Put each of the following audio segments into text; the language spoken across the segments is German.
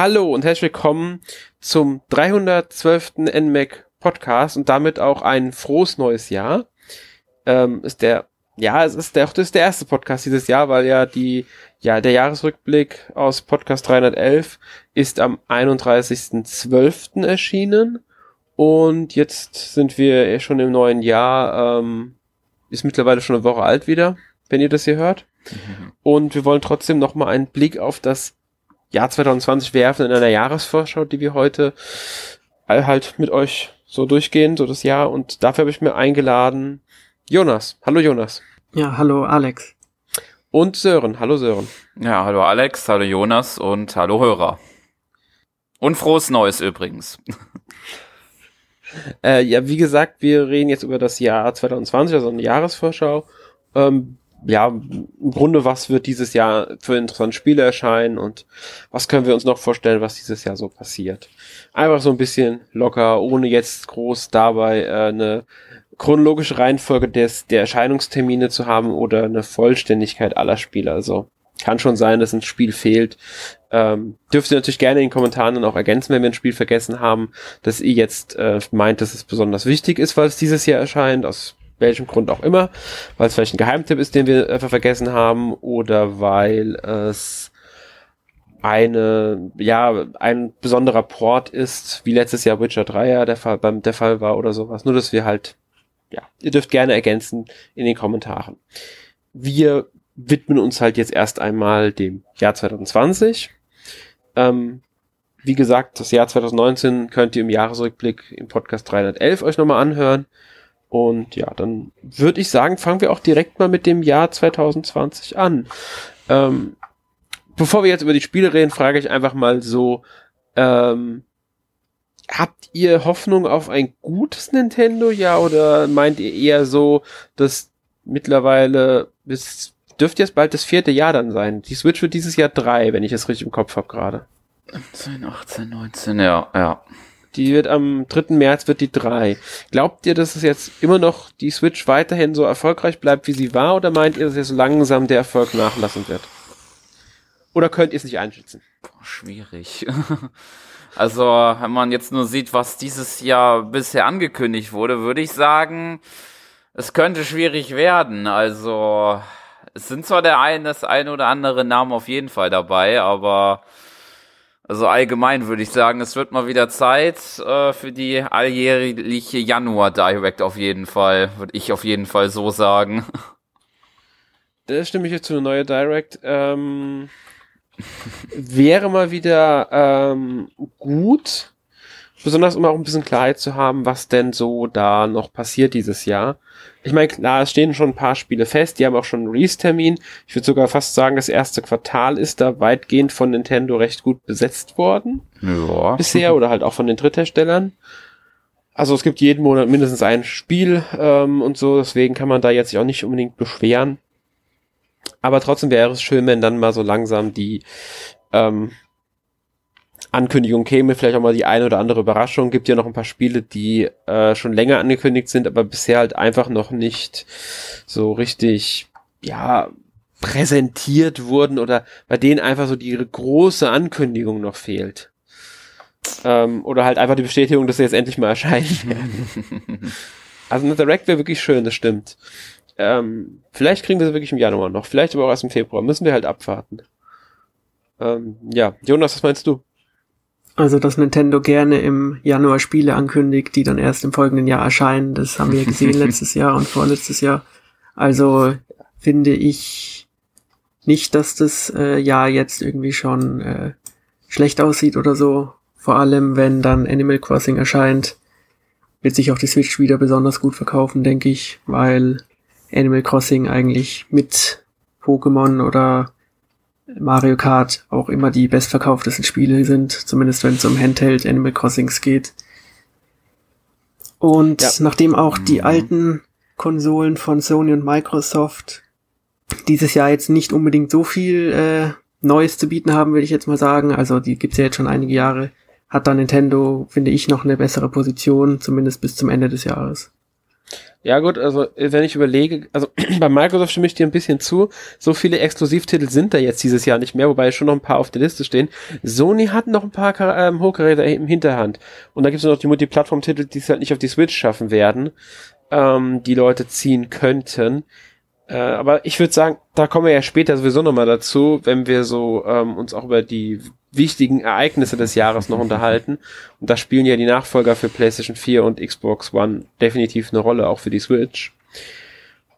Hallo und herzlich willkommen zum 312. NMAC Podcast und damit auch ein frohes neues Jahr. Ähm, ist der, ja, es ist der, das ist der erste Podcast dieses Jahr, weil ja die, ja, der Jahresrückblick aus Podcast 311 ist am 31.12. erschienen und jetzt sind wir schon im neuen Jahr, ähm, ist mittlerweile schon eine Woche alt wieder, wenn ihr das hier hört. Mhm. Und wir wollen trotzdem nochmal einen Blick auf das Jahr 2020 werfen in einer Jahresvorschau, die wir heute halt mit euch so durchgehen, so das Jahr. Und dafür habe ich mir eingeladen Jonas. Hallo Jonas. Ja, hallo Alex. Und Sören. Hallo Sören. Ja, hallo Alex, hallo Jonas und hallo Hörer. Und frohes Neues übrigens. Äh, ja, wie gesagt, wir reden jetzt über das Jahr 2020, also eine Jahresvorschau. Ähm, ja, im Grunde, was wird dieses Jahr für interessante Spiele erscheinen und was können wir uns noch vorstellen, was dieses Jahr so passiert. Einfach so ein bisschen locker, ohne jetzt groß dabei äh, eine chronologische Reihenfolge des, der Erscheinungstermine zu haben oder eine Vollständigkeit aller Spiele. Also kann schon sein, dass ein Spiel fehlt. Ähm, dürft ihr natürlich gerne in den Kommentaren dann auch ergänzen, wenn wir ein Spiel vergessen haben, dass ihr jetzt äh, meint, dass es besonders wichtig ist, weil es dieses Jahr erscheint, aus welchem Grund auch immer, weil es vielleicht ein Geheimtipp ist, den wir einfach vergessen haben, oder weil es eine, ja, ein besonderer Port ist, wie letztes Jahr Witcher 3 ja der Fall, beim, der Fall war oder sowas. Nur, dass wir halt, ja, ihr dürft gerne ergänzen in den Kommentaren. Wir widmen uns halt jetzt erst einmal dem Jahr 2020. Ähm, wie gesagt, das Jahr 2019 könnt ihr im Jahresrückblick im Podcast 311 euch nochmal anhören. Und ja, dann würde ich sagen, fangen wir auch direkt mal mit dem Jahr 2020 an. Ähm, bevor wir jetzt über die Spiele reden, frage ich einfach mal so, ähm, habt ihr Hoffnung auf ein gutes Nintendo, ja, oder meint ihr eher so, dass mittlerweile, es dürfte jetzt bald das vierte Jahr dann sein. Die Switch wird dieses Jahr drei, wenn ich es richtig im Kopf habe gerade. 17, 18, 19, ja, ja. Die wird am 3. März wird die 3. Glaubt ihr, dass es jetzt immer noch die Switch weiterhin so erfolgreich bleibt, wie sie war, oder meint ihr, dass jetzt langsam der Erfolg nachlassen wird? Oder könnt ihr es nicht einschätzen? Boah, schwierig. also, wenn man jetzt nur sieht, was dieses Jahr bisher angekündigt wurde, würde ich sagen, es könnte schwierig werden. Also, es sind zwar der ein, das ein oder andere Name auf jeden Fall dabei, aber also allgemein würde ich sagen, es wird mal wieder Zeit äh, für die alljährliche Januar Direct auf jeden Fall. Würde ich auf jeden Fall so sagen. Da stimme ich jetzt zu einer neuen Direct. Ähm, wäre mal wieder ähm, gut, besonders um auch ein bisschen Klarheit zu haben, was denn so da noch passiert dieses Jahr. Ich meine, klar, es stehen schon ein paar Spiele fest, die haben auch schon einen Release-Termin. Ich würde sogar fast sagen, das erste Quartal ist da weitgehend von Nintendo recht gut besetzt worden. Ja. Bisher oder halt auch von den Drittherstellern. Also es gibt jeden Monat mindestens ein Spiel ähm, und so, deswegen kann man da jetzt auch nicht unbedingt beschweren. Aber trotzdem wäre es schön, wenn dann mal so langsam die ähm, Ankündigung käme, vielleicht auch mal die eine oder andere Überraschung. Gibt ja noch ein paar Spiele, die äh, schon länger angekündigt sind, aber bisher halt einfach noch nicht so richtig, ja, präsentiert wurden oder bei denen einfach so die große Ankündigung noch fehlt. Ähm, oder halt einfach die Bestätigung, dass sie jetzt endlich mal erscheinen. also eine Direct wäre wirklich schön, das stimmt. Ähm, vielleicht kriegen wir sie wirklich im Januar noch, vielleicht aber auch erst im Februar. Müssen wir halt abwarten. Ähm, ja, Jonas, was meinst du? Also, dass Nintendo gerne im Januar Spiele ankündigt, die dann erst im folgenden Jahr erscheinen, das haben wir gesehen letztes Jahr und vorletztes Jahr. Also finde ich nicht, dass das äh, Jahr jetzt irgendwie schon äh, schlecht aussieht oder so. Vor allem, wenn dann Animal Crossing erscheint, wird sich auch die Switch wieder besonders gut verkaufen, denke ich, weil Animal Crossing eigentlich mit Pokémon oder Mario Kart auch immer die bestverkauftesten Spiele sind, zumindest wenn es um Handheld Animal Crossings geht. Und ja. nachdem auch die mhm. alten Konsolen von Sony und Microsoft dieses Jahr jetzt nicht unbedingt so viel äh, Neues zu bieten haben, würde ich jetzt mal sagen. Also die gibt's ja jetzt schon einige Jahre. Hat da Nintendo, finde ich, noch eine bessere Position, zumindest bis zum Ende des Jahres. Ja gut, also wenn ich überlege, also bei Microsoft stimme ich dir ein bisschen zu, so viele Exklusivtitel sind da jetzt dieses Jahr nicht mehr, wobei schon noch ein paar auf der Liste stehen. Sony hat noch ein paar ähm, Hochgeräte im Hinterhand und da gibt es noch die Multiplattform-Titel, die es halt nicht auf die Switch schaffen werden, ähm, die Leute ziehen könnten. Äh, aber ich würde sagen, da kommen wir ja später sowieso nochmal dazu, wenn wir so ähm, uns auch über die wichtigen Ereignisse des Jahres noch unterhalten. Und da spielen ja die Nachfolger für PlayStation 4 und Xbox One definitiv eine Rolle, auch für die Switch.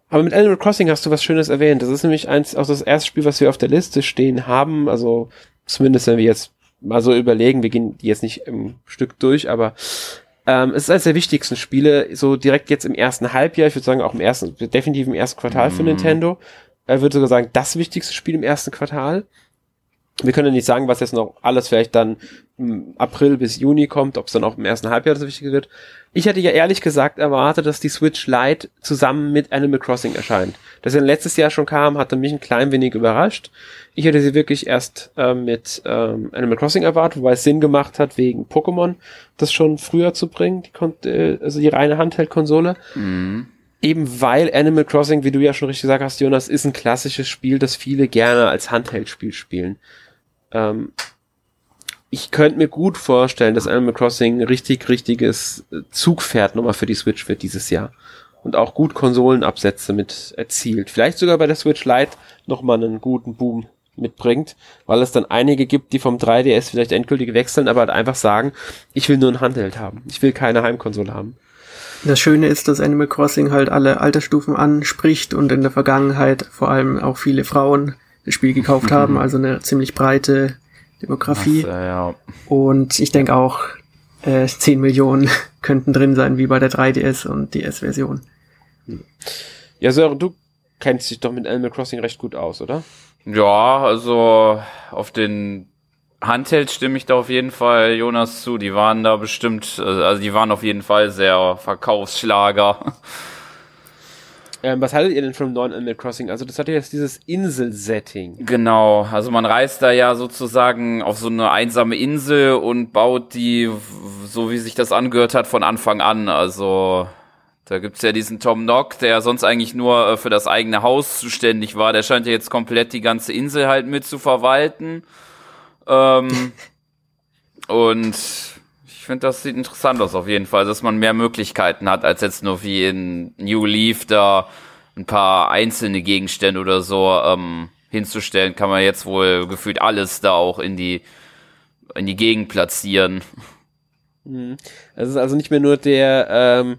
Aber mit Animal Crossing hast du was Schönes erwähnt. Das ist nämlich eins, auch das erste Spiel, was wir auf der Liste stehen haben. Also zumindest wenn wir jetzt mal so überlegen, wir gehen jetzt nicht im Stück durch, aber ähm, es ist eines der wichtigsten Spiele, so direkt jetzt im ersten Halbjahr, ich würde sagen auch im ersten, definitiv im ersten Quartal für mhm. Nintendo. Ich würde sogar sagen, das wichtigste Spiel im ersten Quartal. Wir können ja nicht sagen, was jetzt noch alles vielleicht dann im April bis Juni kommt, ob es dann auch im ersten Halbjahr das Wichtige wird. Ich hätte ja ehrlich gesagt erwartet, dass die Switch Lite zusammen mit Animal Crossing erscheint. Dass sie letztes Jahr schon kam, hatte mich ein klein wenig überrascht. Ich hätte sie wirklich erst äh, mit ähm, Animal Crossing erwartet, wobei es Sinn gemacht hat, wegen Pokémon das schon früher zu bringen, die Kon äh, also die reine Handheld-Konsole. Mhm. Eben weil Animal Crossing, wie du ja schon richtig gesagt hast, Jonas, ist ein klassisches Spiel, das viele gerne als Handheld-Spiel spielen. Ähm, ich könnte mir gut vorstellen, dass Animal Crossing richtig, richtiges Zugpferd nochmal für die Switch wird dieses Jahr. Und auch gut Konsolenabsätze mit erzielt. Vielleicht sogar bei der Switch Lite nochmal einen guten Boom mitbringt, weil es dann einige gibt, die vom 3DS vielleicht endgültig wechseln, aber halt einfach sagen, ich will nur ein Handheld haben. Ich will keine Heimkonsole haben. Das Schöne ist, dass Animal Crossing halt alle Altersstufen anspricht und in der Vergangenheit vor allem auch viele Frauen das Spiel gekauft mhm. haben, also eine ziemlich breite Demografie. Ach, ja. Und ich denke auch, äh, 10 Millionen könnten drin sein, wie bei der 3DS und DS-Version. Ja, Sören, du kennst dich doch mit Animal Crossing recht gut aus, oder? Ja, also auf den Handheld stimme ich da auf jeden Fall Jonas zu. Die waren da bestimmt, also die waren auf jeden Fall sehr Verkaufsschlager. Ähm, was haltet ihr denn vom neuen Animal Crossing? Also das hat ja jetzt dieses Insel-Setting. Genau, also man reist da ja sozusagen auf so eine einsame Insel und baut die, so wie sich das angehört hat, von Anfang an. Also da gibt's ja diesen Tom Nock, der sonst eigentlich nur äh, für das eigene Haus zuständig war. Der scheint ja jetzt komplett die ganze Insel halt mit zu verwalten. Ähm, und finde, das sieht interessant aus auf jeden Fall, dass man mehr Möglichkeiten hat, als jetzt nur wie in New Leaf da ein paar einzelne Gegenstände oder so ähm, hinzustellen, kann man jetzt wohl gefühlt alles da auch in die in die Gegend platzieren. Mhm. Es ist also nicht mehr nur der ähm,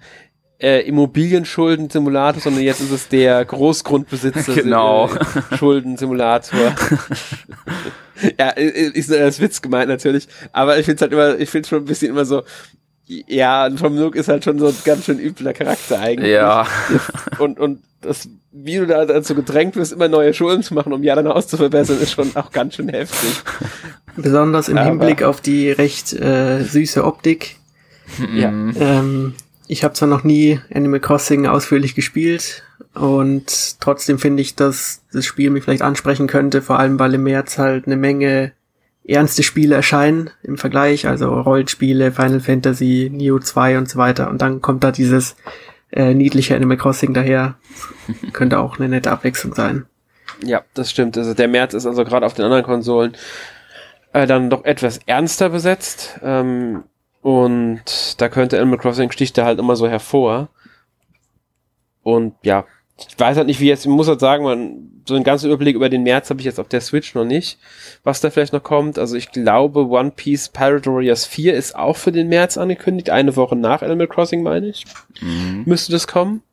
äh, Immobilienschulden-Simulator, sondern jetzt ist es der Großgrundbesitzer genau. Schuldensimulator. ja, ist als Witz gemeint natürlich, aber ich finde es halt immer, ich finde schon ein bisschen immer so, ja, Tom Nook ist halt schon so ein ganz schön übler Charakter eigentlich. Ja. Und, und das, wie du da dazu gedrängt wirst, immer neue Schulden zu machen, um ja zu verbessern, ist schon auch ganz schön heftig. Besonders im aber Hinblick auf die recht äh, süße Optik. Ja. Ähm, ich habe zwar noch nie Animal Crossing ausführlich gespielt und trotzdem finde ich, dass das Spiel mich vielleicht ansprechen könnte, vor allem weil im März halt eine Menge ernste Spiele erscheinen im Vergleich, also Rollenspiele, Final Fantasy, Neo 2 und so weiter. Und dann kommt da dieses äh, niedliche Animal Crossing daher. könnte auch eine nette Abwechslung sein. Ja, das stimmt. Also der März ist also gerade auf den anderen Konsolen äh, dann doch etwas ernster besetzt. Ähm, und da könnte Animal Crossing sticht da halt immer so hervor. Und ja, ich weiß halt nicht, wie jetzt, ich muss halt sagen, man, so einen ganzen Überblick über den März habe ich jetzt auf der Switch noch nicht, was da vielleicht noch kommt. Also ich glaube, One Piece Pirate Warriors 4 ist auch für den März angekündigt, eine Woche nach Animal Crossing, meine ich. Mhm. Müsste das kommen.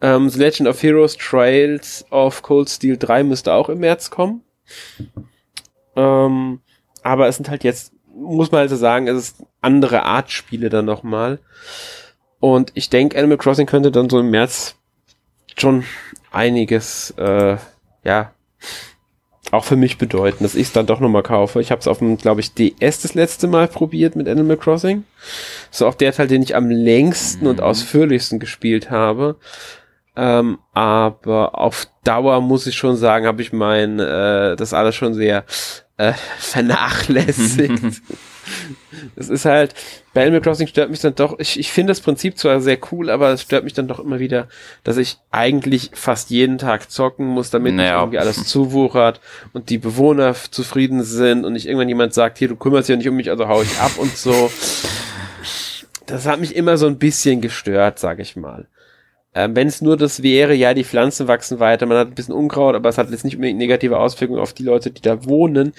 Ähm, The Legend of Heroes Trails of Cold Steel 3 müsste auch im März kommen. Ähm, aber es sind halt jetzt muss man also sagen, es ist andere Art Spiele dann nochmal. Und ich denke, Animal Crossing könnte dann so im März schon einiges, äh, ja, auch für mich bedeuten, dass ich es dann doch nochmal kaufe. Ich habe es auf dem, glaube ich, DS das letzte Mal probiert mit Animal Crossing. So auch der Teil, den ich am längsten mhm. und ausführlichsten gespielt habe. Ähm, aber auf Dauer muss ich schon sagen, habe ich mein, äh, das alles schon sehr äh, vernachlässigt. es ist halt, bei Animal Crossing stört mich dann doch, ich, ich finde das Prinzip zwar sehr cool, aber es stört mich dann doch immer wieder, dass ich eigentlich fast jeden Tag zocken muss, damit naja. irgendwie alles zuwuchert und die Bewohner zufrieden sind und nicht irgendwann jemand sagt, hier, du kümmerst ja nicht um mich, also hau ich ab und so. Das hat mich immer so ein bisschen gestört, sag ich mal. Ähm, Wenn es nur das wäre, ja, die Pflanzen wachsen weiter, man hat ein bisschen Unkraut, aber es hat jetzt nicht unbedingt negative Auswirkungen auf die Leute, die da wohnen.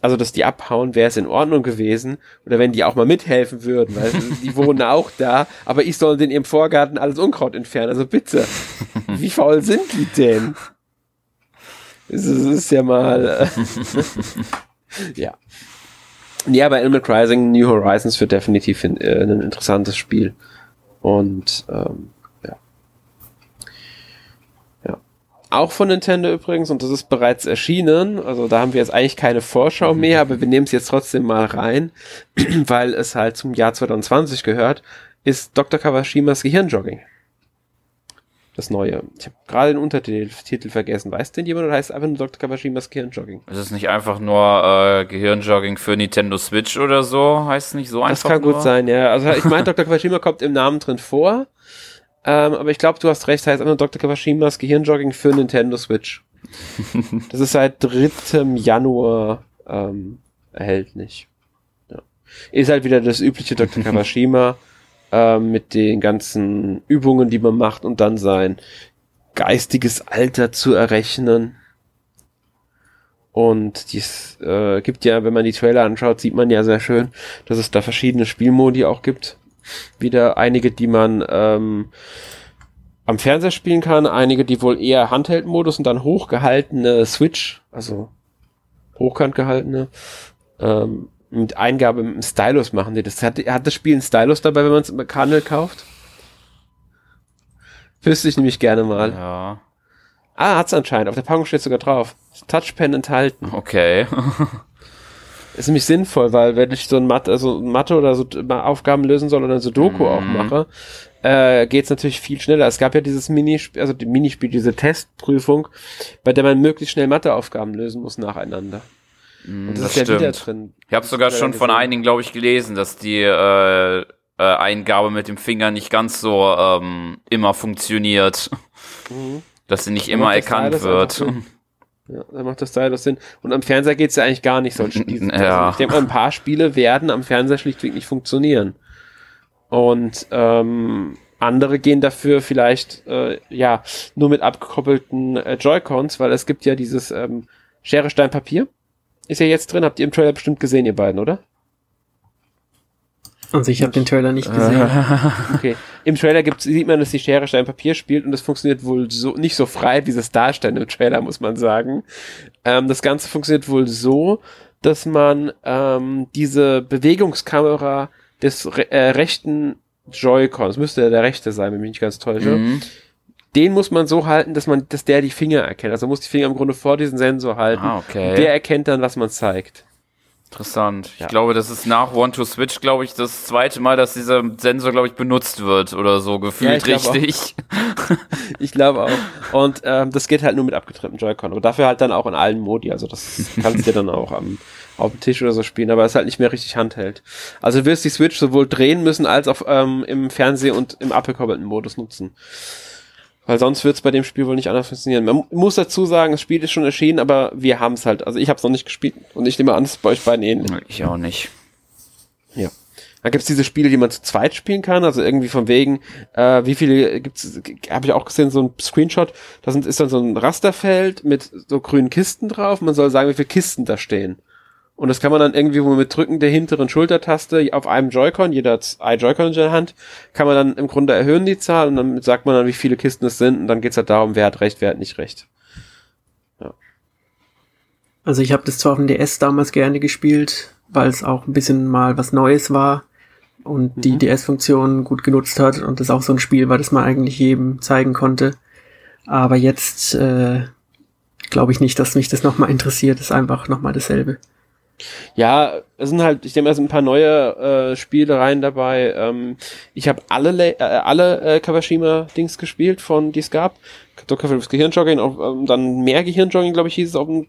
Also, dass die abhauen, wäre es in Ordnung gewesen. Oder wenn die auch mal mithelfen würden, weil die wohnen auch da, aber ich soll in ihrem Vorgarten alles Unkraut entfernen. Also bitte, wie faul sind die denn? Es ist, ist ja mal. Äh, ja. Ja, bei Animal Crossing New Horizons wird definitiv in, äh, ein interessantes Spiel. Und ähm, Auch von Nintendo übrigens, und das ist bereits erschienen. Also da haben wir jetzt eigentlich keine Vorschau mhm. mehr, aber wir nehmen es jetzt trotzdem mal rein, weil es halt zum Jahr 2020 gehört, ist Dr. Kawashimas Gehirnjogging. Das neue. Ich habe gerade den Untertitel vergessen. Weiß denn jemand oder heißt es einfach nur Dr. Kawashimas Gehirnjogging? Ist es nicht einfach nur äh, Gehirnjogging für Nintendo Switch oder so? Heißt es nicht so einfach? Das kann nur? gut sein, ja. Also ich meine, Dr. Kawashima kommt im Namen drin vor. Ähm, aber ich glaube, du hast recht, heißt einfach Dr. Kawashimas Gehirnjogging für Nintendo Switch. das ist seit 3. Januar ähm, erhältlich. Ja. Ist halt wieder das übliche Dr. Kawashima äh, mit den ganzen Übungen, die man macht und dann sein geistiges Alter zu errechnen. Und dies äh, gibt ja, wenn man die Trailer anschaut, sieht man ja sehr schön, dass es da verschiedene Spielmodi auch gibt wieder einige, die man ähm, am Fernseher spielen kann, einige, die wohl eher Handheld-Modus und dann hochgehaltene Switch, also hochkant gehaltene, ähm, mit Eingabe im Stylus machen die das. Hat, hat das Spiel einen Stylus dabei, wenn man es im Kanal kauft? Wüsste ich nämlich gerne mal. Ja. Ah, hat's anscheinend. Auf der Packung steht sogar drauf. Touchpen enthalten. Okay. ist nämlich sinnvoll, weil wenn ich so ein Mathe, also Mathe oder so Aufgaben lösen soll oder so Doku mhm. auch mache, äh, geht es natürlich viel schneller. Es gab ja dieses Minispiel, also die Minispiel, diese Testprüfung, bei der man möglichst schnell Matheaufgaben lösen muss nacheinander. Mhm, Und das, das ist ja wieder drin. Ich habe sogar schon von einigen, glaube ich, gelesen, dass die äh, äh, Eingabe mit dem Finger nicht ganz so ähm, immer funktioniert. Mhm. Dass sie nicht immer erkannt wird. Ja, da macht das Stylus Sinn. Und am Fernseher geht's ja eigentlich gar nicht solche Spiele. Ja. Ich denke mal, ein paar Spiele werden am Fernseher schlichtweg nicht funktionieren. Und ähm, andere gehen dafür vielleicht äh, ja nur mit abgekoppelten äh, Joy-Cons, weil es gibt ja dieses ähm, Schere, Stein, Papier. Ist ja jetzt drin, habt ihr im Trailer bestimmt gesehen, ihr beiden, oder? Also ich habe den Trailer nicht gesehen. okay. Im Trailer gibt's, sieht man, dass die Schere Stein Papier spielt und das funktioniert wohl so nicht so frei, wie es darstellt im Trailer, muss man sagen. Ähm, das Ganze funktioniert wohl so, dass man ähm, diese Bewegungskamera des re äh, rechten Joy-Cons, müsste der rechte sein, wenn mich nicht ganz täusche, mhm. den muss man so halten, dass man, dass der die Finger erkennt. Also man muss die Finger im Grunde vor diesen Sensor halten. Ah, okay. Der erkennt dann, was man zeigt. Interessant. Ja. Ich glaube, das ist nach One to Switch, glaube ich, das zweite Mal, dass dieser Sensor, glaube ich, benutzt wird oder so gefühlt ja, ich richtig. ich glaube auch. Und ähm, das geht halt nur mit abgetrennten Joy-Con. Aber dafür halt dann auch in allen Modi. Also das kannst du dann auch am, auf dem Tisch oder so spielen, aber es halt nicht mehr richtig handhält. Also du wirst die Switch sowohl drehen müssen als auch ähm, im Fernseh und im abgekoppelten Modus nutzen. Weil sonst wird es bei dem Spiel wohl nicht anders funktionieren. Man muss dazu sagen, das Spiel ist schon erschienen, aber wir haben es halt. Also ich habe es noch nicht gespielt und ich nehme an, es ist bei euch beiden ähnlich. Ich auch nicht. Ja. Dann gibt's diese Spiele, die man zu zweit spielen kann, also irgendwie von wegen, äh, wie viele gibt's, habe ich auch gesehen, so ein Screenshot, da sind, ist dann so ein Rasterfeld mit so grünen Kisten drauf, man soll sagen, wie viele Kisten da stehen. Und das kann man dann irgendwie wo mit Drücken der hinteren Schultertaste auf einem Joy-Con, jeder hat ein Joy-Con in der Hand, kann man dann im Grunde erhöhen die Zahl und dann sagt man dann, wie viele Kisten es sind und dann geht's halt darum, wer hat recht, wer hat nicht recht. Ja. Also ich habe das zwar auf dem DS damals gerne gespielt, weil es auch ein bisschen mal was Neues war und mhm. die DS-Funktion gut genutzt hat und das auch so ein Spiel war, das man eigentlich jedem zeigen konnte. Aber jetzt äh, glaube ich nicht, dass mich das nochmal interessiert. Das ist einfach nochmal dasselbe. Ja, es sind halt, ich denke, es sind ein paar neue äh, Spielereien dabei. Ähm, ich habe alle, äh, alle äh, Kawashima-Dings gespielt, von die es gab. Dr. Philips Gehirnjogging, auf, ähm, dann mehr Gehirnjogging, glaube ich, hieß es auf dem,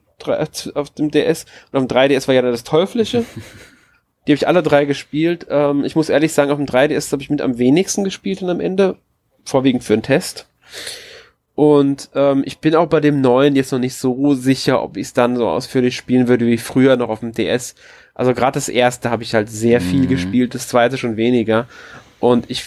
auf dem DS. Und auf dem 3DS war ja dann das Teuflische. Die habe ich alle drei gespielt. Ähm, ich muss ehrlich sagen, auf dem 3DS habe ich mit am wenigsten gespielt und am Ende. Vorwiegend für einen Test. Und ähm, ich bin auch bei dem neuen jetzt noch nicht so sicher, ob ich es dann so ausführlich spielen würde wie früher noch auf dem DS. Also gerade das erste habe ich halt sehr viel mhm. gespielt, das zweite schon weniger. Und ich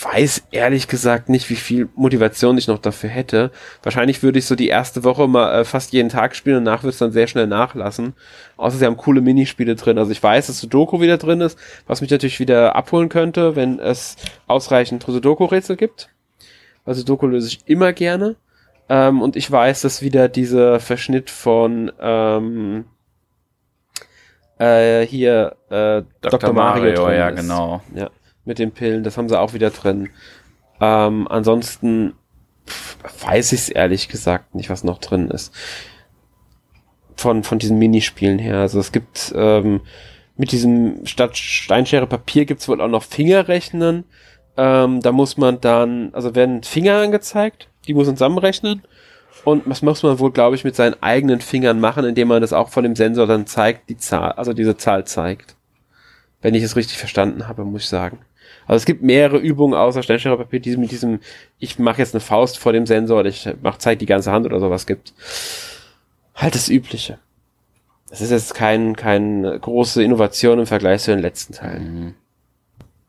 weiß ehrlich gesagt nicht, wie viel Motivation ich noch dafür hätte. Wahrscheinlich würde ich so die erste Woche mal äh, fast jeden Tag spielen und nach wird es dann sehr schnell nachlassen. Außer sie haben coole Minispiele drin. Also ich weiß, dass Sudoku wieder drin ist, was mich natürlich wieder abholen könnte, wenn es ausreichend Sudoku-Rätsel gibt. Also Sudoku löse ich immer gerne. Ähm, und ich weiß, dass wieder dieser Verschnitt von ähm, äh, hier äh, Dr. Dr. Mario, Mario ja, ist. genau. Ja mit den Pillen, das haben sie auch wieder drin. Ähm, ansonsten weiß ich es ehrlich gesagt nicht, was noch drin ist. Von, von diesen Minispielen her. Also es gibt ähm, mit diesem statt Steinschere Papier gibt es wohl auch noch Fingerrechnen. Ähm, da muss man dann, also werden Finger angezeigt, die muss man zusammenrechnen. Und das muss man wohl, glaube ich, mit seinen eigenen Fingern machen, indem man das auch von dem Sensor dann zeigt, die Zahl, also diese Zahl zeigt. Wenn ich es richtig verstanden habe, muss ich sagen. Also es gibt mehrere Übungen außer Steinschere-Papier, die mit diesem, ich mache jetzt eine Faust vor dem Sensor oder ich mach, zeig die ganze Hand oder sowas gibt. Halt das Übliche. Das ist jetzt kein, keine große Innovation im Vergleich zu den letzten Teilen. Mhm.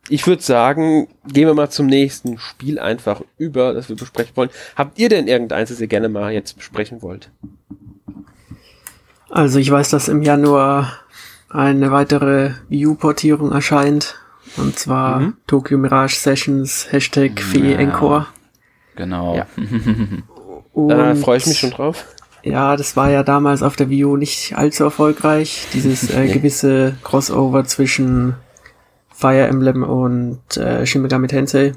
Ich würde sagen, gehen wir mal zum nächsten Spiel einfach über, das wir besprechen wollen. Habt ihr denn irgendeins, das ihr gerne mal jetzt besprechen wollt? Also ich weiß, dass im Januar eine weitere View-Portierung erscheint und zwar mhm. Tokyo Mirage Sessions, Hashtag FE Encore. Genau. Ja. da freue ich mich schon drauf. Ja, das war ja damals auf der Wii U nicht allzu erfolgreich. Dieses äh, gewisse Crossover zwischen Fire Emblem und äh, Shin Megami Tensei.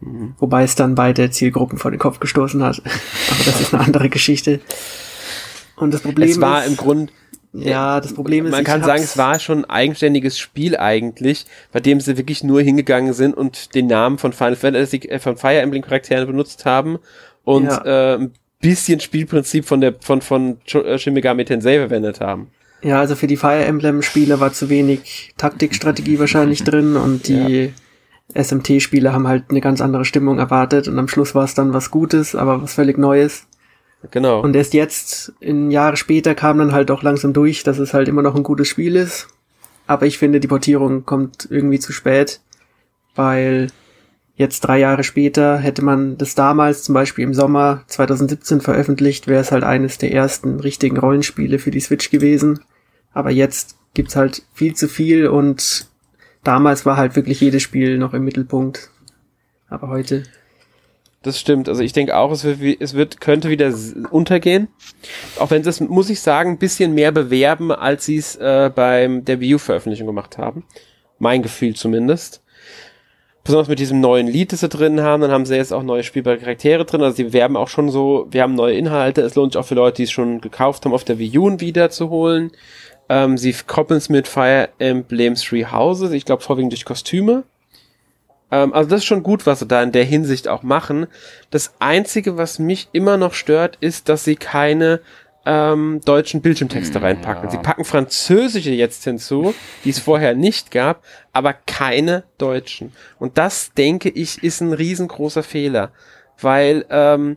Mhm. Wobei es dann beide Zielgruppen vor den Kopf gestoßen hat. Aber das ist eine andere Geschichte. Und das Problem es war ist, im Grunde ja, das Problem ist, man kann sagen, es war schon ein eigenständiges Spiel eigentlich, bei dem sie wirklich nur hingegangen sind und den Namen von Final Fantasy, äh, von Fire Emblem Charakteren benutzt haben und ja. äh, ein bisschen Spielprinzip von der von von äh, Shin Megami Tensei verwendet haben. Ja, also für die Fire Emblem Spiele war zu wenig Taktikstrategie wahrscheinlich drin und die ja. SMT Spiele haben halt eine ganz andere Stimmung erwartet und am Schluss war es dann was Gutes, aber was völlig Neues. Genau. Und erst jetzt, in Jahre später, kam dann halt auch langsam durch, dass es halt immer noch ein gutes Spiel ist. Aber ich finde, die Portierung kommt irgendwie zu spät, weil jetzt drei Jahre später hätte man das damals zum Beispiel im Sommer 2017 veröffentlicht, wäre es halt eines der ersten richtigen Rollenspiele für die Switch gewesen. Aber jetzt gibt's halt viel zu viel und damals war halt wirklich jedes Spiel noch im Mittelpunkt. Aber heute das stimmt. Also ich denke auch, es wird, es wird, könnte wieder untergehen. Auch wenn sie es, muss ich sagen, ein bisschen mehr bewerben, als sie es äh, beim der Wii U-Veröffentlichung gemacht haben. Mein Gefühl zumindest. Besonders mit diesem neuen Lied, das sie drin haben, dann haben sie jetzt auch neue spielbare Charaktere drin. Also sie werben auch schon so, wir haben neue Inhalte. Es lohnt sich auch für Leute, die es schon gekauft haben, auf der Wii U wieder zu holen. Ähm, sie koppeln es mit Fire Emblem Three Houses, ich glaube vorwiegend durch Kostüme. Ähm, also das ist schon gut, was sie da in der Hinsicht auch machen. Das Einzige, was mich immer noch stört, ist, dass sie keine ähm, deutschen Bildschirmtexte hm, reinpacken. Ja. Sie packen französische jetzt hinzu, die es vorher nicht gab, aber keine deutschen. Und das, denke ich, ist ein riesengroßer Fehler. Weil ähm,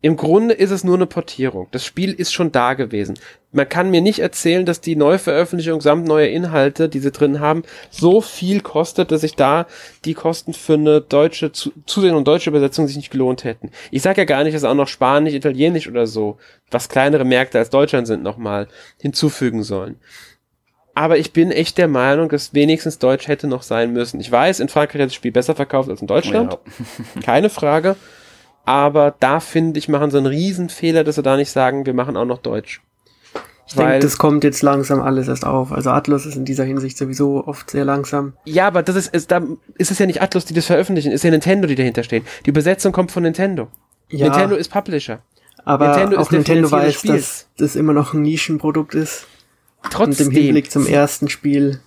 im Grunde ist es nur eine Portierung. Das Spiel ist schon da gewesen. Man kann mir nicht erzählen, dass die Neuveröffentlichung samt neue Inhalte, die sie drin haben, so viel kostet, dass sich da die Kosten für eine deutsche Zusehen und deutsche Übersetzung sich nicht gelohnt hätten. Ich sage ja gar nicht, dass auch noch Spanisch, Italienisch oder so, was kleinere Märkte als Deutschland sind, nochmal hinzufügen sollen. Aber ich bin echt der Meinung, dass wenigstens Deutsch hätte noch sein müssen. Ich weiß, in Frankreich hat das Spiel besser verkauft als in Deutschland. Ja. Keine Frage. Aber da finde ich, machen sie einen Riesenfehler, dass sie da nicht sagen, wir machen auch noch Deutsch. Ich denke, das kommt jetzt langsam alles erst auf. Also Atlus ist in dieser Hinsicht sowieso oft sehr langsam. Ja, aber das ist, ist da ist es ja nicht Atlus, die das veröffentlichen, ist ja Nintendo, die dahinter stehen. Die Übersetzung kommt von Nintendo. Ja, Nintendo ist Publisher. Aber Nintendo auch Nintendo weiß, dass das immer noch ein Nischenprodukt ist. Trotzdem. Und im Hinblick zum ersten Spiel.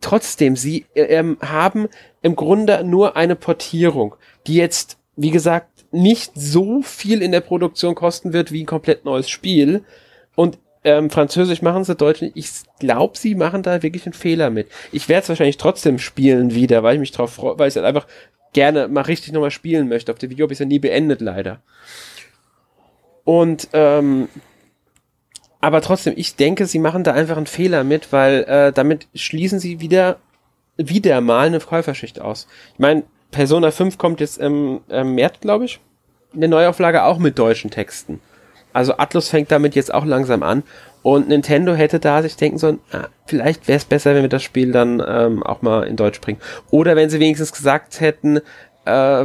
Trotzdem, sie äh, ähm, haben im Grunde nur eine Portierung, die jetzt wie gesagt, nicht so viel in der Produktion kosten wird wie ein komplett neues Spiel. Und ähm, Französisch machen sie, Deutsch nicht. Ich glaube, sie machen da wirklich einen Fehler mit. Ich werde es wahrscheinlich trotzdem spielen wieder, weil ich mich drauf freue, weil ich halt einfach gerne mal richtig nochmal spielen möchte. Auf der Video habe ich es ja nie beendet, leider. Und ähm, aber trotzdem, ich denke, sie machen da einfach einen Fehler mit, weil äh, damit schließen sie wieder wieder mal eine Käuferschicht aus. Ich meine, Persona 5 kommt jetzt im, im März, glaube ich, in der Neuauflage auch mit deutschen Texten. Also Atlus fängt damit jetzt auch langsam an. Und Nintendo hätte da sich denken sollen, ah, vielleicht wäre es besser, wenn wir das Spiel dann ähm, auch mal in Deutsch bringen. Oder wenn sie wenigstens gesagt hätten, äh,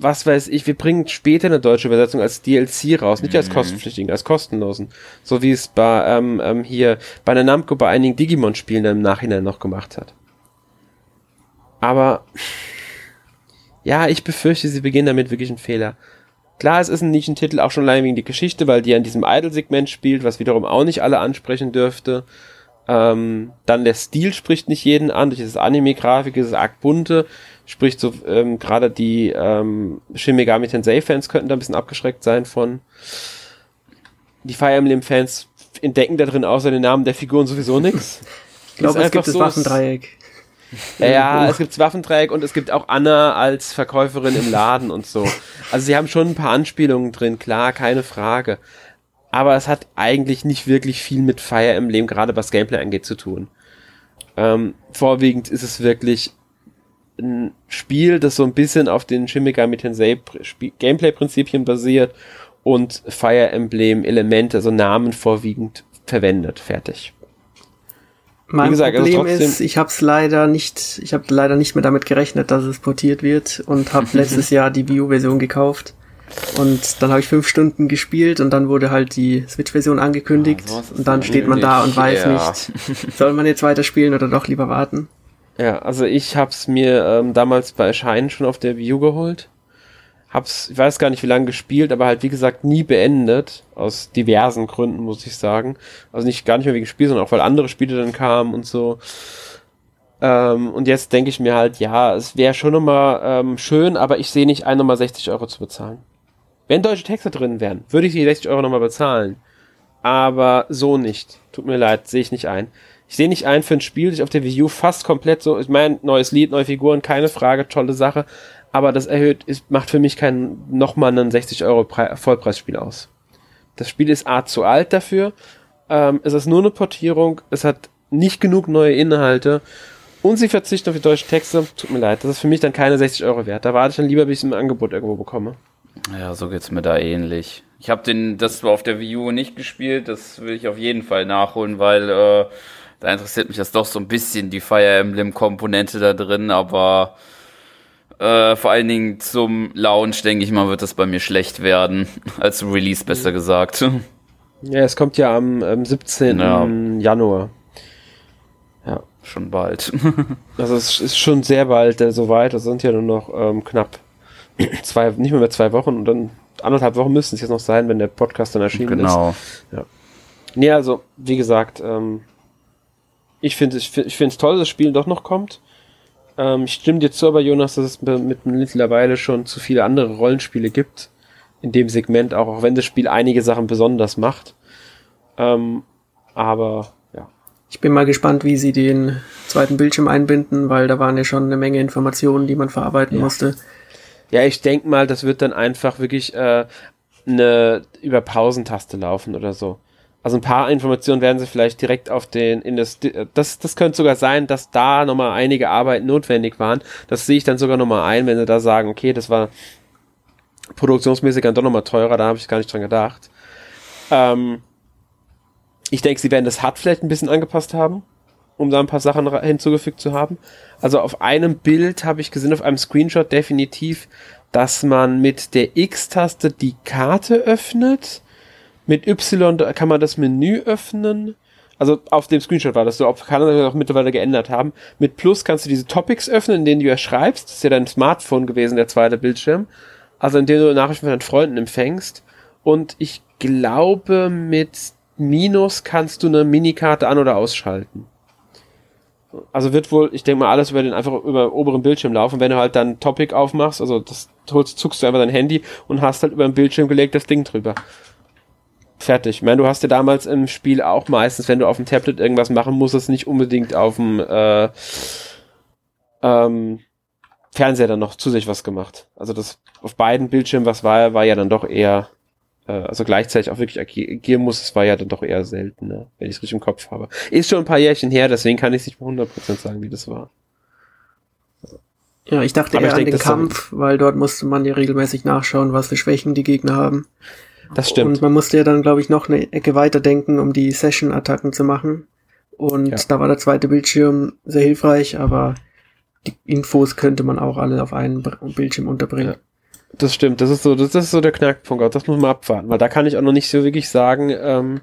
was weiß ich, wir bringen später eine deutsche Übersetzung als DLC raus, nicht als mhm. kostenpflichtigen, als kostenlosen. So wie es bei ähm, ähm, hier bei der Namco bei einigen Digimon-Spielen im Nachhinein noch gemacht hat. Aber ja, ich befürchte, sie beginnen damit wirklich einen Fehler. Klar, es ist ein Nischentitel, auch schon allein wegen der Geschichte, weil die an diesem Idol-Segment spielt, was wiederum auch nicht alle ansprechen dürfte. Ähm, dann der Stil spricht nicht jeden an, durch das Anime-Grafik ist es arg bunte, spricht so, ähm, gerade die ähm, Shin Megami Tensei-Fans könnten da ein bisschen abgeschreckt sein von. Die Fire Emblem-Fans entdecken da drin außer den Namen der Figuren sowieso nichts. Ich glaube, es gibt so das Waffendreieck. Ja, es gibt Waffendreieck und es gibt auch Anna als Verkäuferin im Laden und so. Also sie haben schon ein paar Anspielungen drin, klar, keine Frage. Aber es hat eigentlich nicht wirklich viel mit Fire Emblem, gerade was Gameplay angeht, zu tun. Ähm, vorwiegend ist es wirklich ein Spiel, das so ein bisschen auf den Shin Megami Tensei Gameplay-Prinzipien basiert und Fire Emblem Elemente, also Namen vorwiegend verwendet. Fertig. Mein gesagt, also Problem also ist, ich habe es leider nicht, ich habe leider nicht mehr damit gerechnet, dass es portiert wird und habe letztes Jahr die Wii U-Version gekauft. Und dann habe ich fünf Stunden gespielt und dann wurde halt die Switch-Version angekündigt. Ja, und dann steht man da und weiß ja. nicht, soll man jetzt weiterspielen oder doch lieber warten. Ja, also ich habe es mir ähm, damals bei Erscheinen schon auf der Wii U geholt hab's, ich weiß gar nicht wie lange gespielt, aber halt wie gesagt nie beendet. Aus diversen Gründen, muss ich sagen. Also nicht gar nicht mehr wegen Spiel, sondern auch weil andere Spiele dann kamen und so. Ähm, und jetzt denke ich mir halt, ja, es wäre schon nochmal ähm, schön, aber ich sehe nicht ein, nochmal 60 Euro zu bezahlen. Wenn deutsche Texte drin wären, würde ich die 60 Euro nochmal bezahlen. Aber so nicht. Tut mir leid, sehe ich nicht ein. Ich sehe nicht ein für ein Spiel, das ich auf der Wii U fast komplett so, ich meine, neues Lied, neue Figuren, keine Frage, tolle Sache aber das erhöht, ist, macht für mich kein nochmal einen 60 Euro Pre Vollpreisspiel aus. Das Spiel ist art zu alt dafür. Ähm, es ist nur eine Portierung. Es hat nicht genug neue Inhalte. Und sie verzichten auf die deutschen Texte. Tut mir leid. Das ist für mich dann keine 60 Euro wert. Da warte ich dann lieber, bis ich ein Angebot irgendwo bekomme. Ja, so geht's mir da ähnlich. Ich habe das auf der Wii U nicht gespielt. Das will ich auf jeden Fall nachholen, weil äh, da interessiert mich das doch so ein bisschen die Fire Emblem Komponente da drin. Aber äh, vor allen Dingen zum Launch, denke ich mal, wird das bei mir schlecht werden. Als Release, besser gesagt. Ja, es kommt ja am, am 17. Ja. Januar. Ja. Schon bald. also es ist schon sehr bald äh, soweit. Es sind ja nur noch ähm, knapp zwei, nicht mehr, mehr zwei Wochen und dann anderthalb Wochen müssten es jetzt noch sein, wenn der Podcast dann erschienen genau. ist. Genau. Ja. Nee, also, wie gesagt, ähm, ich finde es ich finde es toll, dass das Spiel doch noch kommt. Ähm, ich stimme dir zu, aber Jonas, dass es mit mittlerweile schon zu viele andere Rollenspiele gibt. In dem Segment auch, auch wenn das Spiel einige Sachen besonders macht. Ähm, aber ja. Ich bin mal gespannt, wie sie den zweiten Bildschirm einbinden, weil da waren ja schon eine Menge Informationen, die man verarbeiten ja. musste. Ja, ich denke mal, das wird dann einfach wirklich äh, eine über Pausentaste laufen oder so. Also ein paar Informationen werden sie vielleicht direkt auf den, in das, das, das könnte sogar sein, dass da nochmal einige Arbeiten notwendig waren. Das sehe ich dann sogar nochmal ein, wenn sie da sagen, okay, das war produktionsmäßig dann doch nochmal teurer, da habe ich gar nicht dran gedacht. Ähm, ich denke, sie werden das HUD vielleicht ein bisschen angepasst haben, um da ein paar Sachen hinzugefügt zu haben. Also auf einem Bild habe ich gesehen, auf einem Screenshot definitiv, dass man mit der X-Taste die Karte öffnet mit Y kann man das Menü öffnen. Also auf dem Screenshot war das so, ob kann das auch mittlerweile geändert haben. Mit Plus kannst du diese Topics öffnen, in denen du ja schreibst. Das ist ja dein Smartphone gewesen, der zweite Bildschirm. Also in dem du Nachrichten von deinen Freunden empfängst. Und ich glaube, mit Minus kannst du eine Minikarte an- oder ausschalten. Also wird wohl, ich denke mal, alles über den einfach über den oberen Bildschirm laufen. Wenn du halt dann Topic aufmachst, also das holst, zuckst du einfach dein Handy und hast halt über den Bildschirm gelegt das Ding drüber. Fertig. Ich meine, du hast ja damals im Spiel auch meistens, wenn du auf dem Tablet irgendwas machen musstest, nicht unbedingt auf dem äh, ähm, Fernseher dann noch zu sich was gemacht. Also das auf beiden Bildschirmen, was war, war ja dann doch eher äh, also gleichzeitig auch wirklich agieren muss, es war ja dann doch eher selten, ne? wenn ich es richtig im Kopf habe. Ist schon ein paar Jährchen her, deswegen kann ich nicht mit 100% sagen, wie das war. Ja, ich dachte Aber eher ich an denk, den Kampf, weil dort musste man ja regelmäßig nachschauen, was für Schwächen die Gegner haben. Das stimmt. Und man musste ja dann, glaube ich, noch eine Ecke weiter denken, um die Session-Attacken zu machen. Und Ja. da war der zweite Bildschirm sehr hilfreich, aber die Infos könnte man auch alle auf einen Bildschirm unterbringen. Das stimmt, das ist so, das ist so der Knackpunkt. Auch das muss man abwarten, weil da kann ich auch noch nicht so wirklich sagen, ähm,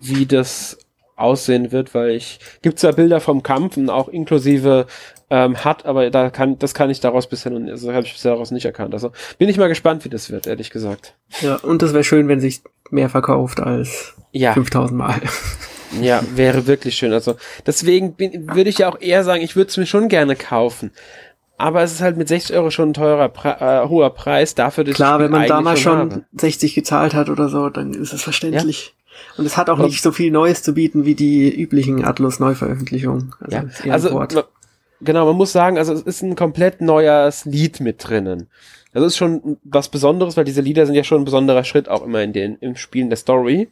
wie das aussehen wird, weil ich gibt zwar Bilder vom Kampf und auch inklusive ähm, hat, aber da kann das kann ich daraus bisher also habe ich bisher daraus nicht erkannt. Also bin ich mal gespannt, wie das wird, ehrlich gesagt. Ja, und das wäre schön, wenn sich mehr verkauft als Ja, 5000 Mal. ja, wäre wirklich schön. Also deswegen würde ich ja auch eher sagen, ich würde es mir schon gerne kaufen. Aber es ist halt mit 60 Euro schon ein teurer, äh, hoher Preis dafür, dass Klar, wenn man damals schon habe. 60 gezahlt hat oder so, dann ist es verständlich. Und es hat auch Und- nicht so viel Neues zu bieten wie die üblichen Atlus-Neuveröffentlichungen. Also Ja, also genau, man muss sagen, also es ist ein komplett neues Lied mit drinnen. Das ist schon was Besonderes, weil diese Lieder sind ja schon ein besonderer Schritt auch immer in den im Spielen der Story.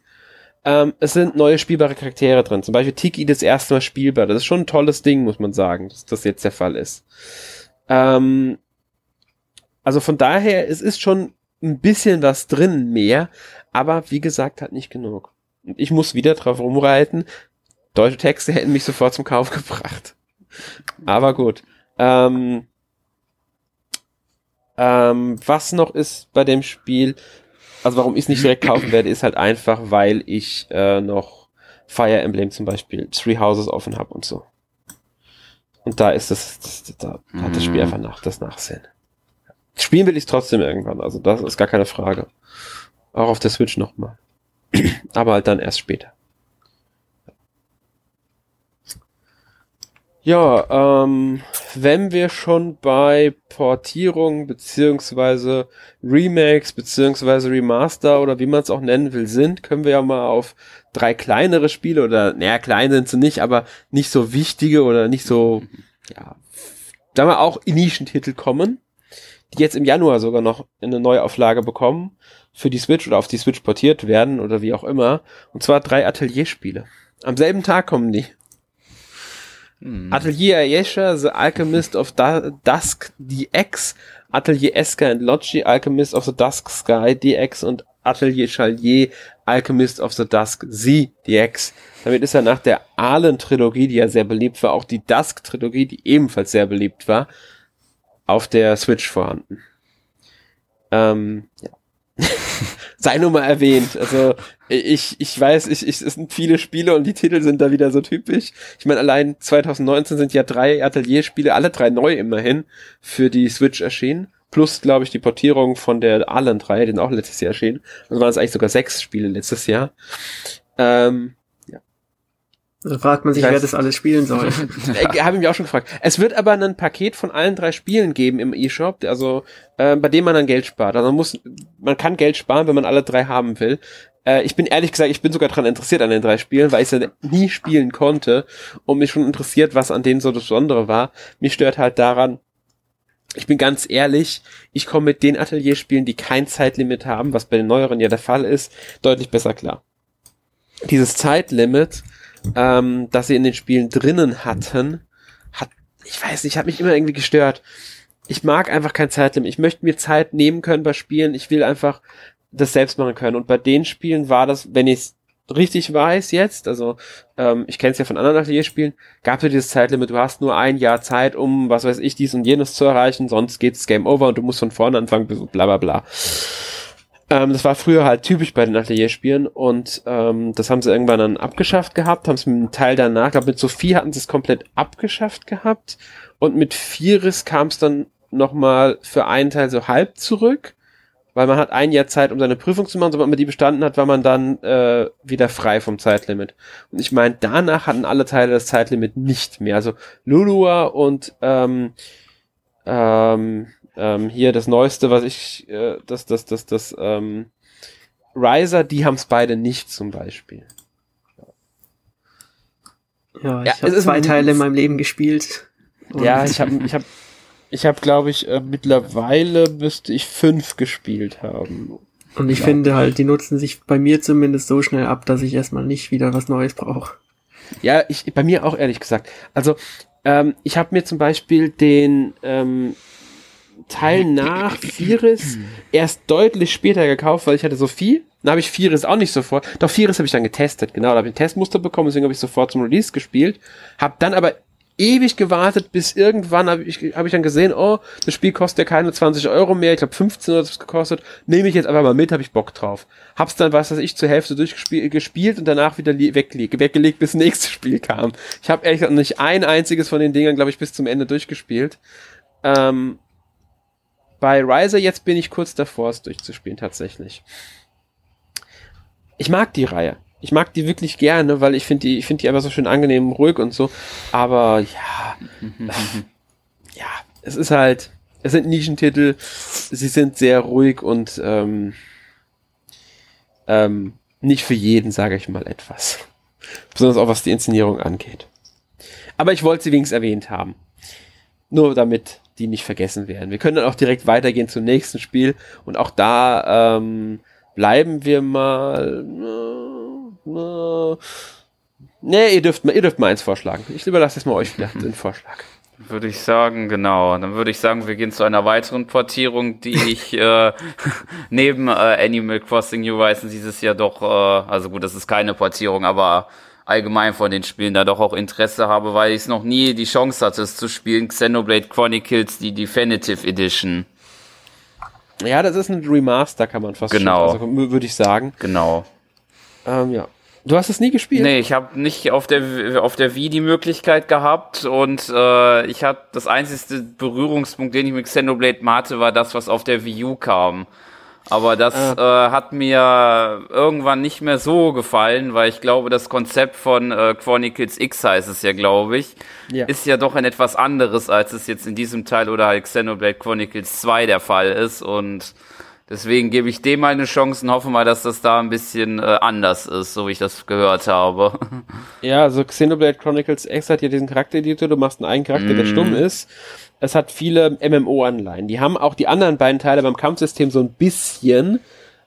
Ähm, es sind neue spielbare Charaktere drin. Zum Beispiel Tiki das erste Mal spielbar. Das ist schon ein tolles Ding, muss man sagen, dass das jetzt der Fall ist. Ähm, also von daher, es ist schon ein bisschen was drin mehr, aber wie gesagt, halt nicht genug. Und ich muss wieder drauf rumreiten. Deutsche Texte hätten mich sofort zum Kauf gebracht. Aber gut. Ähm, ähm, was noch ist bei dem Spiel, also warum ich es nicht direkt kaufen werde, ist halt einfach, weil ich äh, noch Fire Emblem zum Beispiel Three Houses offen habe und so. Und da ist das, das da hat das Spiel Mhm. einfach nach, das Nachsehen. Spielen will ich trotzdem irgendwann, also das ist gar keine Frage. Auch auf der Switch nochmal. Aber halt dann erst später. Ja, ähm, wenn wir schon bei Portierung beziehungsweise Remakes beziehungsweise Remaster oder wie man es auch nennen will sind, können wir ja mal auf drei kleinere Spiele oder, naja, klein sind sie nicht, aber nicht so wichtige oder nicht so, ja, sagen wir auch Nischentitel kommen, die jetzt im Januar sogar noch eine Neuauflage bekommen, für die Switch oder auf die Switch portiert werden oder wie auch immer. Und zwar drei Atelierspiele. Am selben Tag kommen die. Hm. Atelier Ayesha, The Alchemist of da Dusk DX, Atelier Esker and Logi, Alchemist of the Dusk Sky DX und Atelier Chalier, Alchemist of the Dusk Z DX. Damit ist er nach der Ahlen-Trilogie, die ja sehr beliebt war, auch die Dusk-Trilogie, die ebenfalls sehr beliebt war, auf der Switch vorhanden. Ähm, ja. Sei nur mal erwähnt. Also ich, ich weiß, ich, ich, es sind viele Spiele und die Titel sind da wieder so typisch. Ich meine, allein 2019 sind ja drei Atelierspiele, alle drei neu immerhin, für die Switch erschienen. Plus, glaube ich, die Portierung von der Allen-Reihe, die sind auch letztes Jahr erschienen. Also waren es eigentlich sogar sechs Spiele letztes Jahr. Ähm, Da fragt man sich, wer das alles spielen soll. äh, Habe ich mich auch schon gefragt. Es wird aber ein Paket von allen drei Spielen geben im eShop, also äh, bei dem man dann Geld spart. Also man muss, man kann Geld sparen, wenn man alle drei haben will. Äh, ich bin ehrlich gesagt, ich bin sogar dran interessiert an den drei Spielen, weil ich sie nie spielen konnte und mich schon interessiert, was an denen so das Besondere war. Mich stört halt daran, ich bin ganz ehrlich, ich komme mit den Atelierspielen, die kein Zeitlimit haben, was bei den neueren ja der Fall ist, deutlich besser klar. Dieses Zeitlimit, ähm, das sie in den Spielen drinnen hatten, hat, ich weiß nicht, hat mich immer irgendwie gestört. Ich mag einfach kein Zeitlimit. Ich möchte mir Zeit nehmen können bei Spielen. Ich will einfach das selbst machen können. Und bei den Spielen war das, wenn ich richtig weiß jetzt, also ähm, ich kenne es ja von anderen Atelierspielen, gab es dieses Zeitlimit, du hast nur ein Jahr Zeit, um, was weiß ich, dies und jenes zu erreichen, sonst geht's Game Over und du musst von vorne anfangen, bla bla bla. Ähm, das war früher halt typisch bei den Atelierspielen und ähm, das haben sie irgendwann dann abgeschafft gehabt, haben es mit einem Teil danach, glaube mit Sophie hatten sie es komplett abgeschafft gehabt und mit Firis kam es dann nochmal für einen Teil so halb zurück weil man hat ein Jahr Zeit, um seine Prüfung zu machen, sobald man die bestanden hat, war man dann äh, wieder frei vom Zeitlimit. Und ich meine, danach hatten alle Teile das Zeitlimit nicht mehr. Also Lulua und ähm, ähm, ähm, hier das Neueste, was ich, äh, das, das, das, das, ähm, Riser, die haben es beide nicht zum Beispiel. Ja, ich ja, habe zwei Teile in meinem Leben gespielt. Ja, ich habe, ich habe, ich habe, glaube ich, äh, mittlerweile müsste ich fünf gespielt haben. Und ich ja. finde halt, die nutzen sich bei mir zumindest so schnell ab, dass ich erstmal nicht wieder was Neues brauche. Ja, ich, bei mir auch ehrlich gesagt. Also, ähm, ich habe mir zum Beispiel den ähm, Teil nach Firis erst deutlich später gekauft, weil ich hatte Sophie. Dann habe ich Firis auch nicht sofort. Doch Firis habe ich dann getestet, genau. Da habe ich ein Testmuster bekommen, deswegen habe ich sofort zum Release gespielt. Habe dann aber ewig gewartet, bis irgendwann habe ich, hab ich dann gesehen, oh, das Spiel kostet ja keine 20 Euro mehr, ich glaube 15 Euro hat es gekostet, nehme ich jetzt einfach mal mit, habe ich Bock drauf. Hab's dann, was weiß ich, zur Hälfte durchgespielt und danach wieder weggelegt, weggelegt, bis das nächste Spiel kam. Ich habe ehrlich gesagt nicht ein einziges von den Dingern, glaube ich, bis zum Ende durchgespielt. Ähm, bei Riser jetzt bin ich kurz davor, es durchzuspielen, tatsächlich. Ich mag die Reihe. Ich mag die wirklich gerne, weil ich finde die, ich finde die einfach so schön angenehm, ruhig und so. Aber ja, ja, es ist halt, es sind Nischentitel, sie sind sehr ruhig und ähm, ähm, nicht für jeden, sage ich mal, etwas. Besonders auch was die Inszenierung angeht. Aber ich wollte sie wenigstens erwähnt haben. Nur damit die nicht vergessen werden. Wir können dann auch direkt weitergehen zum nächsten Spiel und auch da ähm, bleiben wir mal. Nee, ihr dürft, ihr dürft mal eins vorschlagen. Ich überlasse es mal euch vielleicht den Vorschlag. Würde ich sagen, genau. Dann würde ich sagen, wir gehen zu einer weiteren Portierung, die ich äh, neben äh, Animal Crossing New Horizons dieses Jahr doch, äh, also gut, das ist keine Portierung, aber allgemein von den Spielen da doch auch Interesse habe, weil ich es noch nie die Chance hatte, es zu spielen. Xenoblade Chronicles, die Definitive Edition. Ja, das ist ein Remaster, kann man fast genau. schon, also würde ich sagen. Genau. Ähm, ja. Du hast es nie gespielt? Nee, ich habe nicht auf der auf der Wii die Möglichkeit gehabt und äh, ich hatte das einzige Berührungspunkt, den ich mit Xenoblade hatte, war das, was auf der Wii U kam. Aber das ah. äh, hat mir irgendwann nicht mehr so gefallen, weil ich glaube, das Konzept von äh, Chronicles X heißt es ja, glaube ich, ja. ist ja doch ein etwas anderes, als es jetzt in diesem Teil oder halt Xenoblade Chronicles 2 der Fall ist. Und deswegen gebe ich dem mal eine Chance und hoffe mal, dass das da ein bisschen äh, anders ist, so wie ich das gehört habe. Ja, also Xenoblade Chronicles X hat ja diesen Charaktereditor, du machst einen eigenen Charakter, mm. der stumm ist es hat viele MMO-Anleihen. Die haben auch die anderen beiden Teile beim Kampfsystem so ein bisschen,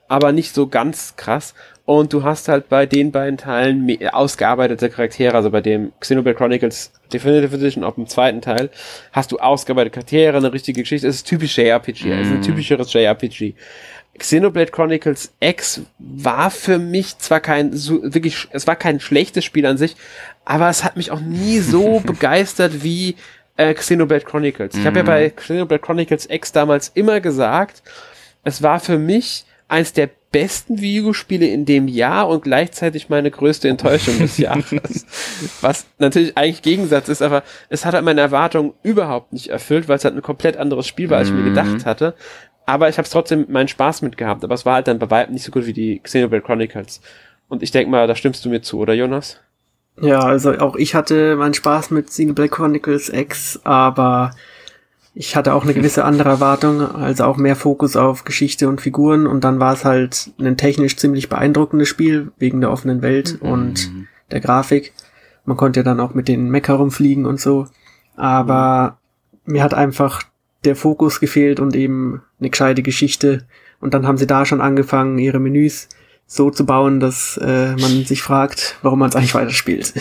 aber nicht so ganz krass. Und du hast halt bei den beiden Teilen ausgearbeitete Charaktere, also bei dem Xenoblade Chronicles Definitive Edition, auch im zweiten Teil, hast du ausgearbeitete Charaktere, eine richtige Geschichte. Es ist typisch JRPG, mm. es ist ein mhm. typischeres JRPG. Xenoblade Chronicles X war für mich zwar kein so, wirklich, es war kein schlechtes Spiel an sich, aber es hat mich auch nie so begeistert wie äh, Xenoblade Chronicles. Ich habe ja mhm. bei Xenoblade Chronicles X damals immer gesagt, es war für mich eins der besten Videospiele in dem Jahr und gleichzeitig meine größte Enttäuschung des Jahres. Was natürlich eigentlich Gegensatz ist, aber es hat halt meine Erwartungen überhaupt nicht erfüllt, weil es halt ein komplett anderes Spiel war, als ich mir mhm. gedacht hatte. Aber ich habe es trotzdem meinen Spaß mit gehabt. Aber es war halt dann bei weitem nicht so gut wie die Xenoblade Chronicles. Und ich denke mal, da stimmst du mir zu, oder Jonas? Ja, also auch ich hatte meinen Spaß mit Xenoblade Chronicles X, aber ich hatte auch eine gewisse andere Erwartung, also auch mehr Fokus auf Geschichte und Figuren und dann war es halt ein technisch ziemlich beeindruckendes Spiel wegen der offenen Welt mhm. und der Grafik. Man konnte ja dann auch mit den Mecha rumfliegen und so, aber mhm. mir hat einfach der Fokus gefehlt und eben eine gescheite Geschichte und dann haben sie da schon angefangen, ihre Menüs so zu bauen, dass äh, man sich fragt, warum man es eigentlich weiterspielt.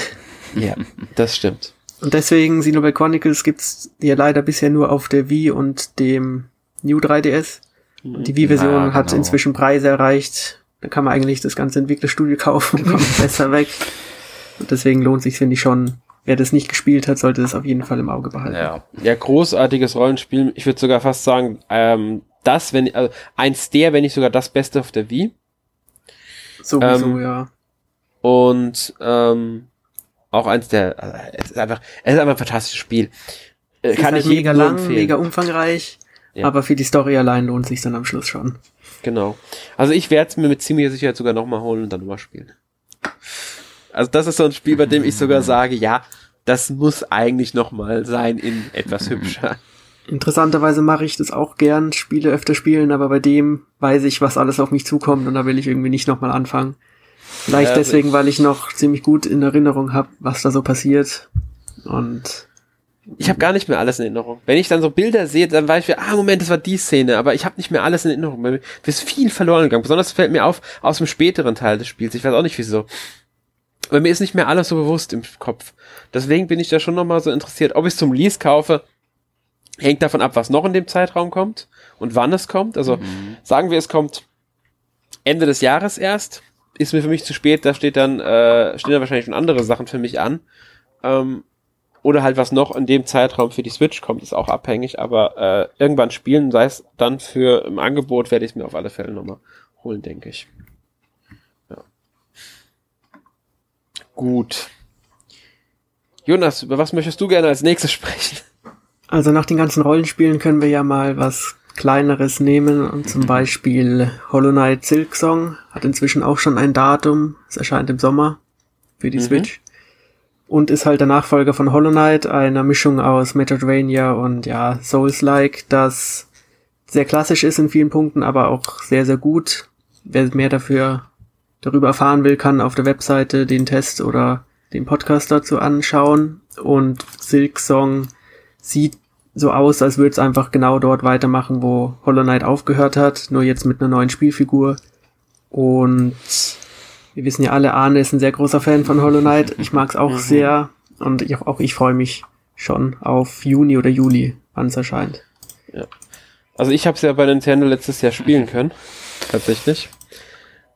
Ja, das stimmt. Und deswegen Xenoblade Chronicles gibt's ja leider bisher nur auf der Wii und dem New 3DS. Und die Wii-Version ja, genau. hat inzwischen Preise erreicht. Da kann man eigentlich das ganze Entwicklerstudio kaufen und kommt besser weg. Und deswegen lohnt sich finde ich schon. Wer das nicht gespielt hat, sollte das auf jeden Fall im Auge behalten. Ja, ja großartiges Rollenspiel. Ich würde sogar fast sagen, ähm, das, wenn also eins der, wenn nicht sogar das Beste auf der Wii. Sowieso, ähm, ja. Und ähm, auch eins der, also, es ist einfach, es ist einfach ein fantastisches Spiel. Äh, kann halt ich mega lang, empfehlen. mega umfangreich Ja. Aber für die Story allein lohnt sich dann am Schluss schon. Genau. Also ich werde es mir mit ziemlicher Sicherheit sogar nochmal holen und dann nochmal spielen. Also das ist so ein Spiel, bei dem ich sogar sage, ja, das muss eigentlich nochmal sein in etwas hübscher. Interessanterweise mache ich das auch gern, Spiele öfter spielen, aber bei dem weiß ich, was alles auf mich zukommt und da will ich irgendwie nicht nochmal anfangen. Vielleicht ja, deswegen, weil ich noch ziemlich gut in Erinnerung habe, was da so passiert. Und ich habe gar nicht mehr alles in Erinnerung. Wenn ich dann so Bilder sehe, dann weiß ich, ah, Moment, das war die Szene, aber ich habe nicht mehr alles in Erinnerung. Mir ist viel verloren gegangen. Besonders fällt mir auf aus dem späteren Teil des Spiels. Ich weiß auch nicht wieso. Aber mir ist nicht mehr alles so bewusst im Kopf. Deswegen bin ich da schon nochmal so interessiert. Ob ich es zum Release kaufe, hängt davon ab, was noch in dem Zeitraum kommt und wann es kommt. Also mhm. sagen wir, es kommt Ende des Jahres erst. Ist mir für mich zu spät, da steht dann, äh, stehen dann wahrscheinlich schon andere Sachen für mich an. Ähm, oder halt was noch in dem Zeitraum für die Switch kommt, ist auch abhängig, aber äh, irgendwann spielen, sei es dann für im Angebot, werde ich es mir auf alle Fälle nochmal holen, denke ich. Ja. Gut. Jonas, über was möchtest du gerne als nächstes sprechen? Also nach den ganzen Rollenspielen können wir ja mal was kleineres nehmen und zum Beispiel Hollow Knight Silk Song hat inzwischen auch schon ein Datum. Es erscheint im Sommer für die mhm. Switch und ist halt der Nachfolger von Hollow Knight, einer Mischung aus Metroidvania und ja, Souls-like, das sehr klassisch ist in vielen Punkten, aber auch sehr, sehr gut. Wer mehr dafür darüber erfahren will, kann auf der Webseite den Test oder den Podcast dazu anschauen. Und Silk Song sieht so aus, als würde es einfach genau dort weitermachen, wo Hollow Knight aufgehört hat, nur jetzt mit einer neuen Spielfigur. Und wir wissen ja alle, Arne ist ein sehr großer Fan von Hollow Knight. Ich mag es auch mhm. sehr und ich, auch ich freue mich schon auf Juni oder Juli, wann es erscheint. Ja. Also ich habe es ja bei Nintendo letztes Jahr spielen können, tatsächlich.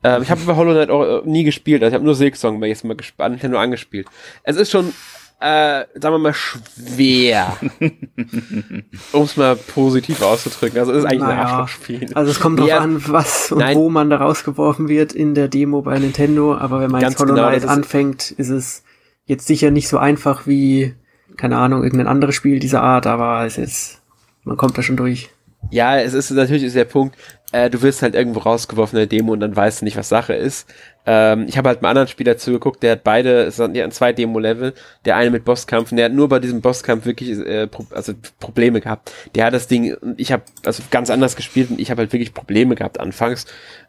Ähm, ich habe bei Hollow Knight auch äh, nie gespielt, also ich habe nur Silksong bei jetzt mal an Nintendo angespielt. Es ist schon äh, sagen wir mal, schwer. um es mal positiv auszudrücken. Also es ist eigentlich naja, ein Arschlochspiel. Also es kommt drauf ja, an, was und nein. wo man da rausgeworfen wird in der Demo bei Nintendo. Aber wenn man Ganz jetzt Hollow genau, Knight genau, anfängt, ist es jetzt sicher nicht so einfach wie, keine Ahnung, irgendein anderes Spiel dieser Art, aber es ist, man kommt da schon durch. Ja, es ist natürlich ist der Punkt, äh, du wirst halt irgendwo rausgeworfen in der Demo und dann weißt du nicht, was Sache ist. Ähm, ich habe halt einen anderen Spieler zugeguckt, der hat beide, es hatten zwei Demo-Level, der eine mit Bosskampf und der hat nur bei diesem Bosskampf wirklich äh, pro, also Probleme gehabt. Der hat das Ding, ich habe also ganz anders gespielt und ich habe halt wirklich Probleme gehabt anfangs.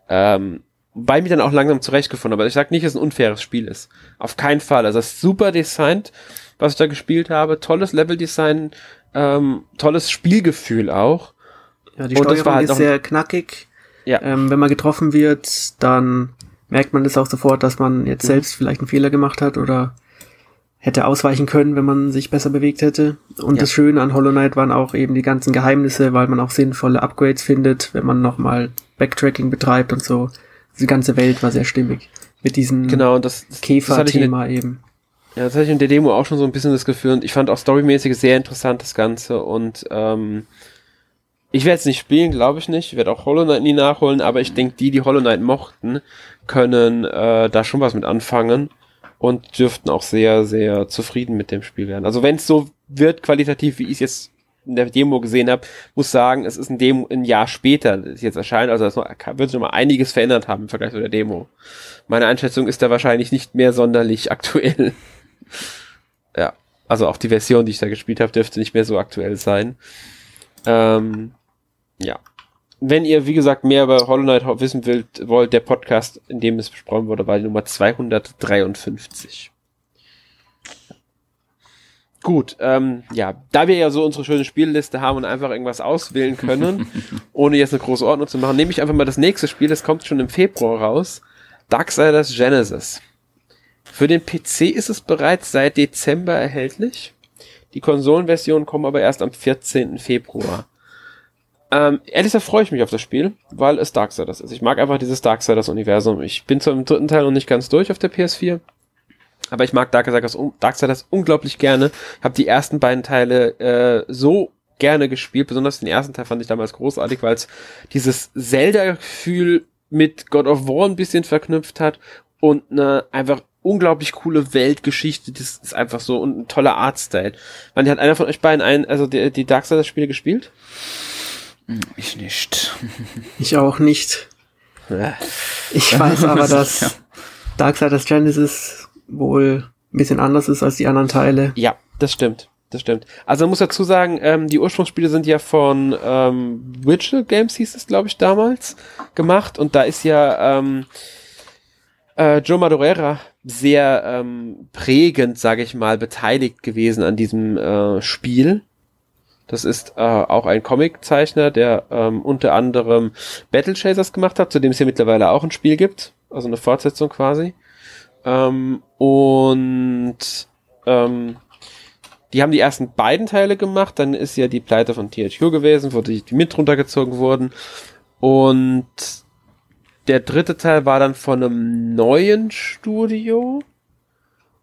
Ähm, bei mir dann auch langsam zurechtgefunden, aber ich sag nicht, dass es ein unfaires Spiel ist. Auf keinen Fall. Also es ist super designt, was ich da gespielt habe. Tolles Level-Design, ähm, tolles Spielgefühl auch. Ja, die Steuerung halt ist sehr knackig. Ja. Ähm, wenn man getroffen wird, dann merkt man das auch sofort, dass man jetzt mhm. selbst vielleicht einen Fehler gemacht hat oder hätte ausweichen können, wenn man sich besser bewegt hätte. Und ja. das Schöne an Hollow Knight waren auch eben die ganzen Geheimnisse, weil man auch sinnvolle Upgrades findet, wenn man nochmal Backtracking betreibt und so. Die ganze Welt war sehr stimmig. Mit diesem genau, das, das Käfer-Thema eben. Ja, das hatte ich in der Demo auch schon so ein bisschen das Gefühl und ich fand auch storymäßig sehr interessant das Ganze und ähm, ich werde es nicht spielen, glaube ich nicht. Ich werde auch Hollow Knight nie nachholen, aber ich denke, die, die Hollow Knight mochten, können äh, da schon was mit anfangen und dürften auch sehr, sehr zufrieden mit dem Spiel werden. Also wenn es so wird, qualitativ, wie ich es jetzt in der Demo gesehen habe, muss sagen, es ist ein Demo ein Jahr später, das jetzt erscheint, also das wird sich noch mal einiges verändert haben im Vergleich zu der Demo. Meine Einschätzung ist da wahrscheinlich nicht mehr sonderlich aktuell. ja, also auch die Version, die ich da gespielt habe, dürfte nicht mehr so aktuell sein. Ähm, ja. Wenn ihr, wie gesagt, mehr über Hollow Knight wissen wollt, wollt, der Podcast, in dem es besprochen wurde, war die Nummer 253. Gut, ähm, ja, da wir ja so unsere schöne Spielliste haben und einfach irgendwas auswählen können, ohne jetzt eine große Ordnung zu machen, nehme ich einfach mal das nächste Spiel, das kommt schon im Februar raus. Darksiders Genesis. Für den PC ist es bereits seit Dezember erhältlich. Die Konsolenversionen kommen aber erst am 14. Februar. Ähm, ehrlich gesagt freue ich mich auf das Spiel, weil es Darksiders ist. Ich mag einfach dieses Darksiders-Universum. Ich bin zwar im dritten Teil noch nicht ganz durch auf der PS4, aber ich mag Darksiders, Darksiders unglaublich gerne. Habe die ersten beiden Teile äh, so gerne gespielt. Besonders den ersten Teil fand ich damals großartig, weil es dieses Zelda-Gefühl mit God of War ein bisschen verknüpft hat und eine einfach unglaublich coole Weltgeschichte. Das ist einfach so und ein toller Artstyle. Man hat einer von euch beiden ein, also die, die Darksiders-Spiele gespielt? Hm, ich nicht. Ich auch nicht. Ich weiß aber, dass ja. Darksiders Genesis wohl ein bisschen anders ist als die anderen Teile. Ja, das stimmt. Das stimmt. Also man muss dazu sagen, ähm, die Ursprungsspiele sind ja von ähm, Witcher Games hieß es, glaube ich, damals gemacht. Und da ist ja ähm, äh, Joe Madureira sehr ähm, prägend, sage ich mal, beteiligt gewesen an diesem äh, Spiel. Das ist äh, auch ein Comiczeichner, der ähm, unter anderem Battle Chasers gemacht hat, zu dem es hier mittlerweile auch ein Spiel gibt, also eine Fortsetzung quasi. Ähm, und ähm, die haben die ersten beiden Teile gemacht, dann ist ja die Pleite von THQ gewesen, wo die, die mit runtergezogen wurden. Und der dritte Teil war dann von einem neuen Studio.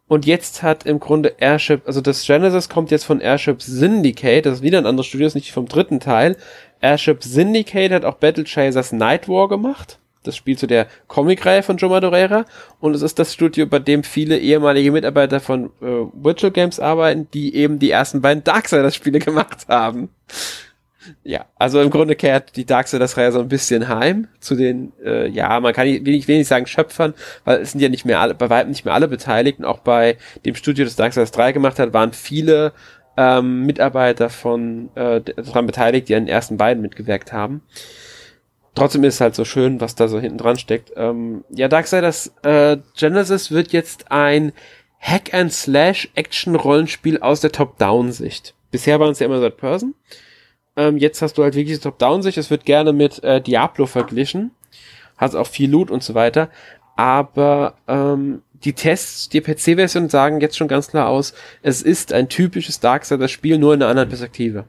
Und jetzt hat im Grunde Airship, also das Genesis kommt jetzt von Airship Syndicate, das ist wieder ein anderes Studio, ist nicht vom dritten Teil. Airship Syndicate hat auch Battle Chasers Night War gemacht. Das Spiel zu der Comicreihe von Joe Madureira. Und es ist das Studio, bei dem viele ehemalige Mitarbeiter von äh, Virtual Games arbeiten, die eben die ersten beiden Darksiders-Spiele gemacht haben. Ja, also im Grunde kehrt die Darksiders-Reihe so ein bisschen heim zu den, äh, ja, man kann wenig, wenig sagen Schöpfern, weil es sind ja nicht mehr alle, bei weitem nicht mehr alle beteiligt und auch bei dem Studio, das Darksiders 3 gemacht hat, waren viele ähm, Mitarbeiter von äh, daran beteiligt, die an den ersten beiden mitgewirkt haben. Trotzdem ist es halt so schön, was da so hinten dran steckt. Ähm, ja, Darksiders äh, Genesis wird jetzt ein Hack-and-Slash-Action-Rollenspiel aus der Top-Down-Sicht. Bisher waren es ja immer Third Person. Ähm, jetzt hast du halt wirklich Top-Down-Sicht. Es wird gerne mit äh, Diablo verglichen. Hat auch viel Loot und so weiter. Aber ähm, die Tests, die PC-Version sagen jetzt schon ganz klar aus, es ist ein typisches Darksiders-Spiel, nur in einer anderen Perspektive.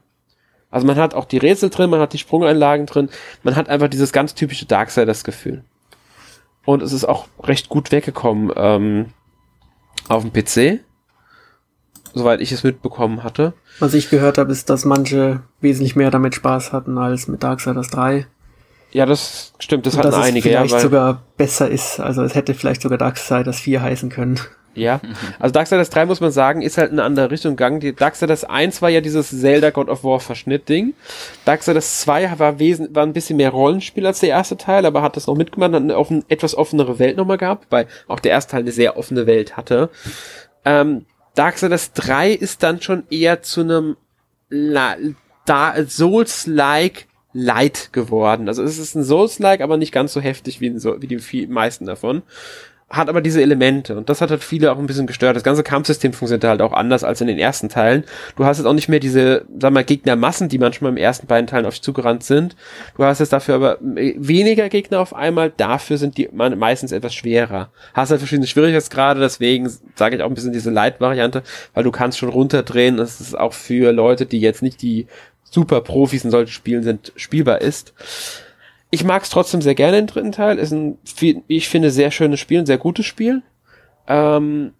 Also man hat auch die Rätsel drin, man hat die Sprungeinlagen drin, man hat einfach dieses ganz typische Darksiders-Gefühl. Und es ist auch recht gut weggekommen ähm, auf dem PC, soweit ich es mitbekommen hatte. Was ich gehört habe, ist, dass manche wesentlich mehr damit Spaß hatten als mit Darksiders 3. Ja, das stimmt, das Und hatten dass einige. es vielleicht ja, weil, sogar besser ist. Also es hätte vielleicht sogar Darksiders 4 heißen können. Ja, also Darksiders 3 muss man sagen, ist halt in eine andere Richtung gegangen. Die Darksiders 1 war ja dieses Zelda God of War Verschnitt-Ding. Darksiders 2 war, wesen, war ein bisschen mehr Rollenspiel als der erste Teil, aber hat das noch mitgemacht, hat eine offen, etwas offenere Welt nochmal gehabt, weil auch der erste Teil eine sehr offene Welt hatte. Ähm, Darksiders 3 ist dann schon eher zu einem Souls-like Light geworden. Also es ist ein Souls-like, aber nicht ganz so heftig wie, so, wie die meisten davon hat aber diese Elemente und das hat halt viele auch ein bisschen gestört. Das ganze Kampfsystem funktioniert halt auch anders als in den ersten Teilen. Du hast jetzt auch nicht mehr diese, sag mal, Gegnermassen, die manchmal im ersten beiden Teilen auf dich zugerannt sind. Du hast jetzt dafür aber weniger Gegner auf einmal, dafür sind die meistens etwas schwerer. Hast halt verschiedene Schwierigkeitsgrade, deswegen sage ich auch ein bisschen diese Light-Variante, weil du kannst schon runterdrehen. Das ist auch für Leute, die jetzt nicht die super Profis in solchen Spielen sind, spielbar ist ich mag es trotzdem sehr gerne, den dritten Teil. Ist ein, ich finde, sehr schönes Spiel, ein sehr gutes Spiel. Ähm,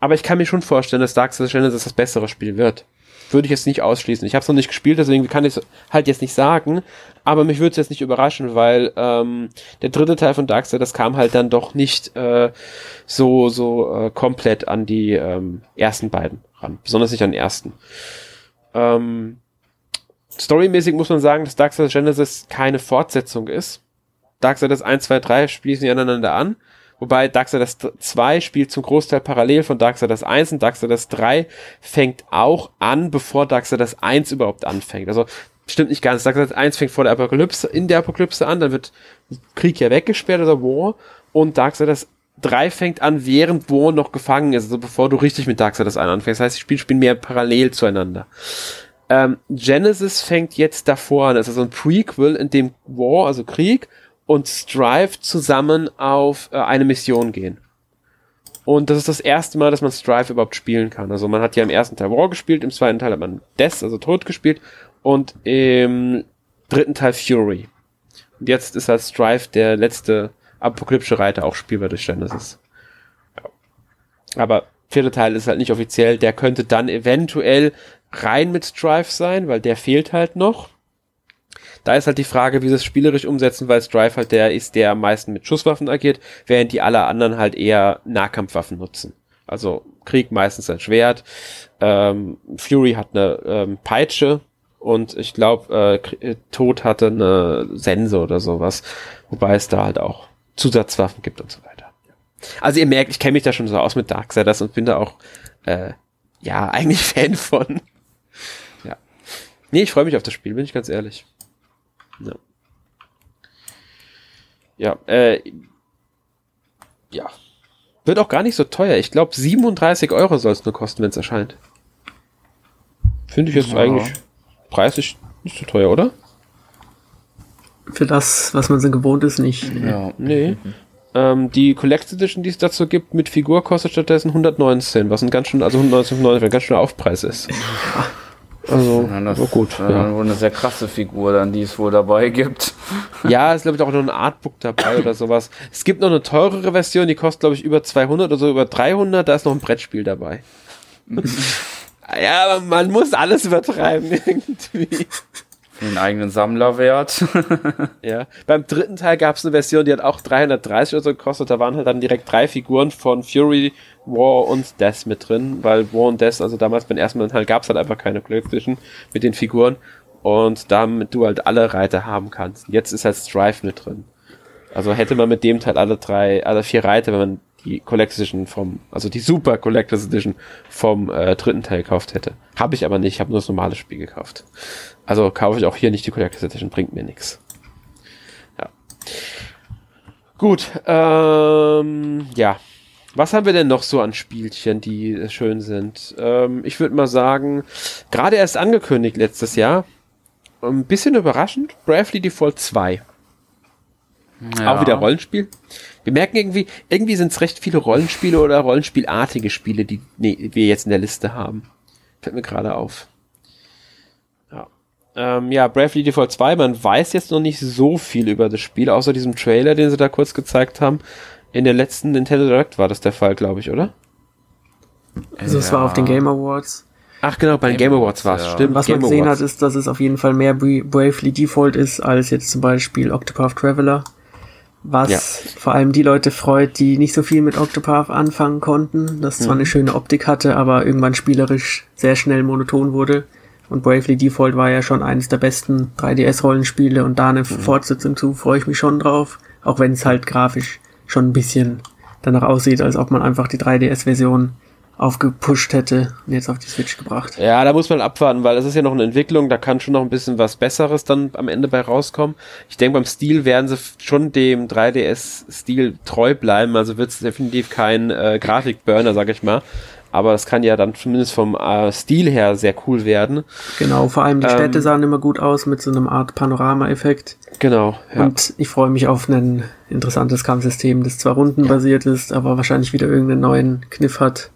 aber ich kann mir schon vorstellen, dass Dark Souls Genesis das bessere Spiel wird. Würde ich jetzt nicht ausschließen. Ich habe es noch nicht gespielt, deswegen kann ich halt jetzt nicht sagen. Aber mich würde es jetzt nicht überraschen, weil ähm, der dritte Teil von Dark Souls, das kam halt dann doch nicht äh, so so äh, komplett an die ähm, ersten beiden ran. Besonders nicht an den ersten. Ähm, Storymäßig muss man sagen, dass Darksiders Genesis keine Fortsetzung ist. Darksiders 1, 2, 3 schließen die aneinander an. Wobei Darksiders 2 spielt zum Großteil parallel von Darksiders 1 und Darksiders 3 fängt auch an, bevor Darksiders 1 überhaupt anfängt. Also stimmt nicht ganz. Darksiders 1 fängt vor der Apokalypse, in der Apokalypse an, dann wird Krieg ja weggesperrt oder War und Darksiders 3 fängt an, während War noch gefangen ist, also bevor du richtig mit Darksiders 1 anfängst. Das heißt, die Spiele spielen mehr parallel zueinander. Ähm, Genesis fängt jetzt davor an. Es ist also ein Prequel, in dem War, also Krieg, und Strive zusammen auf äh, eine Mission gehen. Und das ist das erste Mal, dass man Strive überhaupt spielen kann. Also man hat ja im ersten Teil War gespielt, im zweiten Teil hat man Death, also Tod gespielt, und im dritten Teil Fury. Und jetzt ist halt Strive der letzte apokalyptische Reiter auch spielbar durch Genesis. Aber vierte Teil ist halt nicht offiziell, der könnte dann eventuell rein mit Strive sein, weil der fehlt halt noch. Da ist halt die Frage, wie sie es spielerisch umsetzen, weil Strive halt der ist, der am meisten mit Schusswaffen agiert, während die alle anderen halt eher Nahkampfwaffen nutzen. Also Krieg meistens ein Schwert. Ähm, Fury hat eine ähm, Peitsche Und ich glaube, äh, Tod hatte eine Sense oder sowas, wobei es da halt auch Zusatzwaffen gibt und so weiter. Also ihr merkt, ich kenne mich da schon so aus mit Darksiders und bin da auch äh, ja eigentlich Fan von. Ja. Nee, ich freue mich auf das Spiel, bin ich ganz ehrlich. Ja. Ja, äh, ja. Wird auch gar nicht so teuer. Ich glaube, 37 Euro soll es nur kosten, wenn es erscheint. Finde ich jetzt ja. eigentlich preislich nicht so teuer, oder? Für das, was man so gewohnt ist, nicht. Ja. Nee. Mhm. Ähm, die Collected Edition, die es dazu gibt, mit Figur kostet stattdessen 119, was ein ganz schön, also 119,90, ein ganz schöner Aufpreis ist. Also, ja, das, so gut. Ja. ja. Wohl eine sehr krasse Figur, dann, die es wohl dabei gibt. Ja, es ist, glaube ich, auch noch ein Artbook dabei oder sowas. Es gibt noch eine teurere Version, die kostet, glaube ich, über 200 oder so über 300, da ist noch ein Brettspiel dabei. ja, aber man muss alles übertreiben irgendwie den eigenen Sammlerwert. ja. Beim dritten Teil gab es eine Version, die hat auch 330 oder so gekostet. Da waren halt dann direkt drei Figuren von Fury, War und Death mit drin, weil War und Death, also damals beim ersten Teil gab es halt einfach keine Collection mit den Figuren und damit du halt alle Reiter haben kannst. Jetzt ist halt Strife mit drin. Also hätte man mit dem Teil alle drei, alle vier Reiter, wenn man die Collector's Edition vom, also die Super Collector's Edition vom äh, dritten Teil gekauft hätte. Habe ich aber nicht, ich habe nur das normale Spiel gekauft. Also kaufe ich auch hier nicht die Collector's Edition, bringt mir nichts. Ja. Gut, ähm, ja. Was haben wir denn noch so an Spielchen, die schön sind? Ähm, ich würde mal sagen, gerade erst angekündigt letztes Jahr, ein bisschen überraschend, Bravely Default 2. Ja. Auch wieder Rollenspiel. Wir merken irgendwie, irgendwie sind es recht viele Rollenspiele oder Rollenspielartige Spiele, die nee, wir jetzt in der Liste haben. Fällt mir gerade auf. Ähm, ja, Bravely Default 2, man weiß jetzt noch nicht so viel über das Spiel, außer diesem Trailer, den sie da kurz gezeigt haben. In der letzten Nintendo Direct war das der Fall, glaube ich, oder? Also es war auf den Game Awards. Ach genau, bei den Game, Game Awards war es, ja. stimmt. Was Game man gesehen Awards. hat, ist, dass es auf jeden Fall mehr Bravely Default ist, als jetzt zum Beispiel Octopath Traveler. Was ja. vor allem die Leute freut, die nicht so viel mit Octopath anfangen konnten. Das zwar mhm. eine schöne Optik hatte, aber irgendwann spielerisch sehr schnell monoton wurde. Und Bravely Default war ja schon eines der besten 3DS-Rollenspiele und da eine mhm. Fortsetzung zu, freue ich mich schon drauf. Auch wenn es halt grafisch schon ein bisschen danach aussieht, als ob man einfach die 3DS-Version aufgepusht hätte und jetzt auf die Switch gebracht. Ja, da muss man abwarten, weil es ist ja noch eine Entwicklung, da kann schon noch ein bisschen was Besseres dann am Ende bei rauskommen. Ich denke, beim Stil werden sie schon dem 3DS-Stil treu bleiben, also wird es definitiv kein äh, Grafikburner, sag ich mal aber das kann ja dann zumindest vom äh, Stil her sehr cool werden. Genau, vor allem die ähm, Städte sahen immer gut aus mit so einem Art Panorama-Effekt. Genau. Ja. Und ich freue mich auf ein interessantes Kampfsystem, das zwar rundenbasiert ist, aber wahrscheinlich wieder irgendeinen neuen Kniff hat,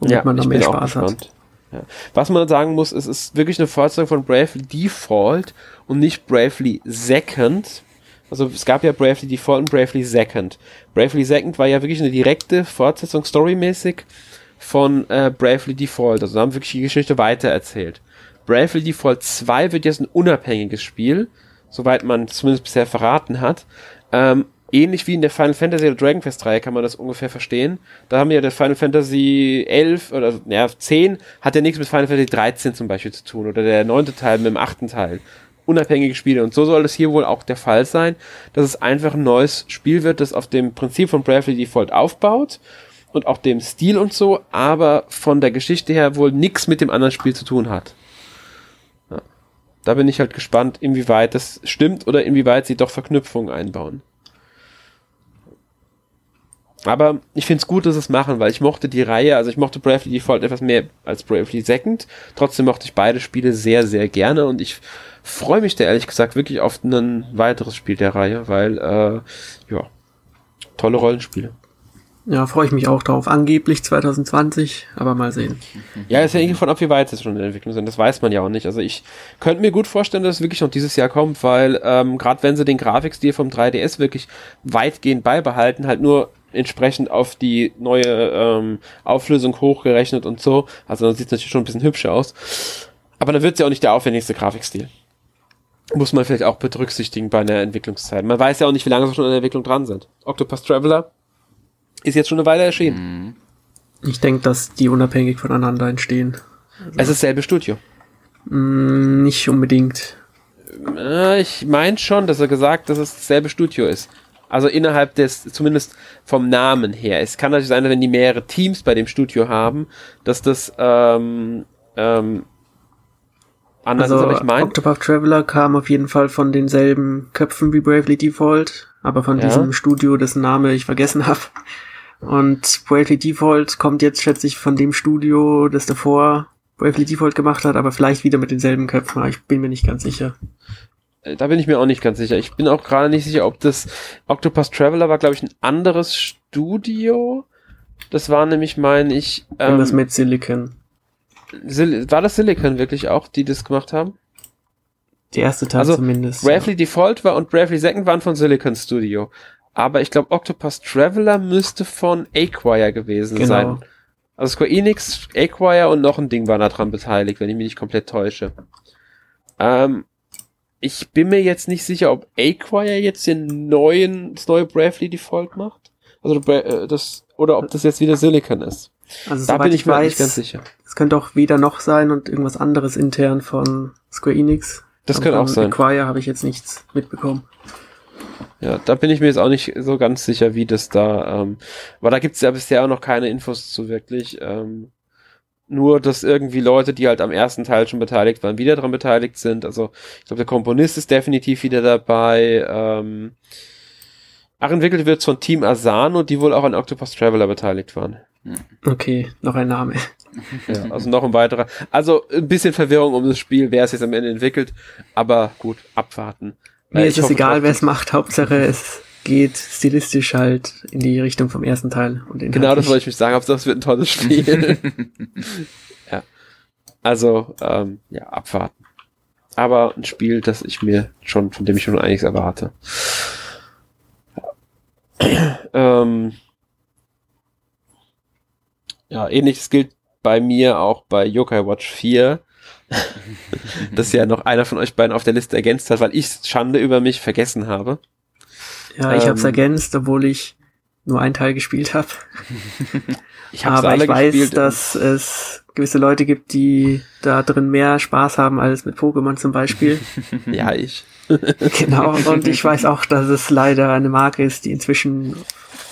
womit ja, man noch mehr Spaß hat. Ja. Was man sagen muss, es ist wirklich eine Fortsetzung von Bravely Default und nicht Bravely Second. Also es gab ja Bravely Default und Bravely Second. Bravely Second war ja wirklich eine direkte Fortsetzung storymäßig von äh, Bravely Default. Also haben wirklich die Geschichte weitererzählt. Bravely Default 2 wird jetzt ein unabhängiges Spiel, soweit man zumindest bisher verraten hat. Ähm, ähnlich wie in der Final Fantasy oder Dragon Quest Reihe kann man das ungefähr verstehen. Da haben wir ja der Final Fantasy 11 oder ja, 10 hat ja nichts mit Final Fantasy 13 zum Beispiel zu tun oder der neunte Teil mit dem achten Teil. Unabhängige Spiele. Und so soll es hier wohl auch der Fall sein, dass es einfach ein neues Spiel wird, das auf dem Prinzip von Bravely Default aufbaut und auch dem Stil und so, aber von der Geschichte her wohl nichts mit dem anderen Spiel zu tun hat. Da bin ich halt gespannt, inwieweit das stimmt oder inwieweit sie doch Verknüpfungen einbauen. Aber ich finde es gut, dass sie es machen, weil ich mochte die Reihe, also ich mochte Bravely Default etwas mehr als Bravely Second. Trotzdem mochte ich beide Spiele sehr, sehr gerne und ich freue mich da ehrlich gesagt wirklich auf ein weiteres Spiel der Reihe, weil, äh, ja, tolle Rollenspiele. Ja, freue ich mich auch drauf. Angeblich 2020, aber mal sehen. Ja, ist ja irgendwie von ab, wie weit es schon in der Entwicklung sind. Das weiß man ja auch nicht. Also ich könnte mir gut vorstellen, dass es wirklich noch dieses Jahr kommt, weil ähm, gerade wenn sie den Grafikstil vom 3DS wirklich weitgehend beibehalten, halt nur entsprechend auf die neue ähm, Auflösung hochgerechnet und so. Also dann sieht es natürlich schon ein bisschen hübscher aus. Aber dann wird es ja auch nicht der aufwendigste Grafikstil. Muss man vielleicht auch berücksichtigen bei einer Entwicklungszeit. Man weiß ja auch nicht, wie lange sie schon in der Entwicklung dran sind. Octopus Traveler ist jetzt schon eine Weile erschienen. Ich denke, dass die unabhängig voneinander entstehen. Also es ist selbe Studio. Mm, nicht unbedingt. Äh, ich meine schon, dass er gesagt, dass es dasselbe Studio ist. Also innerhalb des, zumindest vom Namen her. Es kann natürlich sein, wenn die mehrere Teams bei dem Studio haben, dass das ähm, ähm, anders also, ist, aber ich meine. Octopath Traveler kam auf jeden Fall von denselben Köpfen wie Bravely Default, aber von ja. diesem Studio, dessen Name ich vergessen habe. Und Bravely Default kommt jetzt, schätze ich, von dem Studio, das davor Bravely Default gemacht hat, aber vielleicht wieder mit denselben Köpfen. Ich bin mir nicht ganz sicher. Äh, da bin ich mir auch nicht ganz sicher. Ich bin auch gerade nicht sicher, ob das Octopus Traveler war, glaube ich, ein anderes Studio. Das war nämlich, meine ich. Ähm, das mit Silicon. Sil war das Silicon wirklich auch, die das gemacht haben? Die erste Teil also, zumindest. Bravely ja. Default war und Bravely Second waren von Silicon Studio. Aber ich glaube, Octopus Traveler müsste von Acquire gewesen genau. sein. Also Square Enix, Acquire und noch ein Ding waren da dran beteiligt, wenn ich mich nicht komplett täusche. Ähm, ich bin mir jetzt nicht sicher, ob Acquire jetzt den neuen, das neue Bravely Default macht. Also äh, das, oder ob das jetzt wieder Silicon ist. Also da bin ich mir weiß, nicht ganz sicher. Es könnte auch weder noch sein und irgendwas anderes intern von Square Enix. Das könnte auch sein. Acquire habe ich jetzt nichts mitbekommen. Ja, da bin ich mir jetzt auch nicht so ganz sicher, wie das da, ähm, aber da gibt es ja bisher auch noch keine Infos zu wirklich. Ähm, nur, dass irgendwie Leute, die halt am ersten Teil schon beteiligt waren, wieder dran beteiligt sind. Also ich glaube, der Komponist ist definitiv wieder dabei. Ähm, ach, entwickelt wird von Team Asano, die wohl auch an Octopus Traveler beteiligt waren. Okay, noch ein Name. Ja, also noch ein weiterer. Also ein bisschen Verwirrung um das Spiel, wer es jetzt am Ende entwickelt, aber gut, abwarten. Mir ist es egal, wer es macht, Hauptsache es geht stilistisch halt in die Richtung vom ersten Teil. Und genau das wollte ich mich sagen, Hauptsache es wird ein tolles Spiel. ja. Also, ähm, ja, abwarten. Aber ein Spiel, das ich mir schon, von dem ich schon einiges erwarte. ähm, ja, ähnliches gilt bei mir auch bei Yokai Watch 4 das ja noch einer von euch beiden auf der Liste ergänzt hat, weil ich Schande über mich vergessen habe. Ja, ich ähm, habe es ergänzt, obwohl ich nur einen Teil gespielt habe. ich hab's Aber ich weiß, dass es gewisse Leute gibt, die da drin mehr Spaß haben als mit Pokémon zum Beispiel. ja, ich. genau, und ich weiß auch, dass es leider eine Marke ist, die inzwischen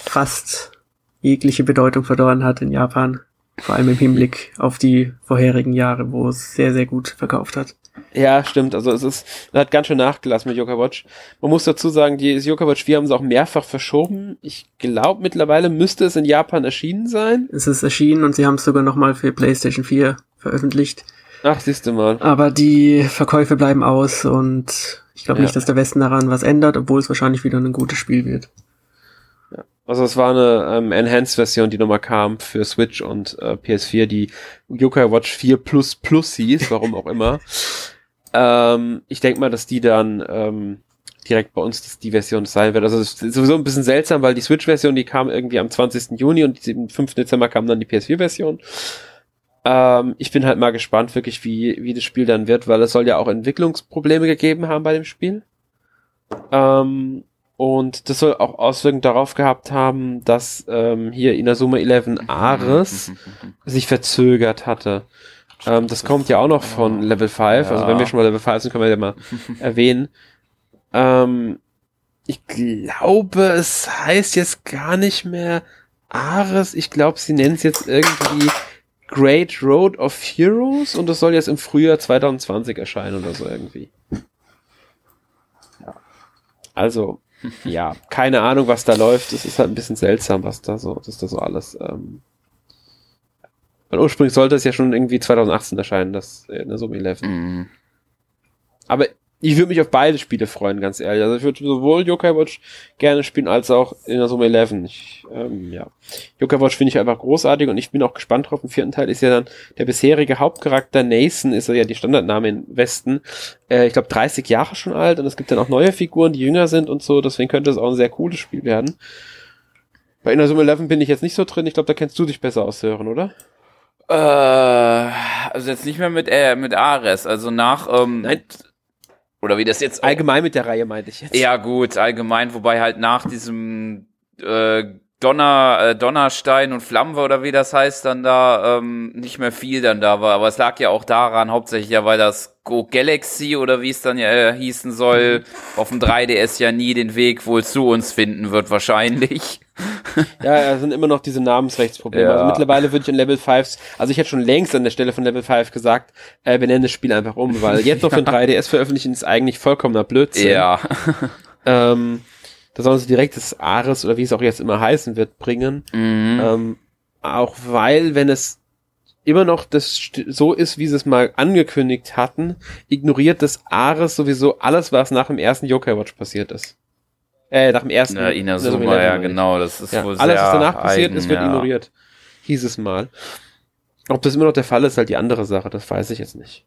fast jegliche Bedeutung verloren hat in Japan. Vor allem im Hinblick auf die vorherigen Jahre, wo es sehr, sehr gut verkauft hat. Ja, stimmt. Also es ist, es hat ganz schön nachgelassen mit Yoka Watch. Man muss dazu sagen, die Yoka Watch 4 haben sie auch mehrfach verschoben. Ich glaube, mittlerweile müsste es in Japan erschienen sein. Es ist erschienen und sie haben es sogar nochmal für PlayStation 4 veröffentlicht. Ach, siehst du mal. Aber die Verkäufe bleiben aus und ich glaube ja. nicht, dass der Westen daran was ändert, obwohl es wahrscheinlich wieder ein gutes Spiel wird. Also es war eine ähm, Enhanced-Version, die nochmal kam für Switch und äh, PS4, die Yokai Watch 4 Plus Plus hieß, warum auch immer. ähm, ich denke mal, dass die dann ähm, direkt bei uns das, die Version sein wird. Also es ist sowieso ein bisschen seltsam, weil die Switch-Version, die kam irgendwie am 20. Juni und am 5. Dezember kam dann die PS4-Version. Ähm, ich bin halt mal gespannt, wirklich, wie, wie das Spiel dann wird, weil es soll ja auch Entwicklungsprobleme gegeben haben bei dem Spiel. Ähm, und das soll auch Auswirkungen darauf gehabt haben, dass ähm, hier Inazuma 11 Ares sich verzögert hatte. Ähm, das kommt ja auch noch von Level 5. Ja. Also wenn wir schon mal Level 5 sind, können wir ja mal erwähnen. Ähm, ich glaube, es heißt jetzt gar nicht mehr Ares. Ich glaube, sie nennen es jetzt irgendwie Great Road of Heroes und das soll jetzt im Frühjahr 2020 erscheinen oder so irgendwie. Ja. Also, ja, keine Ahnung, was da läuft. Es ist halt ein bisschen seltsam, was da so, dass da so alles. Ähm, weil ursprünglich sollte es ja schon irgendwie 2018 erscheinen, das ne, Summe 11. Mhm. Aber ich würde mich auf beide Spiele freuen, ganz ehrlich. Also ich würde sowohl Yokai Watch gerne spielen, als auch in der Summe 11. Ich, ähm, ja. Yokai Watch finde ich einfach großartig und ich bin auch gespannt drauf. Im vierten Teil ist ja dann der bisherige Hauptcharakter Nathan, ist ja die Standardname im Westen. Äh, ich glaube 30 Jahre schon alt und es gibt dann auch neue Figuren, die jünger sind und so. Deswegen könnte es auch ein sehr cooles Spiel werden. Bei In der Summe 11 bin ich jetzt nicht so drin. Ich glaube, da kennst du dich besser aushören, oder? Äh, also jetzt nicht mehr mit äh, mit Ares, also nach ähm, Nein. Oder wie das jetzt. Allgemein mit der Reihe meinte ich jetzt. Ja, gut, allgemein, wobei halt nach diesem äh, Donner, äh, Donnerstein und Flammen oder wie das heißt, dann da ähm, nicht mehr viel dann da war. Aber es lag ja auch daran, hauptsächlich ja, weil das Go Galaxy oder wie es dann ja äh, hießen soll, auf dem 3DS ja nie den Weg wohl zu uns finden wird, wahrscheinlich. ja, es sind immer noch diese Namensrechtsprobleme. Also ja. Also mittlerweile würde ich in Level 5, also ich hätte schon längst an der Stelle von Level 5 gesagt, äh, wir nennen das Spiel einfach um, weil jetzt noch für ein 3DS veröffentlichen ist eigentlich vollkommener Blödsinn. Ja. ähm, da sollen sie direkt das Ares oder wie es auch jetzt immer heißen wird bringen. Mhm. Ähm, auch weil, wenn es immer noch das so ist, wie sie es mal angekündigt hatten, ignoriert das Ares sowieso alles, was nach dem ersten Yokai Watch passiert ist. Äh, nach dem ersten. Ja, Inazuma, ja, genau, das ist ja, wohl Alles, was danach passiert ist, wird ja. ignoriert. Hieß es mal. Ob das immer noch der Fall ist, halt die andere Sache, das weiß ich jetzt nicht.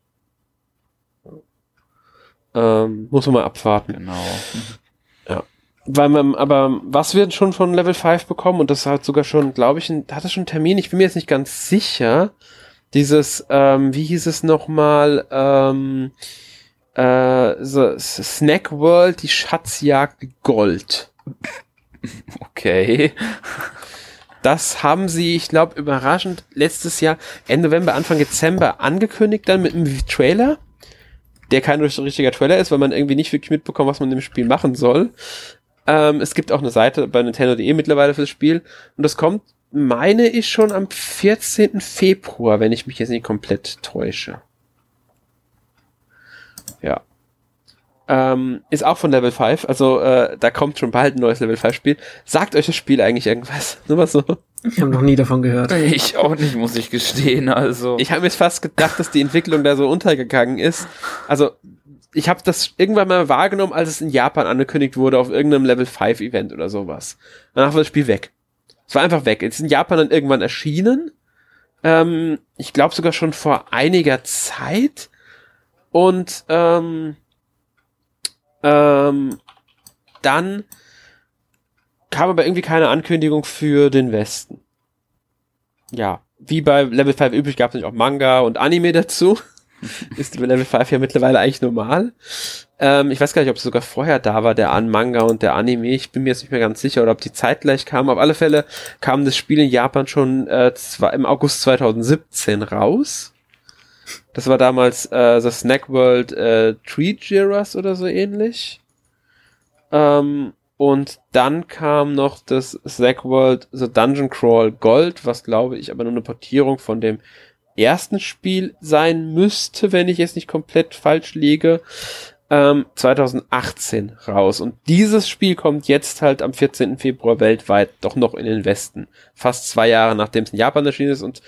Ähm, muss man mal abwarten. Genau. Weil man, aber was wird schon von Level 5 bekommen? Und das hat sogar schon, glaube ich, ein, hat es schon einen Termin? Ich bin mir jetzt nicht ganz sicher. Dieses, ähm, wie hieß es nochmal, ähm, äh, so, Snack World, die Schatzjagd Gold. Okay. Das haben sie, ich glaube, überraschend letztes Jahr, Ende November, Anfang Dezember angekündigt, dann mit einem Trailer, der kein richtiger Trailer ist, weil man irgendwie nicht wirklich mitbekommt, was man im Spiel machen soll. Ähm, es gibt auch eine Seite bei Nintendo.de mittlerweile fürs Spiel. Und das kommt, meine ich, schon am 14. Februar, wenn ich mich jetzt nicht komplett täusche. Ja. Ähm, ist auch von Level 5, also äh, da kommt schon bald ein neues Level 5 Spiel. Sagt euch das Spiel eigentlich irgendwas? Nur was so. Ich habe noch nie davon gehört. Ich auch nicht, muss ich gestehen. Also ich habe mir fast gedacht, dass die Entwicklung da so untergegangen ist. Also ich habe das irgendwann mal wahrgenommen, als es in Japan angekündigt wurde auf irgendeinem Level 5 Event oder sowas. Danach war das Spiel weg. Es war einfach weg. Es ist in Japan dann irgendwann erschienen. Ähm, ich glaube sogar schon vor einiger Zeit. Und ähm, ähm, dann kam aber irgendwie keine Ankündigung für den Westen. Ja, wie bei Level 5 üblich gab es natürlich auch Manga und Anime dazu ist Level 5 ja mittlerweile eigentlich normal. Ähm, ich weiß gar nicht, ob es sogar vorher da war, der An Manga und der Anime. Ich bin mir jetzt nicht mehr ganz sicher, oder ob die zeitgleich kamen. Auf alle Fälle kam das Spiel in Japan schon äh, im August 2017 raus. Das war damals äh, The Snack World äh, Tree Jiras oder so ähnlich. Ähm, und dann kam noch das Snack World The Dungeon Crawl Gold, was glaube ich aber nur eine Portierung von dem ersten Spiel sein müsste, wenn ich jetzt nicht komplett falsch liege, ähm, 2018 raus. Und dieses Spiel kommt jetzt halt am 14. Februar weltweit doch noch in den Westen. Fast zwei Jahre nachdem es in Japan erschienen ist und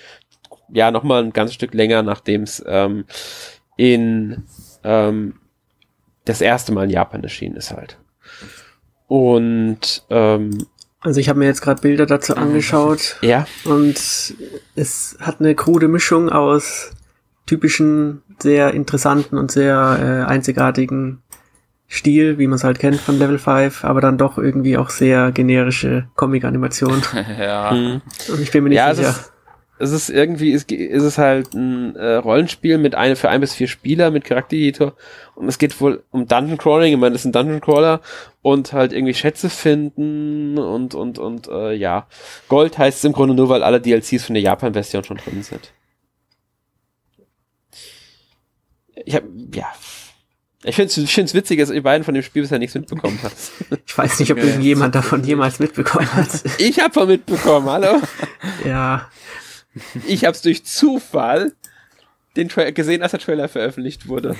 ja, nochmal ein ganzes Stück länger, nachdem es ähm, in ähm, das erste Mal in Japan erschienen ist halt. Und ähm, also ich habe mir jetzt gerade Bilder dazu angeschaut. Ja. Und es hat eine krude Mischung aus typischen, sehr interessanten und sehr äh, einzigartigen Stil, wie man es halt kennt von Level 5, aber dann doch irgendwie auch sehr generische Comic-Animation. ja. Mhm. Und ich bin mir nicht ja, sicher es ist irgendwie, ist, ist es halt ein äh, Rollenspiel mit eine für ein bis vier Spieler mit Charaktereditor und es geht wohl um Dungeon Crawling, ich meine, das ist ein Dungeon Crawler und halt irgendwie Schätze finden und und und äh, ja, Gold heißt es im Grunde nur, weil alle DLCs von der Japan-Version schon drin sind. Ich hab, ja, ich finde es witzig, dass ihr beiden von dem Spiel bisher nichts mitbekommen habt. Ich weiß nicht, ob irgendjemand davon jemals mitbekommen hat. Ich habe von mitbekommen, hallo? Ja, ich habe es durch Zufall den Tra gesehen, als der Trailer veröffentlicht wurde.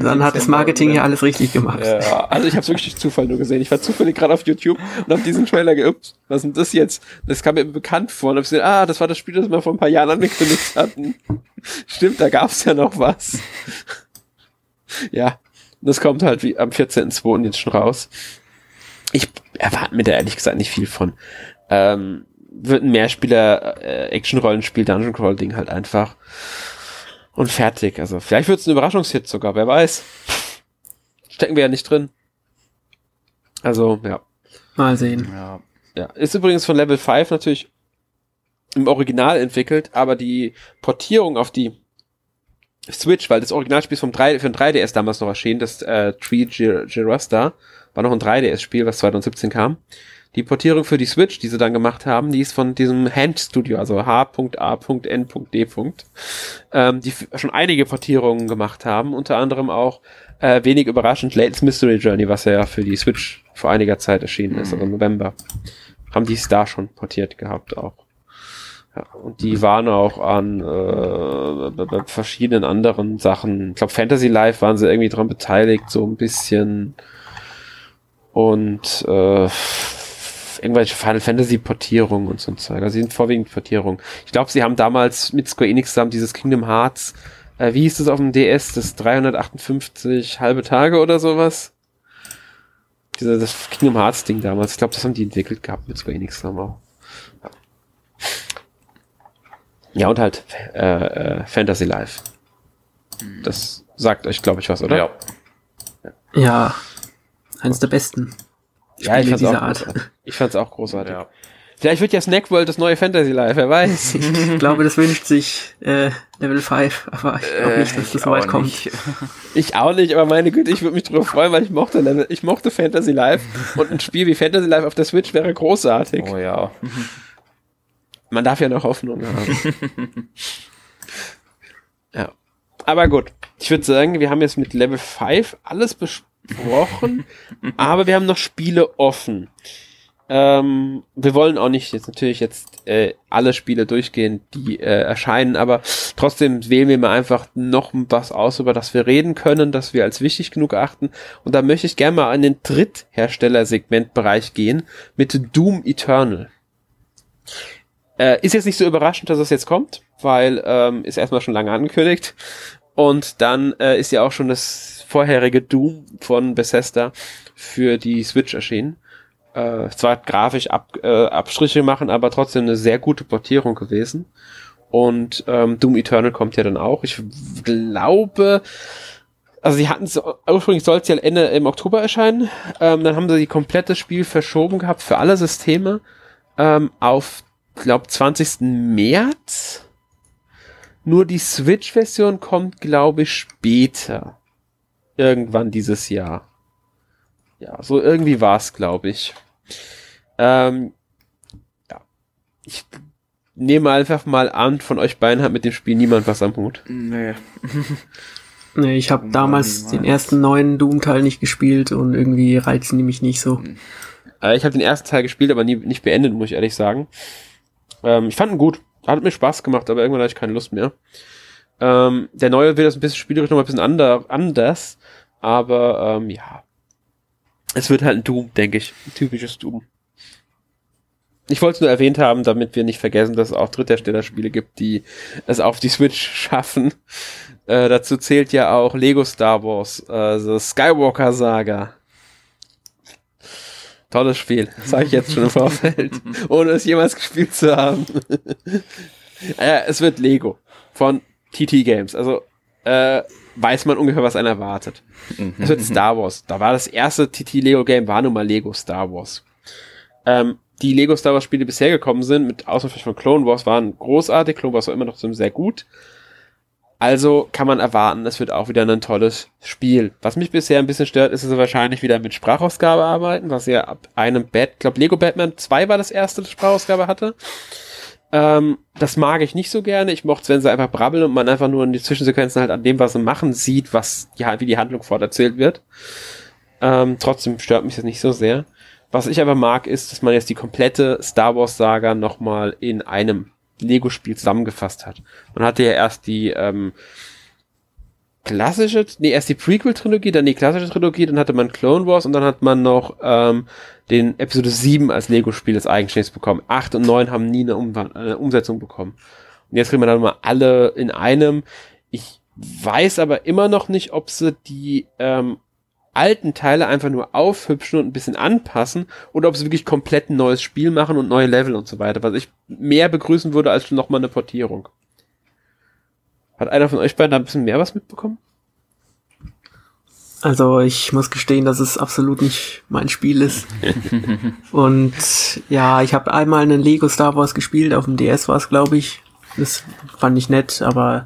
Dann hat das Marketing ja alles richtig gemacht. Ja, also ich habe es wirklich durch Zufall nur gesehen. Ich war zufällig gerade auf YouTube und habe diesen Trailer geübt. Was ist denn das jetzt? Das kam mir bekannt vor. Und hab gesehen, ah, das war das Spiel, das wir vor ein paar Jahren angekündigt hatten. Stimmt, da gab's ja noch was. ja, das kommt halt wie am 14.02. jetzt schon raus. Ich erwarte mir da ehrlich gesagt nicht viel von. Ähm, wird ein Mehrspieler äh, Action-Rollenspiel, Dungeon Crawl-Ding halt einfach. Und fertig. Also vielleicht wird es ein Überraschungshit sogar, wer weiß. Stecken wir ja nicht drin. Also, ja. Mal sehen. Ja. ja. Ist übrigens von Level 5 natürlich im Original entwickelt, aber die Portierung auf die Switch, weil das Originalspiel ist vom 3, für ein 3DS damals noch erschienen, das äh, Tree Girasta, war noch ein 3DS-Spiel, was 2017 kam Die Portierung für die Switch, die sie dann gemacht haben, die ist von diesem Hand Studio, also H.A.N.D. Ähm, die schon einige Portierungen gemacht haben, unter anderem auch äh, wenig überraschend Latest Mystery Journey, was ja für die Switch vor einiger Zeit erschienen ist, also im November. Haben die es da schon portiert gehabt auch. Ja, und die waren auch an äh, verschiedenen anderen Sachen. Ich glaube, Fantasy Life waren sie irgendwie dran beteiligt, so ein bisschen. Und äh, irgendwelche Final Fantasy Portierungen und so ein Zeug. Also sie sind vorwiegend Portierungen. Ich glaube, sie haben damals mit Square Enix zusammen dieses Kingdom Hearts, äh, wie hieß das auf dem DS, das 358 halbe Tage oder sowas? Diese, das Kingdom Hearts Ding damals. Ich glaube, das haben die entwickelt gehabt mit Square Enix zusammen auch. Ja. Ja, und halt äh, äh, Fantasy Life. Das sagt euch, glaube ich, was, oder? Ja. Ja, eines der besten. Ja, ich Spiele fand's dieser auch Art. großartig. Ich fand's auch großartig. Ja. Vielleicht wird ja Snack World das neue Fantasy Life, wer weiß. Ich glaube, das wünscht sich äh, Level 5, aber ich glaube nicht, dass Äh, das ich so weit auch kommt. nicht. Ich auch nicht, aber meine Güte, ich würde mich drüber freuen, weil ich mochte, Level- ich mochte Fantasy Life und ein Spiel wie Fantasy Life auf der Switch wäre großartig. Oh ja. Man darf ja noch Hoffnung haben. ja. Aber gut. Ich würde sagen, wir haben jetzt mit Level 5 alles besprochen, aber wir haben noch Spiele offen. Ähm, wir wollen auch nicht jetzt natürlich jetzt äh, alle Spiele durchgehen, die äh, erscheinen, aber trotzdem wählen wir mal einfach noch was aus, über das wir reden können, das wir als wichtig genug achten. Und da möchte ich gerne mal in den Dritthersteller-Segmentbereich gehen mit Doom Eternal. Äh, ist jetzt nicht so überraschend, dass es jetzt kommt, weil ähm, ist erstmal schon lange angekündigt. Und dann äh, ist ja auch schon das vorherige Doom von Bethesda für die Switch erschienen. Äh, zwar grafisch ab, äh, Abstriche machen, aber trotzdem eine sehr gute Portierung gewesen. Und ähm, Doom Eternal kommt ja dann auch. Ich glaube, also sie hatten es, ursprünglich soll es ja Ende im Oktober erscheinen. Ähm, dann haben sie die komplette Spiel verschoben gehabt für alle Systeme ähm, auf, glaube 20. März. Nur die Switch-Version kommt, glaube ich, später. Irgendwann dieses Jahr. Ja, so irgendwie war es, glaube ich. Ähm, ja. Ich nehme einfach mal an, von euch beiden hat mit dem Spiel niemand was am Hut. Nee. Nee, ich habe Niemals. damals den ersten neuen Doom-Teil nicht gespielt und irgendwie reizen die mich nicht so. Äh, ich habe den ersten Teil gespielt, aber nie, nicht beendet, muss ich ehrlich sagen. Ähm, ich fand ihn gut. Hat mir Spaß gemacht, aber irgendwann hatte ich keine Lust mehr. Ähm, der neue wird das ein bisschen spielerisch noch mal ein bisschen ander, anders, aber ähm, ja. Es wird halt ein Doom, denke ich. Ein typisches Doom. Ich wollte es nur erwähnt haben, damit wir nicht vergessen, dass es auch Drittherstellerspiele gibt, die es auf die Switch schaffen. Äh, dazu zählt ja auch Lego Star Wars, äh, The Skywalker Saga. Tolles Spiel, sage ich jetzt schon im Vorfeld, ohne es jemals gespielt zu haben. äh, es wird Lego von TT Games, also äh, weiß man ungefähr, was einen erwartet. Es wird Star Wars. Da war das erste TT Lego Game, war nun mal Lego Star Wars. Ähm, die Lego Star Wars Spiele, die bisher gekommen sind, mit Ausnahme von Clone Wars, waren großartig. Clone Wars war immer noch so sehr gut. Also kann man erwarten, es wird auch wieder ein tolles Spiel. Was mich bisher ein bisschen stört, ist, dass sie wahrscheinlich wieder mit Sprachausgabe arbeiten, was ja ab einem Bat, ich glaube Lego Batman 2 war das erste, das Sprachausgabe hatte. Ähm, das mag ich nicht so gerne. Ich mochte es, wenn sie einfach brabbeln und man einfach nur in die Zwischensequenzen halt an dem, was sie machen, sieht, was die, wie die Handlung forterzählt wird. Ähm, trotzdem stört mich das nicht so sehr. Was ich aber mag, ist, dass man jetzt die komplette Star Wars Saga nochmal in einem Lego-Spiel zusammengefasst hat. Man hatte ja erst die ähm, klassische, nee, erst die Prequel-Trilogie, dann die klassische Trilogie, dann hatte man Clone Wars und dann hat man noch ähm, den Episode 7 als Lego-Spiel als eigenständiges bekommen. 8 und 9 haben nie eine, um eine Umsetzung bekommen. Und jetzt kriegt man dann mal alle in einem. Ich weiß aber immer noch nicht, ob sie die ähm, alten Teile einfach nur aufhübschen und ein bisschen anpassen oder ob sie wirklich komplett ein neues Spiel machen und neue Level und so weiter, was ich mehr begrüßen würde als nochmal eine Portierung. Hat einer von euch beiden da ein bisschen mehr was mitbekommen? Also ich muss gestehen, dass es absolut nicht mein Spiel ist. Und ja, ich habe einmal einen Lego Star Wars gespielt, auf dem DS war es, glaube ich. Das fand ich nett, aber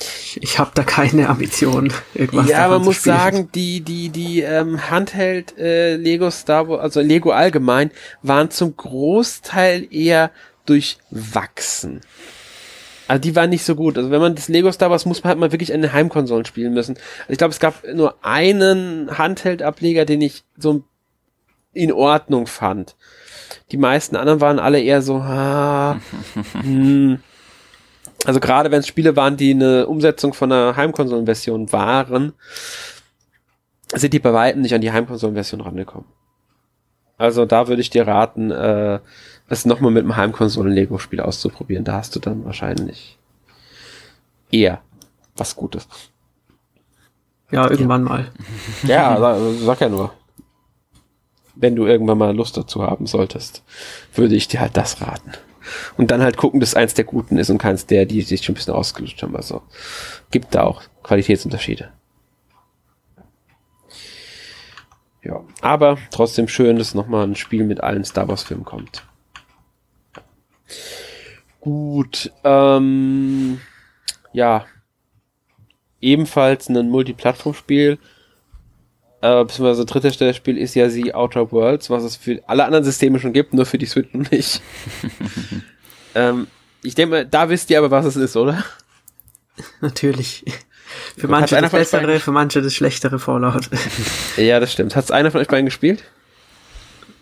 ich, ich habe da keine Ambition. Irgendwas ja, man muss spielen. sagen, die die die ähm, Handheld äh, Lego Star Wars, also Lego allgemein, waren zum Großteil eher durchwachsen. Also die waren nicht so gut. Also wenn man das Lego Star Wars muss man halt mal wirklich an den Heimkonsolen spielen müssen. Also ich glaube, es gab nur einen Handheld-Ableger, den ich so in Ordnung fand. Die meisten anderen waren alle eher so, ah, hm. Also gerade wenn es Spiele waren, die eine Umsetzung von einer Heimkonsolenversion waren, sind die bei weitem nicht an die Heimkonsolenversion rangekommen. Also da würde ich dir raten, äh, es nochmal mit einem Heimkonsolen-Lego-Spiel auszuprobieren. Da hast du dann wahrscheinlich eher was Gutes. Ja, irgendwann ja. mal. Ja, sag, sag ja nur. Wenn du irgendwann mal Lust dazu haben solltest, würde ich dir halt das raten. Und dann halt gucken, dass eins der Guten ist und keins der, die sich schon ein bisschen ausgelutscht haben. Also gibt da auch Qualitätsunterschiede. Ja, aber trotzdem schön, dass nochmal ein Spiel mit allen Star Wars Filmen kommt. Gut, ähm, ja, ebenfalls ein Multiplattform-Spiel, äh, beziehungsweise dritte Stelle Spiel ist ja The Outer Worlds, was es für alle anderen Systeme schon gibt, nur für die Switch noch nicht. ähm, ich denke da wisst ihr aber, was es ist, oder? Natürlich. Für manche das bessere, für manche das schlechtere Fallout. ja, das stimmt. Hat es einer von euch beiden gespielt?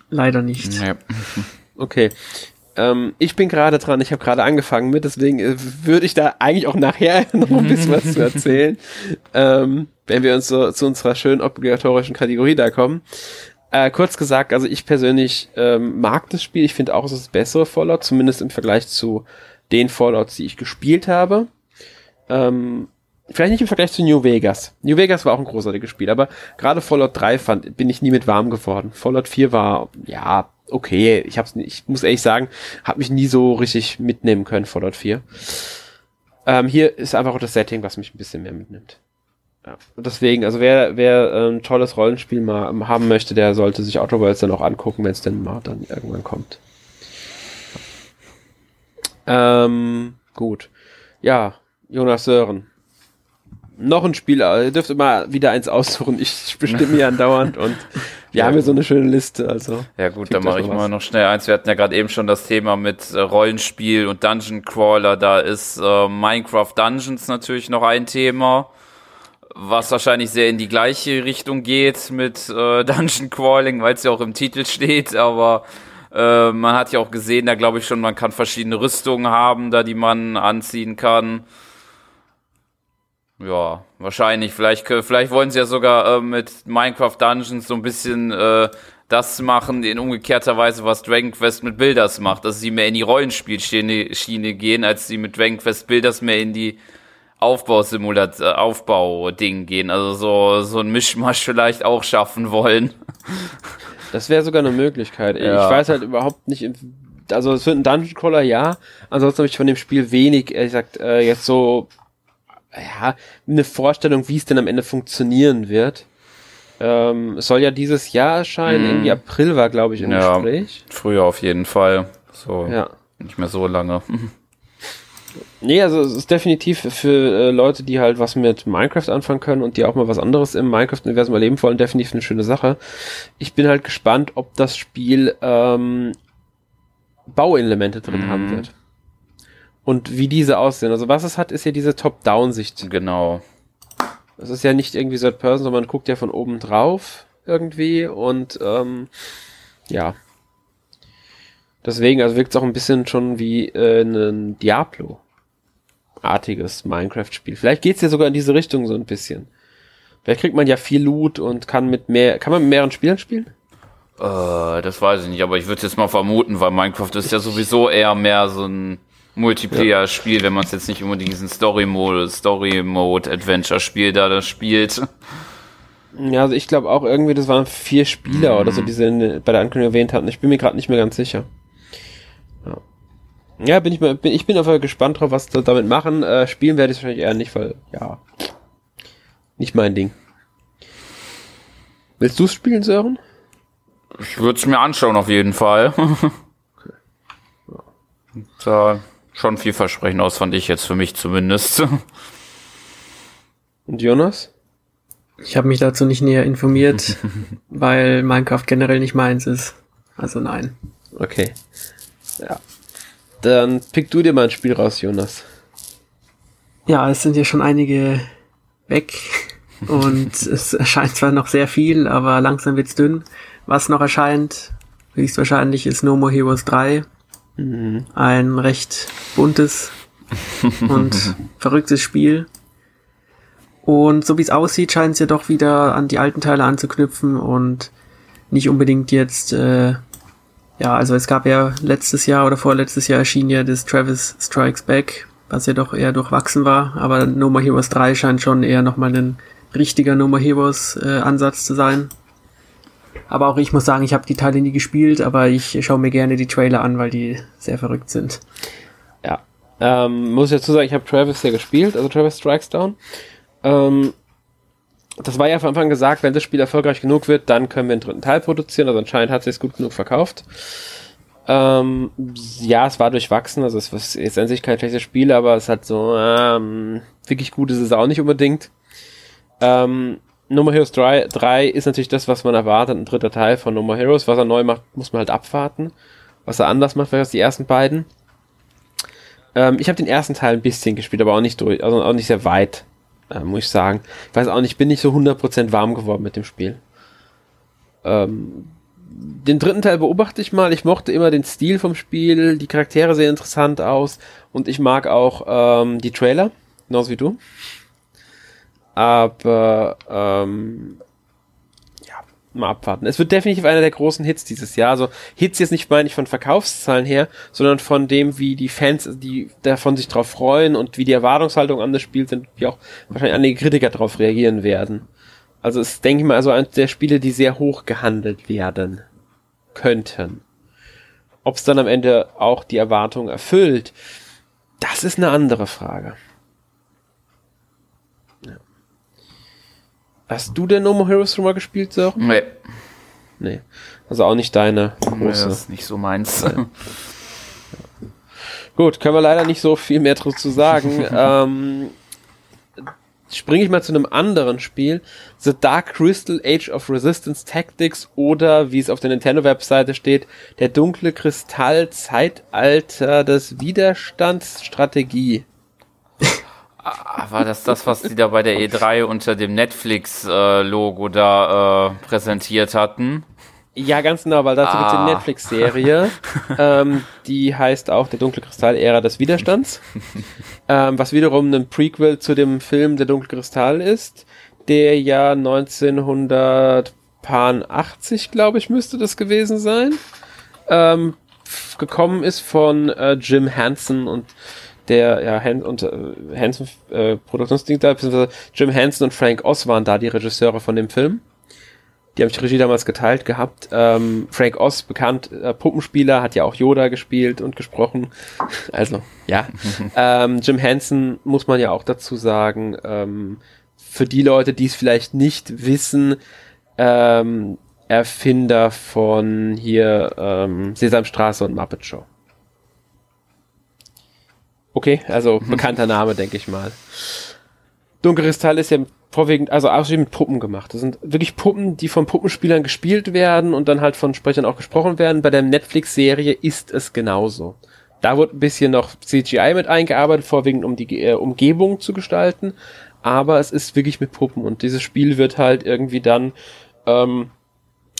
Leider nicht. Ja. Okay. Ähm, ich bin gerade dran, ich habe gerade angefangen mit, deswegen äh, würde ich da eigentlich auch nachher noch ein bisschen was zu erzählen, ähm, wenn wir uns so zu unserer schönen obligatorischen Kategorie da kommen. Äh, kurz gesagt, also ich persönlich ähm, mag das Spiel, ich finde auch, es ist das bessere Fallout, zumindest im Vergleich zu den Fallouts, die ich gespielt habe. Ähm, vielleicht nicht im Vergleich zu New Vegas. New Vegas war auch ein großartiges Spiel, aber gerade Fallout 3 fand, bin ich nie mit warm geworden. Fallout 4 war, ja, okay. Ich hab's, ich muss ehrlich sagen, habe mich nie so richtig mitnehmen können, Fallout 4. Ähm, hier ist einfach auch das Setting, was mich ein bisschen mehr mitnimmt. Ja. deswegen, also wer, wer äh, ein tolles Rollenspiel mal haben möchte, der sollte sich Outer Worlds dann auch angucken, wenn es denn mal dann irgendwann kommt. Ähm, gut. Ja, Jonas Sören noch ein Spiel, ihr dürft immer wieder eins aussuchen. Ich bestimme hier andauernd und wir ja, haben hier so eine schöne Liste. Also ja gut, dann mache ich mal noch schnell eins. Wir hatten ja gerade eben schon das Thema mit äh, Rollenspiel und Dungeon Crawler. Da ist äh, Minecraft Dungeons natürlich noch ein Thema, was wahrscheinlich sehr in die gleiche Richtung geht mit äh, Dungeon Crawling, weil es ja auch im Titel steht. Aber äh, man hat ja auch gesehen, da glaube ich schon, man kann verschiedene Rüstungen haben, da die man anziehen kann. Ja, wahrscheinlich. Vielleicht, vielleicht wollen sie ja sogar äh, mit Minecraft Dungeons so ein bisschen äh, das machen, in umgekehrter Weise, was Dragon Quest mit Builders macht, dass sie mehr in die Rollenspielschiene Schiene gehen, als sie mit Dragon Quest Builders mehr in die Aufbausimulat, äh, Aufbau-Ding gehen. Also so, so ein Mischmasch vielleicht auch schaffen wollen. Das wäre sogar eine Möglichkeit. Ja. Ich weiß halt überhaupt nicht, also es wird ein Dungeon Crawler, ja. Ansonsten habe ich von dem Spiel wenig, ehrlich gesagt, äh, jetzt so ja, eine Vorstellung, wie es denn am Ende funktionieren wird. Ähm, es soll ja dieses Jahr erscheinen, mm. irgendwie April war, glaube ich, im ja, Gespräch. Früher auf jeden Fall. So, ja. nicht mehr so lange. Nee, also es ist definitiv für äh, Leute, die halt was mit Minecraft anfangen können und die auch mal was anderes im Minecraft-Universum erleben wollen, definitiv eine schöne Sache. Ich bin halt gespannt, ob das Spiel ähm, Bauelemente drin mm. haben wird und wie diese aussehen. Also was es hat, ist ja diese Top-Down-Sicht. Genau. Das ist ja nicht irgendwie Third Person, sondern man guckt ja von oben drauf irgendwie und ähm, ja. Deswegen, also wirkt es auch ein bisschen schon wie äh, ein Diablo-artiges Minecraft-Spiel. Vielleicht geht's ja sogar in diese Richtung so ein bisschen. Vielleicht kriegt man ja viel Loot und kann mit mehr, kann man mit mehreren Spielern spielen? Äh, das weiß ich nicht, aber ich würde jetzt mal vermuten, weil Minecraft ist ja sowieso eher mehr so ein Multiplayer-Spiel, wenn man es jetzt nicht unbedingt diesen Story-Mode, Story-Mode-Adventure-Spiel da das spielt. Ja, also ich glaube auch irgendwie, das waren vier Spieler mhm. oder so, die sie bei der Ankündigung erwähnt hatten. Ich bin mir gerade nicht mehr ganz sicher. Ja. ja, bin ich mal, bin, ich bin einfach gespannt drauf, was sie damit machen. Äh, spielen werde ich wahrscheinlich eher nicht, weil, ja, nicht mein Ding. Willst du es spielen, Sören? Ich würde es mir anschauen, auf jeden Fall. okay. Ja. Da schon vielversprechend aus, fand ich jetzt für mich zumindest. Und Jonas? Ich habe mich dazu nicht näher informiert, weil Minecraft generell nicht meins ist. Also nein. Okay. Ja. Dann pick du dir mal ein Spiel raus, Jonas. Ja, es sind ja schon einige weg und es erscheint zwar noch sehr viel, aber langsam wird's dünn. Was noch erscheint, höchstwahrscheinlich ist No More Heroes 3. Mhm. Ein recht buntes und verrücktes Spiel. Und so wie es aussieht, scheint es ja doch wieder an die alten Teile anzuknüpfen und nicht unbedingt jetzt, äh, ja, also es gab ja letztes Jahr oder vorletztes Jahr erschien ja das Travis Strikes Back, was ja doch eher durchwachsen war, aber No More Heroes 3 scheint schon eher nochmal ein richtiger No More Heroes äh, Ansatz zu sein. Aber auch ich muss sagen, ich habe die Teile nie gespielt, aber ich schaue mir gerne die Trailer an, weil die sehr verrückt sind. Ja. Ähm, muss ich dazu sagen, ich habe Travis ja gespielt, also Travis Strikes Down. Ähm, das war ja von Anfang gesagt, wenn das Spiel erfolgreich genug wird, dann können wir einen dritten Teil produzieren. Also anscheinend hat es gut genug verkauft. Ähm, ja, es war durchwachsen, also es ist jetzt sich kein schlechtes Spiel, aber es hat so, ähm, wirklich gut ist es auch nicht unbedingt. Ähm, No More Heroes 3, 3 ist natürlich das, was man erwartet, ein dritter Teil von No More Heroes. Was er neu macht, muss man halt abwarten. Was er anders macht, als die ersten beiden. Ähm, ich habe den ersten Teil ein bisschen gespielt, aber auch nicht durch, also auch nicht sehr weit, äh, muss ich sagen. Ich weiß auch nicht, bin nicht so 100% warm geworden mit dem Spiel. Ähm, den dritten Teil beobachte ich mal. Ich mochte immer den Stil vom Spiel, die Charaktere sehen interessant aus und ich mag auch ähm, die Trailer, genauso wie du. Aber ähm, ja, mal abwarten. Es wird definitiv einer der großen Hits dieses Jahr. Also Hits jetzt nicht meine ich von Verkaufszahlen her, sondern von dem, wie die Fans, die davon sich drauf freuen und wie die Erwartungshaltung an das Spiel sind, wie auch wahrscheinlich einige Kritiker darauf reagieren werden. Also es denke ich mal also eines der Spiele, die sehr hoch gehandelt werden könnten. Ob es dann am Ende auch die Erwartung erfüllt, das ist eine andere Frage. Hast du denn No More Heroes schon mal gespielt, so? Nee. Nee. Also auch nicht deine große. Nee, das ist nicht so meins. Gut, können wir leider nicht so viel mehr dazu sagen. ähm, springe ich mal zu einem anderen Spiel. The Dark Crystal Age of Resistance Tactics oder, wie es auf der Nintendo-Webseite steht, der dunkle Kristall Zeitalter des Widerstandsstrategie. Ah, war das das, was die da bei der E3 unter dem Netflix-Logo äh, da äh, präsentiert hatten? Ja, ganz genau, weil dazu ah. gibt es eine Netflix-Serie, ähm, die heißt auch Der dunkle Kristall, Ära des Widerstands, ähm, was wiederum ein Prequel zu dem Film Der dunkle Kristall ist, der ja 1980, glaube ich, müsste das gewesen sein, ähm, gekommen ist von äh, Jim Hansen und der ja Hans und äh, Hansen äh, Produktionsding da, beziehungsweise Jim Hansen und Frank Oz waren da die Regisseure von dem Film. Die haben die Regie damals geteilt gehabt. Ähm, Frank Oz, bekannt äh, Puppenspieler, hat ja auch Yoda gespielt und gesprochen. Also, ja. ähm, Jim Henson muss man ja auch dazu sagen, ähm, für die Leute, die es vielleicht nicht wissen, ähm, Erfinder von hier ähm, Sesamstraße und Muppet Show. Okay, also mhm. bekannter Name, denke ich mal. Dunkelkristall ist ja vorwiegend, also außerdem mit Puppen gemacht. Das sind wirklich Puppen, die von Puppenspielern gespielt werden und dann halt von Sprechern auch gesprochen werden. Bei der Netflix-Serie ist es genauso. Da wird ein bisschen noch CGI mit eingearbeitet, vorwiegend um die äh, Umgebung zu gestalten. Aber es ist wirklich mit Puppen und dieses Spiel wird halt irgendwie dann ähm,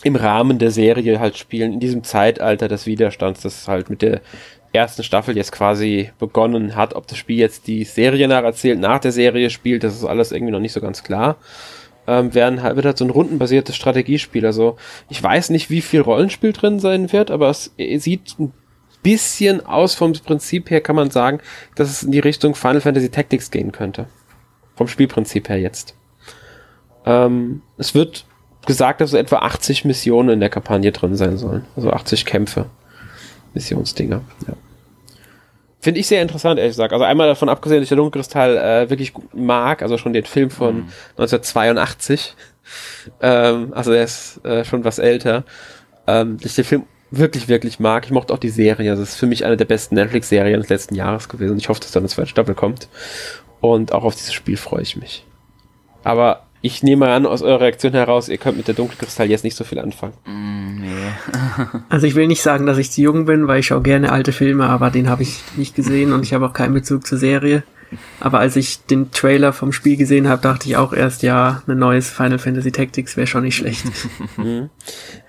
im Rahmen der Serie halt spielen, in diesem Zeitalter des Widerstands, das halt mit der ersten Staffel jetzt quasi begonnen hat. Ob das Spiel jetzt die Serie nacherzählt, nach der Serie spielt, das ist alles irgendwie noch nicht so ganz klar. Ähm, werden halt, wird halt so ein rundenbasiertes Strategiespiel. Also ich weiß nicht, wie viel Rollenspiel drin sein wird, aber es sieht ein bisschen aus vom Prinzip her, kann man sagen, dass es in die Richtung Final Fantasy Tactics gehen könnte. Vom Spielprinzip her jetzt. Ähm, es wird gesagt, dass so etwa 80 Missionen in der Kampagne drin sein sollen. Also 80 Kämpfe. Missionsdinger. Ja. Finde ich sehr interessant, ehrlich gesagt. Also einmal davon abgesehen, dass ich der Dunkelkristall äh, wirklich mag, also schon den Film von mhm. 1982. Ähm, also der ist äh, schon was älter. Ähm, dass ich den Film wirklich, wirklich mag. Ich mochte auch die Serie. Also das ist für mich eine der besten Netflix-Serien des letzten Jahres gewesen. Ich hoffe, dass da eine zweite Staffel kommt. Und auch auf dieses Spiel freue ich mich. Aber ich nehme an, aus eurer Reaktion heraus, ihr könnt mit der Dunkelkristall jetzt nicht so viel anfangen. Mm, nee. Also ich will nicht sagen, dass ich zu jung bin, weil ich schaue gerne alte Filme, aber den habe ich nicht gesehen und ich habe auch keinen Bezug zur Serie. Aber als ich den Trailer vom Spiel gesehen habe, dachte ich auch erst, ja, ein neues Final Fantasy Tactics wäre schon nicht schlecht. mhm.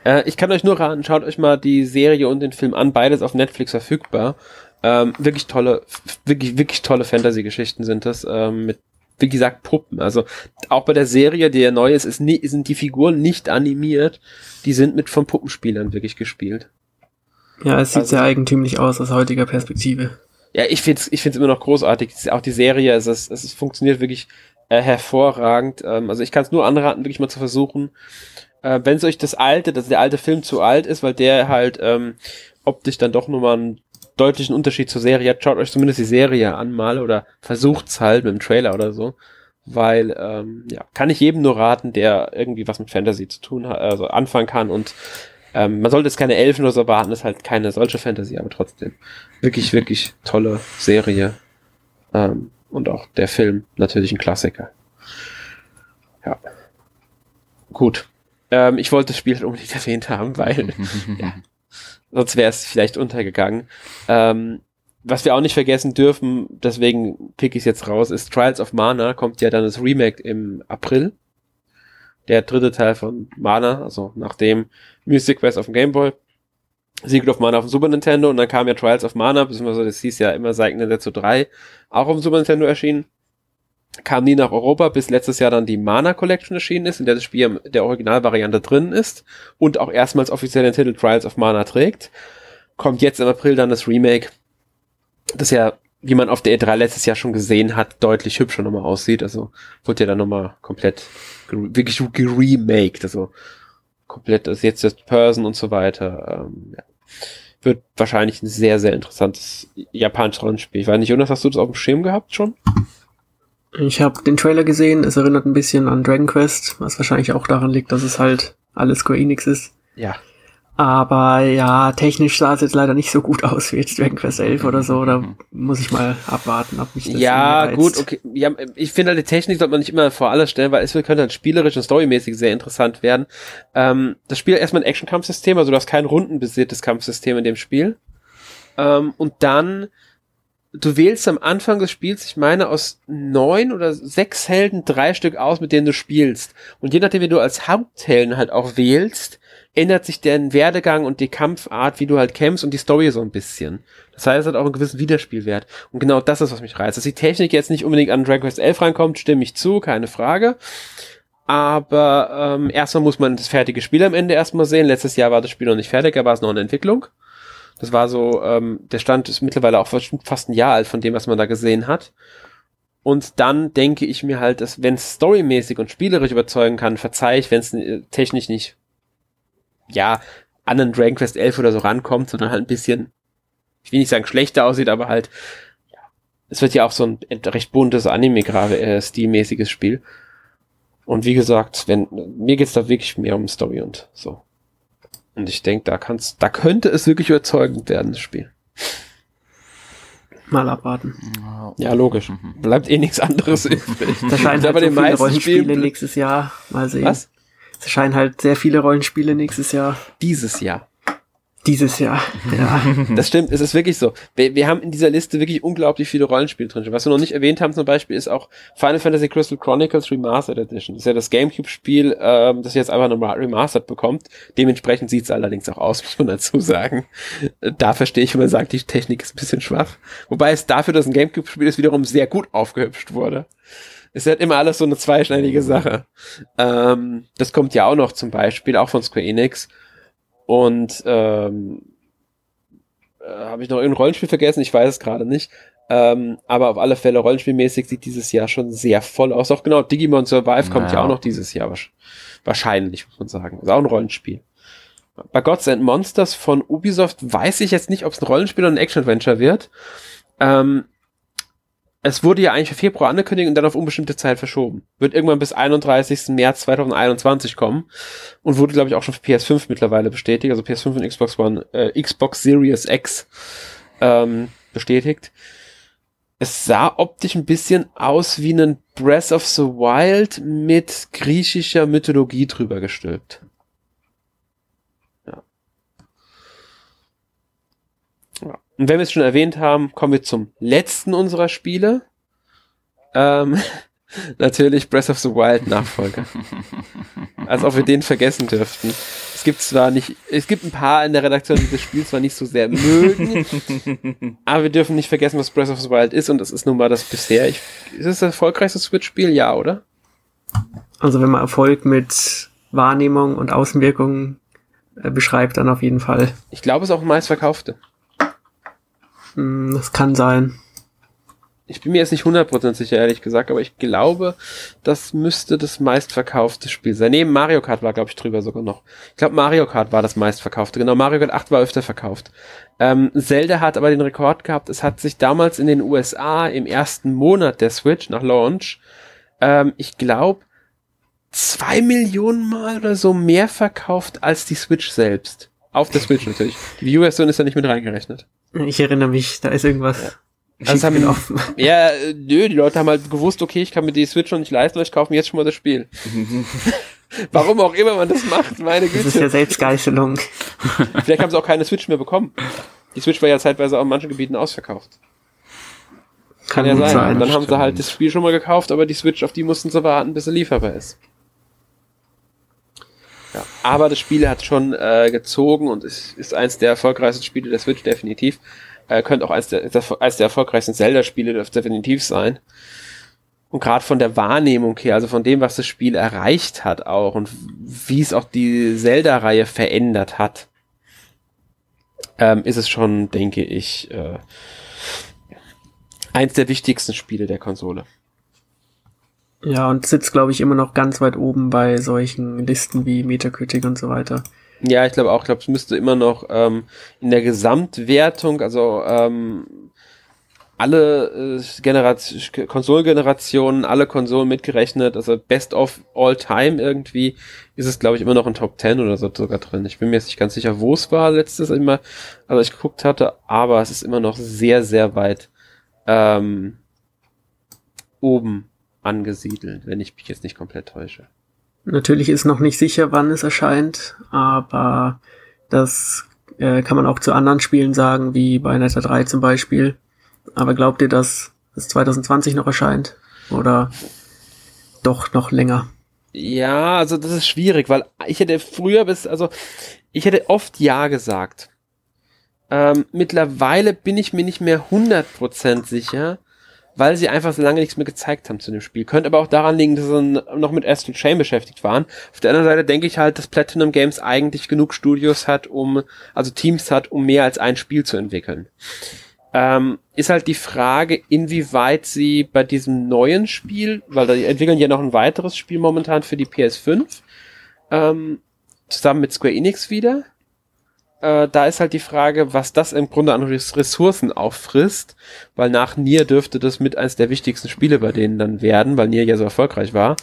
äh, ich kann euch nur raten, schaut euch mal die Serie und den Film an, beides auf Netflix verfügbar. Ähm, wirklich tolle, wirklich, wirklich tolle Fantasy-Geschichten sind das, ähm, mit wie gesagt, Puppen. Also auch bei der Serie, die ja neu ist, ist nie, sind die Figuren nicht animiert. Die sind mit von Puppenspielern wirklich gespielt. Ja, es sieht also, sehr eigentümlich aus aus heutiger Perspektive. Ja, ich find's, ich find's immer noch großartig. Auch die Serie, es, ist, es funktioniert wirklich äh, hervorragend. Ähm, also ich kann es nur anraten, wirklich mal zu versuchen. Äh, Wenn es euch das alte, dass der alte Film zu alt ist, weil der halt ähm, optisch dann doch nur mal einen deutlichen Unterschied zur Serie hat, schaut euch zumindest die Serie an mal oder versucht's halt mit dem Trailer oder so. Weil, ähm, ja, kann ich jedem nur raten, der irgendwie was mit Fantasy zu tun hat, also anfangen kann und ähm, man sollte jetzt keine Elfen oder so erwarten, ist halt keine solche Fantasy, aber trotzdem wirklich, wirklich tolle Serie. Ähm, und auch der Film natürlich ein Klassiker. Ja. Gut. Ähm, ich wollte das Spiel halt unbedingt erwähnt haben, weil ja, sonst wäre es vielleicht untergegangen. Ähm, was wir auch nicht vergessen dürfen, deswegen pick ich jetzt raus, ist Trials of Mana, kommt ja dann das Remake im April. Der dritte Teil von Mana, also nachdem Music Quest auf dem Game Boy, Secret of Mana auf dem Super Nintendo und dann kam ja Trials of Mana, beziehungsweise das hieß ja immer Seiken zu 3, auch auf dem Super Nintendo erschienen kam nie nach Europa, bis letztes Jahr dann die Mana Collection erschienen ist, in der das Spiel der Originalvariante drin ist und auch erstmals offiziell den Titel Trials of Mana trägt. Kommt jetzt im April dann das Remake, das ja, wie man auf der E3 letztes Jahr schon gesehen hat, deutlich hübscher nochmal aussieht. Also wurde ja dann nochmal komplett wirklich geremaked, also komplett, also jetzt das Person und so weiter. Ähm, ja. Wird wahrscheinlich ein sehr, sehr interessantes japanisches Rollenspiel. Ich weiß nicht, Jonas, hast du das auf dem Schirm gehabt schon? Ich habe den Trailer gesehen, es erinnert ein bisschen an Dragon Quest, was wahrscheinlich auch daran liegt, dass es halt alles Square Enix ist. Ja. Aber ja, technisch sah es jetzt leider nicht so gut aus wie jetzt Dragon Quest 11 oder so. Da muss ich mal abwarten, ob mich das Ja, gut, okay. Ja, ich finde halt, die Technik sollte man nicht immer vor alles stellen, weil es könnte halt spielerisch und storymäßig sehr interessant werden. Ähm, das Spiel erstmal ein Action-Kampfsystem, also du hast kein rundenbasiertes Kampfsystem in dem Spiel. Ähm, und dann du wählst am Anfang des Spiels, ich meine, aus neun oder sechs Helden drei Stück aus, mit denen du spielst. Und je nachdem, wie du als Haupthelden halt auch wählst, ändert sich deren Werdegang und die Kampfart, wie du halt kämpfst und die Story so ein bisschen. Das heißt, es hat auch einen gewissen Wiederspielwert. Und genau das ist, was mich reizt. Dass die Technik jetzt nicht unbedingt an Dragon Quest 11 reinkommt, stimme ich zu, keine Frage. Aber ähm, erstmal muss man das fertige Spiel am Ende erstmal sehen. Letztes Jahr war das Spiel noch nicht fertig, da war es noch in Entwicklung. Das war so, ähm, der Stand ist mittlerweile auch fast ein Jahr alt von dem, was man da gesehen hat. Und dann denke ich mir halt, dass wenn es storymäßig und spielerisch überzeugen kann, verzeih ich, wenn es äh, technisch nicht, ja, an einen Dragon Quest 11 oder so rankommt, sondern halt ein bisschen, ich will nicht sagen schlechter aussieht, aber halt, ja, es wird ja auch so ein recht buntes Anime gerade äh, stilmäßiges Spiel. Und wie gesagt, wenn mir geht's da wirklich mehr um Story und so. Und ich denke, da kann's, da könnte es wirklich überzeugend werden, das Spiel. Mal abwarten. Ja, logisch. Mhm. Bleibt eh nichts anderes übrig. Da scheinen halt so viele Rollenspiele Spielen, nächstes Jahr. Mal sehen. Was? Es erscheinen halt sehr viele Rollenspiele nächstes Jahr. Dieses Jahr. Dieses Jahr, ja. Das stimmt, es ist wirklich so. Wir, wir haben in dieser Liste wirklich unglaublich viele Rollenspiele drin. Was wir noch nicht erwähnt haben zum Beispiel ist auch Final Fantasy Crystal Chronicles Remastered Edition. Das ist ja das Gamecube-Spiel, ähm, das jetzt einfach nochmal remastered bekommt. Dementsprechend sieht es allerdings auch aus, muss man dazu sagen. Da verstehe ich, wenn man sagt, die Technik ist ein bisschen schwach. Wobei es dafür, dass ein Gamecube-Spiel ist, wiederum sehr gut aufgehübscht wurde. Es ist halt immer alles so eine zweischneidige Sache. Ähm, das kommt ja auch noch zum Beispiel, auch von Square Enix. Und ähm, äh, habe ich noch irgendein Rollenspiel vergessen? Ich weiß es gerade nicht. Ähm, aber auf alle Fälle rollenspielmäßig sieht dieses Jahr schon sehr voll aus. Auch genau, Digimon Survive kommt ja auch noch dieses Jahr. Wahrscheinlich, muss man sagen. Ist auch ein Rollenspiel. Bei Gods and Monsters von Ubisoft weiß ich jetzt nicht, ob es ein Rollenspiel oder ein Action-Adventure wird. Ähm, es wurde ja eigentlich für Februar angekündigt und dann auf unbestimmte Zeit verschoben. Wird irgendwann bis 31. März 2021 kommen und wurde, glaube ich, auch schon für PS5 mittlerweile bestätigt, also PS5 und Xbox One, äh, Xbox Series X ähm, bestätigt. es sah optisch ein bisschen aus wie ein Breath of the Wild mit griechischer Mythologie drüber gestülpt. Ja. ja. Und wenn wir es schon erwähnt haben, kommen wir zum letzten unserer Spiele. Ähm, natürlich Breath of the Wild Nachfolger. Als ob wir den vergessen dürften. Es gibt zwar nicht, es gibt ein paar in der Redaktion, die das Spiel zwar nicht so sehr mögen, aber wir dürfen nicht vergessen, was Breath of the Wild ist und das ist nun mal das bisher. Ich, ist es das erfolgreichste Switch-Spiel? Ja, oder? Also wenn man Erfolg mit Wahrnehmung und Außenwirkungen äh, beschreibt, dann auf jeden Fall. Ich glaube, es ist auch meistverkaufte. Hm, das kann sein. Ich bin mir jetzt nicht 100% sicher, ehrlich gesagt, aber ich glaube, das müsste das meistverkaufte Spiel sein. Neben Mario Kart war, glaube ich, drüber sogar noch. Ich glaube, Mario Kart war das meistverkaufte. Genau, Mario Kart 8 war öfter verkauft. Ähm, Zelda hat aber den Rekord gehabt. Es hat sich damals in den USA im ersten Monat der Switch nach Launch, ähm, ich glaube, zwei Millionen Mal oder so mehr verkauft als die Switch selbst. Auf der Switch natürlich. Die Wii U-Version ist ja nicht mit reingerechnet. Ich erinnere mich, da ist irgendwas. Ja. Also haben, ja, nö, die Leute haben halt gewusst, okay, ich kann mir die Switch noch nicht leisten, aber ich kaufe mir jetzt schon mal das Spiel. Warum auch immer man das macht, meine Güte. Das ist ja Selbstgeißelung. Vielleicht haben sie auch keine Switch mehr bekommen. Die Switch war ja zeitweise auch in manchen Gebieten ausverkauft. Kann, kann ja sein. sein. Und dann haben sie halt das Spiel schon mal gekauft, aber die Switch, auf die mussten sie warten, bis sie lieferbar ist. Ja, aber das Spiel hat schon äh, gezogen und ist, ist eins der erfolgreichsten Spiele der Switch definitiv. Äh, könnte auch eines der, eines der erfolgreichsten Zelda-Spiele definitiv sein. Und gerade von der Wahrnehmung her, also von dem, was das Spiel erreicht hat auch und wie es auch die Zelda-Reihe verändert hat, ähm, ist es schon, denke ich, äh, eins der wichtigsten Spiele der Konsole. Ja, und sitzt, glaube ich, immer noch ganz weit oben bei solchen Listen wie Metacritic und so weiter. Ja, ich glaube auch, ich glaube, es müsste immer noch ähm, in der Gesamtwertung, also ähm, alle äh, Generation, Konsolengenerationen, alle Konsolen mitgerechnet, also Best of All Time irgendwie, ist es, glaube ich, immer noch in Top 10 oder so sogar drin. Ich bin mir jetzt nicht ganz sicher, wo es war letztes Mal, als ich geguckt hatte, aber es ist immer noch sehr, sehr weit ähm, oben angesiedelt, wenn ich mich jetzt nicht komplett täusche. Natürlich ist noch nicht sicher, wann es erscheint, aber das äh, kann man auch zu anderen Spielen sagen, wie bei Netter 3 zum Beispiel. Aber glaubt ihr, dass es 2020 noch erscheint? Oder doch noch länger? Ja, also das ist schwierig, weil ich hätte früher bis, also ich hätte oft Ja gesagt. Ähm, mittlerweile bin ich mir nicht mehr 100% sicher, weil sie einfach so lange nichts mehr gezeigt haben zu dem Spiel. Könnte aber auch daran liegen, dass sie noch mit Astral Chain beschäftigt waren. Auf der anderen Seite denke ich halt, dass Platinum Games eigentlich genug Studios hat, um, also Teams hat, um mehr als ein Spiel zu entwickeln. Ähm, ist halt die Frage, inwieweit sie bei diesem neuen Spiel, weil die entwickeln ja noch ein weiteres Spiel momentan für die PS5, ähm, zusammen mit Square Enix wieder, äh, da ist halt die Frage, was das im Grunde an Ressourcen auffrisst, weil nach Nier dürfte das mit eins der wichtigsten Spiele bei denen dann werden, weil Nier ja so erfolgreich war.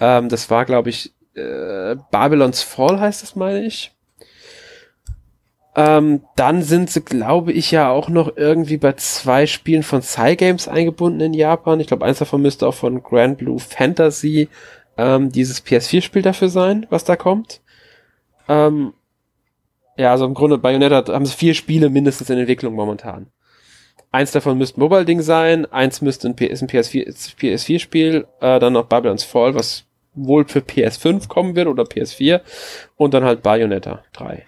Ähm, das war, glaube ich, äh, Babylons Fall heißt das, meine ich. Ähm, dann sind sie, glaube ich, ja auch noch irgendwie bei zwei Spielen von Cygames eingebunden in Japan. Ich glaube, eins davon müsste auch von Grand Blue Fantasy ähm, dieses PS4-Spiel dafür sein, was da kommt. Ähm, ja, also im Grunde Bayonetta haben sie vier Spiele mindestens in Entwicklung momentan. Eins davon müsste ein Mobile-Ding sein, eins müsste ein, ein PS4, PS4-Spiel, äh, dann noch Babylon's Fall, was wohl für PS5 kommen wird oder PS4 und dann halt Bayonetta 3.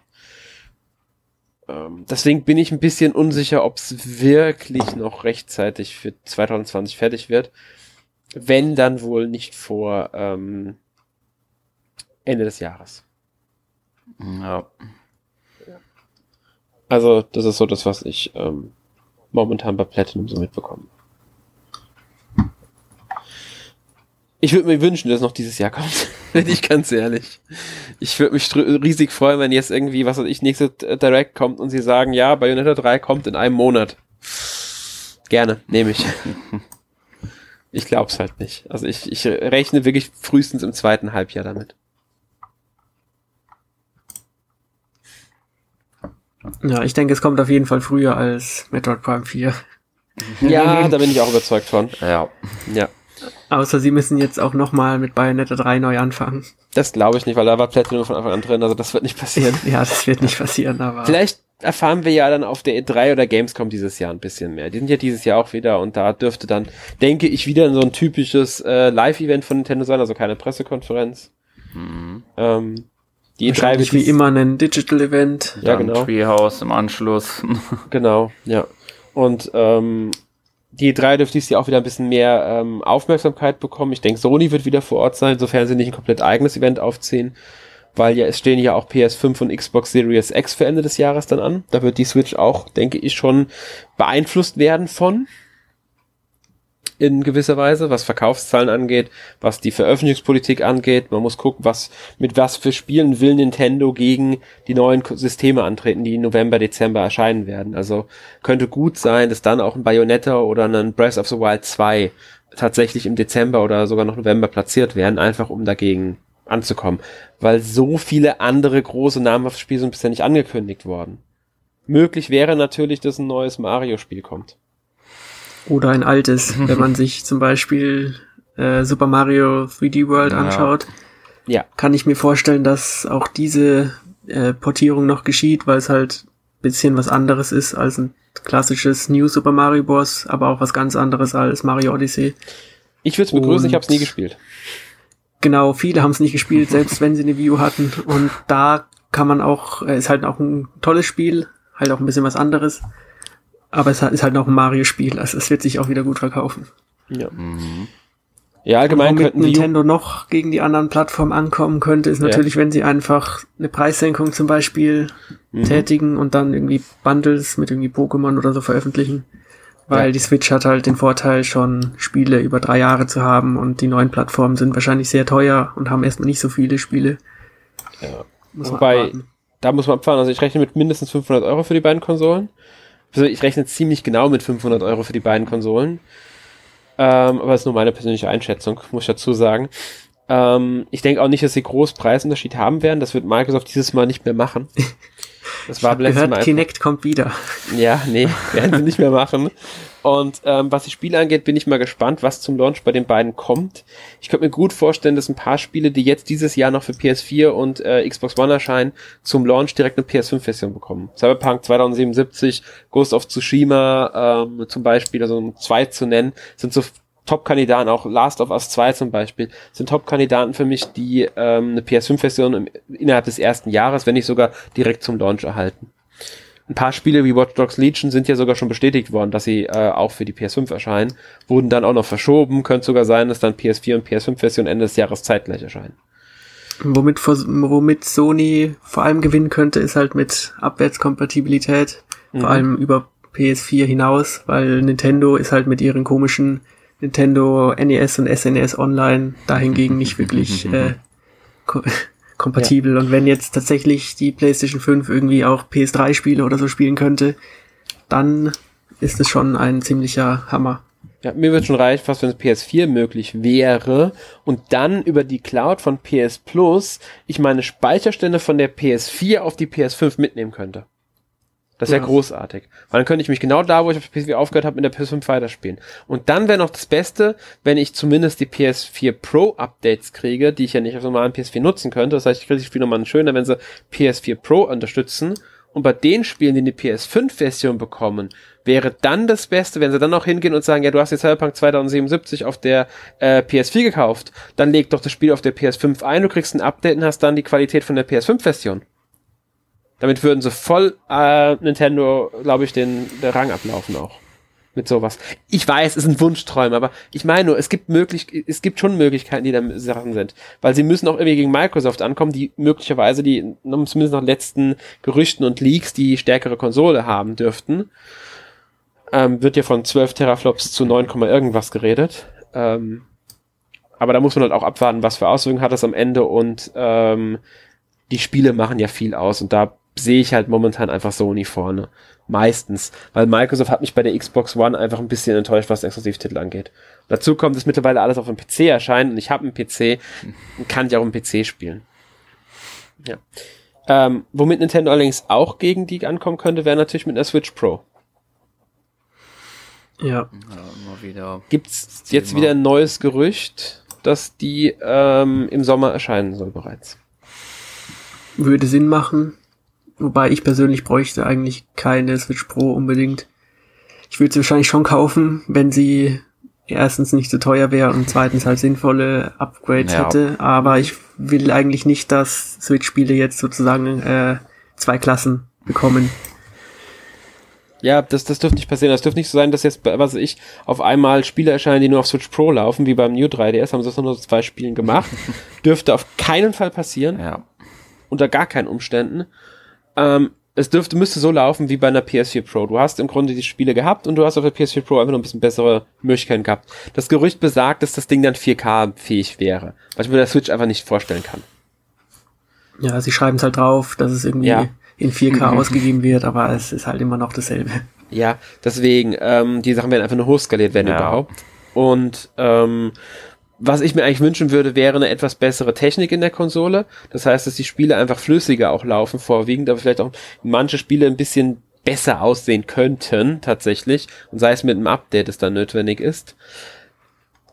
Ähm, deswegen bin ich ein bisschen unsicher, ob es wirklich noch rechtzeitig für 2020 fertig wird. Wenn, dann wohl nicht vor ähm, Ende des Jahres. Ja. Also, das ist so das, was ich ähm, momentan bei Platinum so mitbekomme. Ich würde mir wünschen, dass noch dieses Jahr kommt. Bin ich ganz ehrlich. Ich würde mich riesig freuen, wenn jetzt irgendwie, was weiß ich, nächste Direct kommt und sie sagen, ja, Bayonetta 3 kommt in einem Monat. Gerne, nehme ich. Ich glaub's halt nicht. Also ich, ich rechne wirklich frühestens im zweiten Halbjahr damit. Ja, ich denke, es kommt auf jeden Fall früher als Metroid Prime 4. Ja, da bin ich auch überzeugt von. Ja. Ja. Außer sie müssen jetzt auch nochmal mit Bayonetta 3 neu anfangen. Das glaube ich nicht, weil da war Platinum von Anfang an drin, also das wird nicht passieren. Ja, das wird nicht passieren, aber. Vielleicht erfahren wir ja dann auf der E3 oder Gamescom dieses Jahr ein bisschen mehr. Die sind ja dieses Jahr auch wieder und da dürfte dann, denke ich, wieder so ein typisches äh, Live-Event von Nintendo sein, also keine Pressekonferenz. Mhm. Ähm, die E3 Wahrscheinlich wird wie immer ein Digital-Event. Ja, Dann genau. Treehouse im Anschluss. Genau, ja. Und ähm, die E3 dürfte dieses Jahr auch wieder ein bisschen mehr ähm, Aufmerksamkeit bekommen. Ich denke, Sony wird wieder vor Ort sein, sofern sie nicht ein komplett eigenes Event aufziehen. Weil ja, es stehen ja auch PS5 und Xbox Series X für Ende des Jahres dann an. Da wird die Switch auch, denke ich, schon beeinflusst werden von. In gewisser Weise, was Verkaufszahlen angeht, was die Veröffentlichungspolitik angeht. Man muss gucken, was, mit was für Spielen will Nintendo gegen die neuen Systeme antreten, die im November, Dezember erscheinen werden. Also könnte gut sein, dass dann auch ein Bayonetta oder ein Breath of the Wild 2 tatsächlich im Dezember oder sogar noch November platziert werden, einfach um dagegen anzukommen. Weil so viele andere große namhafte Spiele sind bisher nicht angekündigt worden. Möglich wäre natürlich, dass ein neues Mario-Spiel kommt. Oder ein altes, wenn man sich zum Beispiel äh, Super Mario 3D World Ja. anschaut, Ja, kann ich mir vorstellen, dass auch diese äh, Portierung noch geschieht, weil es halt bisschen was anderes ist als ein klassisches New Super Mario Bros., aber auch was ganz anderes als Mario Odyssey. ich würde es begrüßen, ich habe es nie gespielt. Genau, viele haben es nicht gespielt, selbst wenn sie eine View hatten. Und da kann man auch, äh, ist halt auch ein tolles Spiel, halt auch ein bisschen was anderes. Aber es ist halt noch ein Mario-Spiel, also es wird sich auch wieder gut verkaufen. Ja, Mhm. ja allgemein Womit könnten die Nintendo noch gegen die anderen Plattformen ankommen könnte, ist Ja. natürlich, wenn sie einfach eine Preissenkung zum Beispiel Mhm. tätigen und dann irgendwie Bundles mit irgendwie Pokémon oder so veröffentlichen. Weil Ja. die Switch hat halt den Vorteil, schon Spiele über drei Jahre zu haben und die neuen Plattformen sind wahrscheinlich sehr teuer und haben erstmal nicht so viele Spiele. Ja. Muss Wobei- da muss man abfahren. Also ich rechne mit mindestens 500 Euro für die beiden Konsolen. Also ich rechne ziemlich genau mit 500 Euro für die beiden Konsolen. Ähm, aber das ist nur meine persönliche Einschätzung, muss ich dazu sagen. Ähm, ich denke auch nicht, dass sie groß Preisunterschied haben werden. Das wird Microsoft dieses Mal nicht mehr machen. Das war Ich beim letzten gehört, Mal Kinect kommt wieder. ja, nee, werden sie nicht mehr machen. Und ähm, was die Spiele angeht, bin ich mal gespannt, was zum Launch bei den beiden kommt. Ich könnte mir gut vorstellen, dass ein paar Spiele, die jetzt dieses Jahr noch für PS4 und äh, Xbox One erscheinen, zum Launch direkt eine PS5-Version bekommen. Cyberpunk 2077, Ghost of Tsushima ähm, zum Beispiel, also um zwei zu nennen, sind so Top-Kandidaten, auch Last of Us 2 zum Beispiel, sind Top-Kandidaten für mich, die ähm, eine PS5-Version im- innerhalb des ersten Jahres, wenn nicht sogar direkt zum Launch erhalten. Ein paar Spiele wie Watch Dogs Legion sind ja sogar schon bestätigt worden, dass sie äh, auch für die PS5 erscheinen, wurden dann auch noch verschoben, könnte sogar sein, dass dann PS4 und PS5-Version Ende des Jahres zeitgleich erscheinen. Womit, womit Sony vor allem gewinnen könnte, ist halt mit Abwärtskompatibilität, Mhm. vor allem über PS4 hinaus, weil Nintendo ist halt mit ihren komischen Nintendo NES und SNES Online dahingegen nicht wirklich äh, ko kompatibel. Und wenn jetzt tatsächlich die PlayStation 5 irgendwie auch PS3-Spiele oder so spielen könnte, dann ist es schon ein ziemlicher Hammer. Ja, mir wird schon reichen, fast wenn es PS4 möglich wäre und dann über die Cloud von PS Plus ich meine Speicherstände von der PS4 auf die PS5 mitnehmen könnte. Das wäre Ja. großartig. Weil dann könnte ich mich genau da, wo ich auf der PS4 aufgehört habe, in der PS5 weiterspielen. Und dann wäre noch das Beste, wenn ich zumindest die PS4 Pro Updates kriege, die ich ja nicht auf normalen PS4 nutzen könnte. Das heißt, ich kriege das Spiel nochmal schöner, wenn sie PS4 Pro unterstützen. Und bei den Spielen, die eine PS5-Version bekommen, wäre dann das Beste, wenn sie dann noch hingehen und sagen, ja, du hast jetzt Cyberpunk 2077 auf der äh, PS4 gekauft, dann leg doch das Spiel auf der PS5 ein, du kriegst ein Update und hast dann die Qualität von der PS5-Version. Damit würden sie voll äh, Nintendo, glaube ich, den, den Rang ablaufen auch. Mit sowas. Ich weiß, es sind Wunschträume, aber ich meine nur, es gibt möglich, es gibt schon Möglichkeiten, die da Sachen sind. Weil sie müssen auch irgendwie gegen Microsoft ankommen, die möglicherweise die, zumindest nach letzten Gerüchten und Leaks, die stärkere Konsole haben dürften. Ähm, wird ja von 12 Teraflops zu 9, irgendwas geredet. Ähm, aber da muss man halt auch abwarten, was für Auswirkungen hat das am Ende und ähm, die Spiele machen ja viel aus und da sehe ich halt momentan einfach Sony vorne. Meistens. Weil Microsoft hat mich bei der Xbox One einfach ein bisschen enttäuscht, was Exklusivtitel angeht. Dazu kommt, dass mittlerweile alles auf dem PC erscheint und ich habe einen PC und kann ich auch im PC spielen. Ja. Ähm, womit Nintendo allerdings auch gegen die ankommen könnte, wäre natürlich mit einer Switch Pro. Ja. Ja, immer wieder. Gibt's jetzt Thema. wieder ein neues Gerücht, dass die ähm, im Sommer erscheinen soll bereits? Würde Sinn machen. Wobei ich persönlich bräuchte eigentlich keine Switch Pro unbedingt. Ich würde sie wahrscheinlich schon kaufen, wenn sie erstens nicht so teuer wäre und zweitens halt sinnvolle Upgrades Ja. hätte. Aber ich will eigentlich nicht, dass Switch-Spiele jetzt sozusagen äh, zwei Klassen bekommen. Ja, das, das dürfte nicht passieren. Das dürfte nicht so sein, dass jetzt, was ich, auf einmal Spiele erscheinen, die nur auf Switch Pro laufen, wie beim New 3DS, haben sie das nur so zwei Spielen gemacht. dürfte auf keinen Fall passieren, Ja. unter gar keinen Umständen. Ähm, es dürfte, müsste so laufen wie bei einer PS4 Pro. Du hast im Grunde die Spiele gehabt und du hast auf der PS4 Pro einfach noch ein bisschen bessere Möglichkeiten gehabt. Das Gerücht besagt, dass das Ding dann 4K-fähig wäre, was ich mir der Switch einfach nicht vorstellen kann. Ja, sie schreiben es halt drauf, dass es irgendwie Ja. in 4K ausgegeben wird, aber es ist halt immer noch dasselbe. Ja, deswegen, ähm, die Sachen werden einfach nur hochskaliert werden Ja. überhaupt. Und ähm, was ich mir eigentlich wünschen würde, wäre eine etwas bessere Technik in der Konsole. Das heißt, dass die Spiele einfach flüssiger auch laufen, vorwiegend, aber vielleicht auch manche Spiele ein bisschen besser aussehen könnten, tatsächlich. Und sei es mit einem Update, das dann notwendig ist.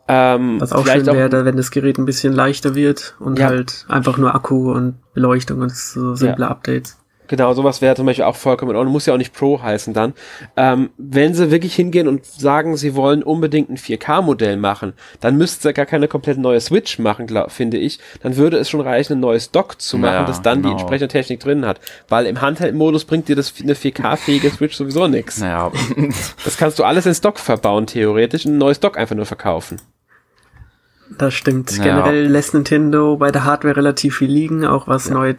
Ähm, Was auch schön wäre, wenn das Gerät ein bisschen leichter wird und Ja. halt einfach nur Akku und Beleuchtung und so simple Updates. Genau, sowas wäre zum Beispiel auch vollkommen in Ordnung. Muss ja auch nicht Pro heißen dann. Ähm, wenn sie wirklich hingehen und sagen, sie wollen unbedingt ein 4K-Modell machen, dann müssten sie gar keine komplett neue Switch machen, glaub, finde ich. Dann würde es schon reichen, ein neues Dock zu machen, Ja, das dann die genau. entsprechende Technik drin hat. Weil im Handheld-Modus bringt dir das eine 4K-fähige Switch sowieso nichts. Naja. Das kannst du alles ins Dock verbauen, theoretisch, und ein neues Dock einfach nur verkaufen. Das stimmt. Ja. Generell lässt Nintendo bei der Hardware relativ viel liegen, auch was neue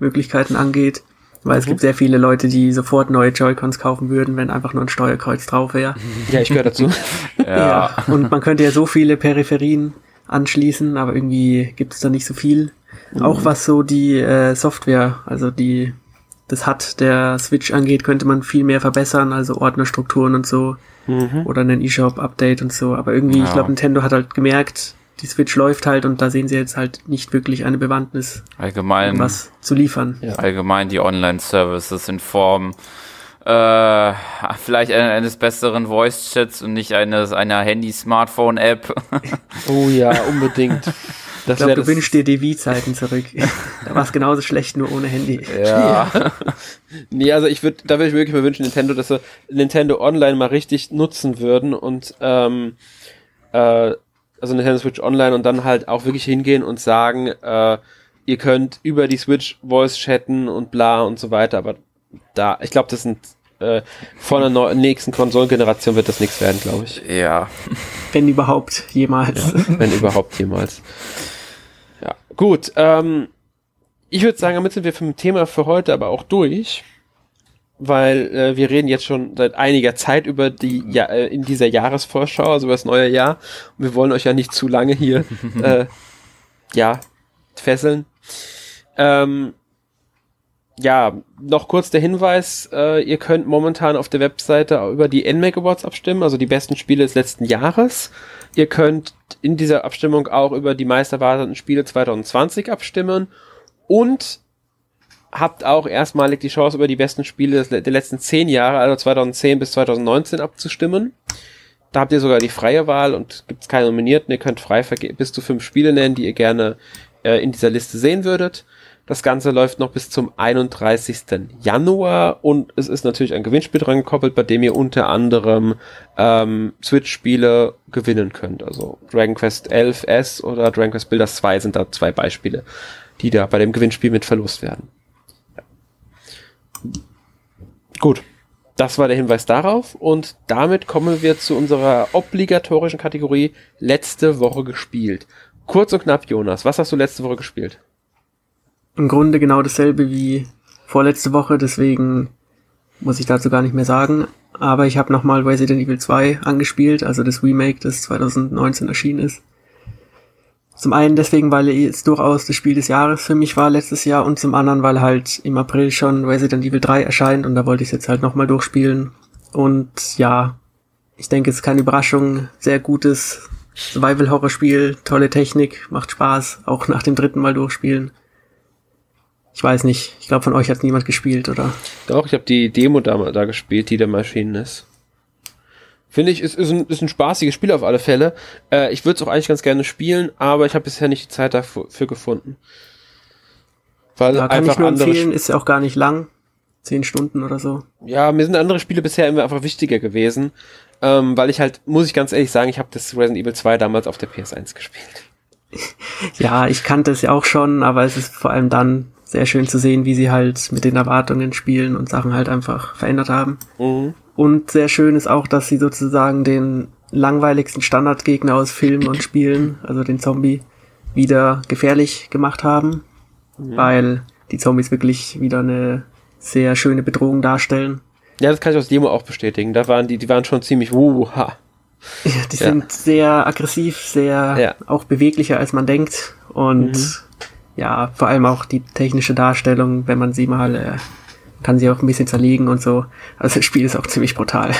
Joy-Con-Möglichkeiten angeht. Weil es Mhm. gibt sehr viele Leute, die sofort neue Joy-Cons kaufen würden, wenn einfach nur ein Steuerkreuz drauf wäre. Ja, ich gehöre dazu. ja. Und man könnte ja so viele Peripherien anschließen, aber irgendwie gibt es da nicht so viel. Mhm. Auch was so die äh, Software, also die das HUD der Switch angeht, könnte man viel mehr verbessern, also Ordnerstrukturen und so. Mhm. Oder einen eShop-Update und so. Aber irgendwie, ich Ja. glaube, Nintendo hat halt gemerkt, die Switch läuft halt und da sehen sie jetzt halt nicht wirklich eine Bewandtnis, Allgemein, was zu liefern. Ja. allgemein die Online-Services in Form äh, vielleicht ein- eines besseren Voice-Chats und nicht eines einer Handy-Smartphone-App. Oh ja, unbedingt. Das Ich glaube, du wünschst dir die Wii-Zeiten zurück. da war es genauso schlecht, nur ohne Handy. ja. Nee, also ich würde, da würde ich mir wirklich mal wünschen, Nintendo, dass sie Nintendo Online mal richtig nutzen würden und ähm, äh, also Nintendo Switch Online und dann halt auch wirklich hingehen und sagen, äh, ihr könnt über die Switch Voice chatten und bla und so weiter, aber da, ich glaube, das sind äh, vor einer neu- nächsten Konsolengeneration wird das nichts werden, glaube ich. ja. Wenn überhaupt, jemals. Wenn überhaupt jemals. Ja, gut. Ähm, ich würde sagen, damit sind wir vom Thema für heute aber auch durch, weil äh, wir reden jetzt schon seit einiger Zeit über die ja, äh, in dieser Jahresvorschau, also über das neue Jahr. Und wir wollen euch ja nicht zu lange hier äh, ja fesseln. Ähm, ja, noch kurz der Hinweis, äh, ihr könnt momentan auf der Webseite auch über die NMAC Awards abstimmen, also die besten Spiele des letzten Jahres. Ihr könnt in dieser Abstimmung auch über die meist erwarteten Spiele 2020 abstimmen und habt auch erstmalig die Chance, über die besten Spiele der letzten zehn Jahre, also 2010 bis 2019 abzustimmen. Da habt ihr sogar die freie Wahl und gibt es keine Nominierten. Ihr könnt frei bis zu fünf Spiele nennen, die ihr gerne äh, in dieser Liste sehen würdet. Das Ganze läuft noch bis zum 31. Januar und es ist natürlich ein Gewinnspiel dran gekoppelt, bei dem ihr unter anderem ähm, Switch-Spiele gewinnen könnt. Also Dragon Quest 11 S oder Dragon Quest Builders 2 sind da zwei Beispiele, die da bei dem Gewinnspiel mit verlost werden. Gut, das war der Hinweis darauf und damit kommen wir zu unserer obligatorischen Kategorie letzte Woche gespielt. Kurz und knapp, Jonas, was hast du letzte Woche gespielt? Im Grunde genau dasselbe wie vorletzte Woche, deswegen muss ich dazu gar nicht mehr sagen. Aber ich habe nochmal Resident Evil 2 angespielt, also das Remake, das 2019 erschienen ist. Zum einen deswegen, weil es durchaus das Spiel des Jahres für mich war letztes Jahr und zum anderen, weil halt im April schon Resident Evil 3 erscheint und da wollte ich es jetzt halt nochmal durchspielen. Und ja, ich denke, es ist keine Überraschung, sehr gutes Survival-Horror-Spiel, tolle Technik, macht Spaß, auch nach dem dritten Mal durchspielen. Ich weiß nicht, ich glaube von euch hat niemand gespielt, oder? Doch, ich habe die Demo da, da gespielt, die da mal erschienen ist. Finde ich, ist, ist, ein, ist ein spaßiges Spiel auf alle Fälle. Äh, ich würde es auch eigentlich ganz gerne spielen, aber ich habe bisher nicht die Zeit dafür gefunden. Weil ja, kann einfach ich nur empfehlen, ist ja auch gar nicht lang. Zehn Stunden oder so. Ja, mir sind andere Spiele bisher immer einfach wichtiger gewesen. Ähm, weil ich halt, muss ich ganz ehrlich sagen, ich habe das Resident Evil 2 damals auf der PS1 gespielt. ja, ich kannte es ja auch schon, aber es ist vor allem dann sehr schön zu sehen, wie sie halt mit den Erwartungen spielen und Sachen halt einfach verändert haben. Mhm. Und sehr schön ist auch, dass sie sozusagen den langweiligsten Standardgegner aus Filmen und Spielen, also den Zombie, wieder gefährlich gemacht haben, mhm. weil die Zombies wirklich wieder eine sehr schöne Bedrohung darstellen. Ja, das kann ich aus Demo auch bestätigen. Da waren die, die waren schon ziemlich wuha. Ja, die ja. sind sehr aggressiv, sehr ja. auch beweglicher als man denkt und mhm ja, vor allem auch die technische Darstellung, wenn man sie mal, äh, kann sie auch ein bisschen zerlegen und so. Also das Spiel ist auch ziemlich brutal.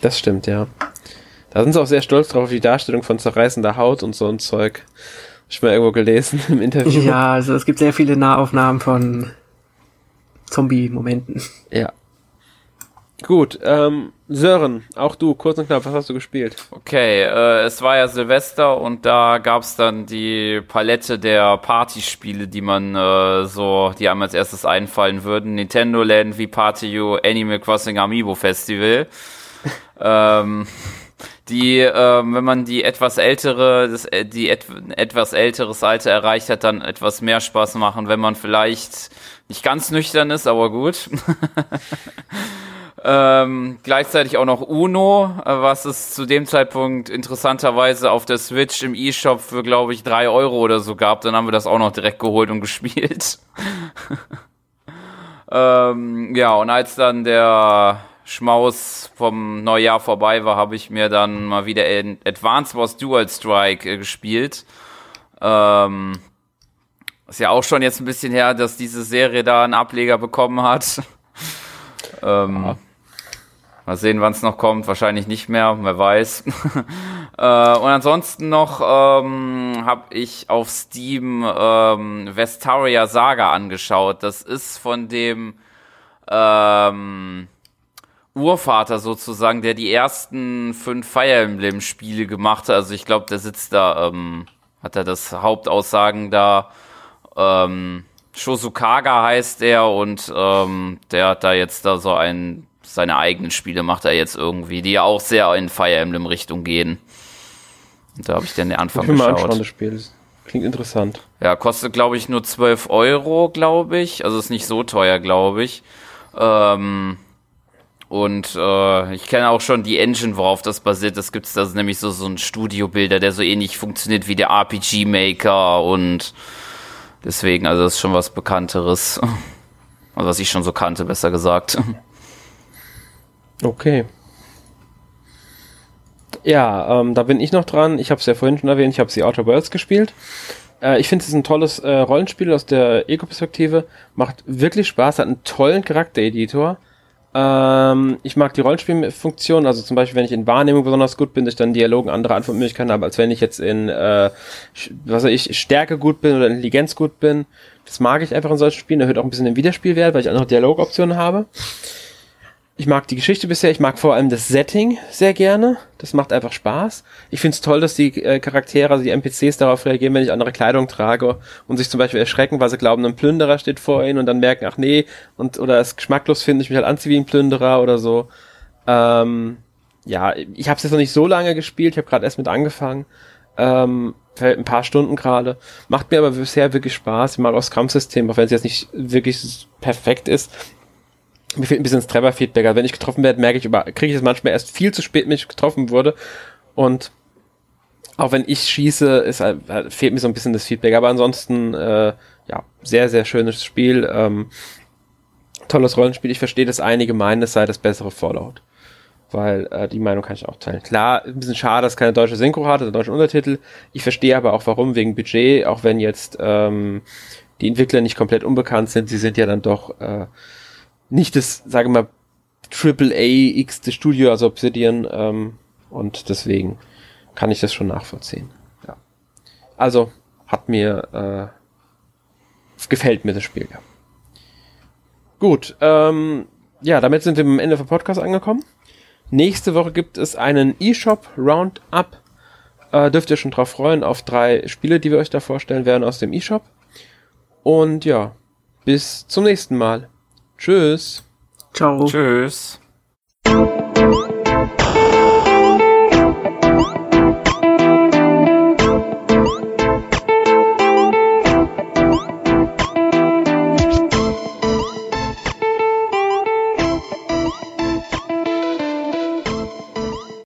Das stimmt, ja. Da sind sie auch sehr stolz drauf, die Darstellung von zerreißender Haut und so ein Zeug. Hab ich mal irgendwo gelesen im Interview. Ja, also es gibt sehr viele Nahaufnahmen von Zombie-Momenten. Ja. Gut, ähm, Sören, auch du, kurz und knapp, was hast du gespielt? Okay, äh, es war ja Silvester und da gab's dann die Palette der Partyspiele, die man äh, so, die einem als erstes einfallen würden. Nintendo Land, wie Party You, Animal Crossing Amiibo Festival. ähm, die, ähm, wenn man die etwas ältere, das, äh, die et etwas älteres Alter erreicht hat, dann etwas mehr Spaß machen, wenn man vielleicht nicht ganz nüchtern ist, aber gut. Ähm, gleichzeitig auch noch Uno, äh, was es zu dem Zeitpunkt interessanterweise auf der Switch im E-Shop für, glaube ich, drei Euro oder so gab. Dann haben wir das auch noch direkt geholt und gespielt. ähm, ja, und als dann der Schmaus vom Neujahr vorbei war, habe ich mir dann mal wieder in Advance Wars Dual Strike äh, gespielt. Ähm, ist ja auch schon jetzt ein bisschen her, dass diese Serie da einen Ableger bekommen hat. ähm, Mal sehen, wann es noch kommt. Wahrscheinlich nicht mehr, wer weiß. äh, und ansonsten noch ähm, habe ich auf Steam ähm, Vestaria Saga angeschaut. Das ist von dem ähm, Urvater sozusagen, der die ersten fünf Fire Emblem Spiele gemacht hat. Also ich glaube, der sitzt da, ähm, hat er das Hauptaussagen da. Ähm, Shosukaga heißt er und ähm, der hat da jetzt da so ein seine eigenen Spiele macht er jetzt irgendwie, die ja auch sehr in Fire Emblem Richtung gehen. Und da habe ich dann den Anfang ich geschaut. Mal anschauen, das Spiel. Klingt interessant. Ja, kostet glaube ich nur 12 Euro, glaube ich. Also ist nicht so teuer, glaube ich. Ähm, und äh, ich kenne auch schon die Engine, worauf das basiert. Das gibt es da nämlich so, so ein Studiobilder, der so ähnlich funktioniert wie der RPG Maker und deswegen, also das ist schon was Bekannteres. Also was ich schon so kannte, besser gesagt. Okay. Ja, ähm, da bin ich noch dran. Ich habe es ja vorhin schon erwähnt, ich habe The Outer Worlds gespielt. Äh, ich finde es ein tolles äh, Rollenspiel aus der Ego-Perspektive. Macht wirklich Spaß, hat einen tollen Charaktereditor. Ähm, ich mag die Rollenspielfunktion, also zum Beispiel, wenn ich in Wahrnehmung besonders gut bin, dass ich dann Dialogen andere Antwortmöglichkeiten habe, als wenn ich jetzt in, äh, was weiß ich, Stärke gut bin oder Intelligenz gut bin. Das mag ich einfach in solchen Spielen. Erhöht auch ein bisschen den Wiederspielwert, weil ich andere Dialogoptionen habe. Ich mag die Geschichte bisher, ich mag vor allem das Setting sehr gerne. Das macht einfach Spaß. Ich finde es toll, dass die äh, Charaktere, also die NPCs darauf reagieren, wenn ich andere Kleidung trage und sich zum Beispiel erschrecken, weil sie glauben, ein Plünderer steht vor ihnen und dann merken, ach nee, und oder es geschmacklos finden, ich mich halt anziehe wie ein Plünderer oder so. Ähm, ja, ich habe es jetzt noch nicht so lange gespielt, ich habe gerade erst mit angefangen. Ähm, ein paar Stunden gerade. Macht mir aber bisher wirklich Spaß. Ich mag auch das Kampfsystem, auch wenn es jetzt nicht wirklich perfekt ist mir fehlt ein bisschen das Treffer-Feedback. Also wenn ich getroffen werde, merke ich, über, kriege ich es manchmal erst viel zu spät, wenn ich getroffen wurde. Und auch wenn ich schieße, ist, äh, fehlt mir so ein bisschen das Feedback. Aber ansonsten, äh, ja, sehr, sehr schönes Spiel. Ähm, tolles Rollenspiel. Ich verstehe, dass einige meinen, es sei das bessere Fallout. Weil äh, die Meinung kann ich auch teilen. Klar, ein bisschen schade, dass keine deutsche Synchro hat oder deutsche Untertitel. Ich verstehe aber auch warum, wegen Budget, auch wenn jetzt ähm, die Entwickler nicht komplett unbekannt sind, sie sind ja dann doch äh, nicht das, sage mal, Triple A X Studio, also Obsidian, ähm, und deswegen kann ich das schon nachvollziehen. Ja. Also hat mir äh, gefällt mir das Spiel ja. Gut, ähm, ja, damit sind wir am Ende vom Podcast angekommen. Nächste Woche gibt es einen eShop Roundup. Äh, dürft ihr schon drauf freuen auf drei Spiele, die wir euch da vorstellen werden aus dem eShop. Und ja, bis zum nächsten Mal. Tschüss. Ciao. Tschüss.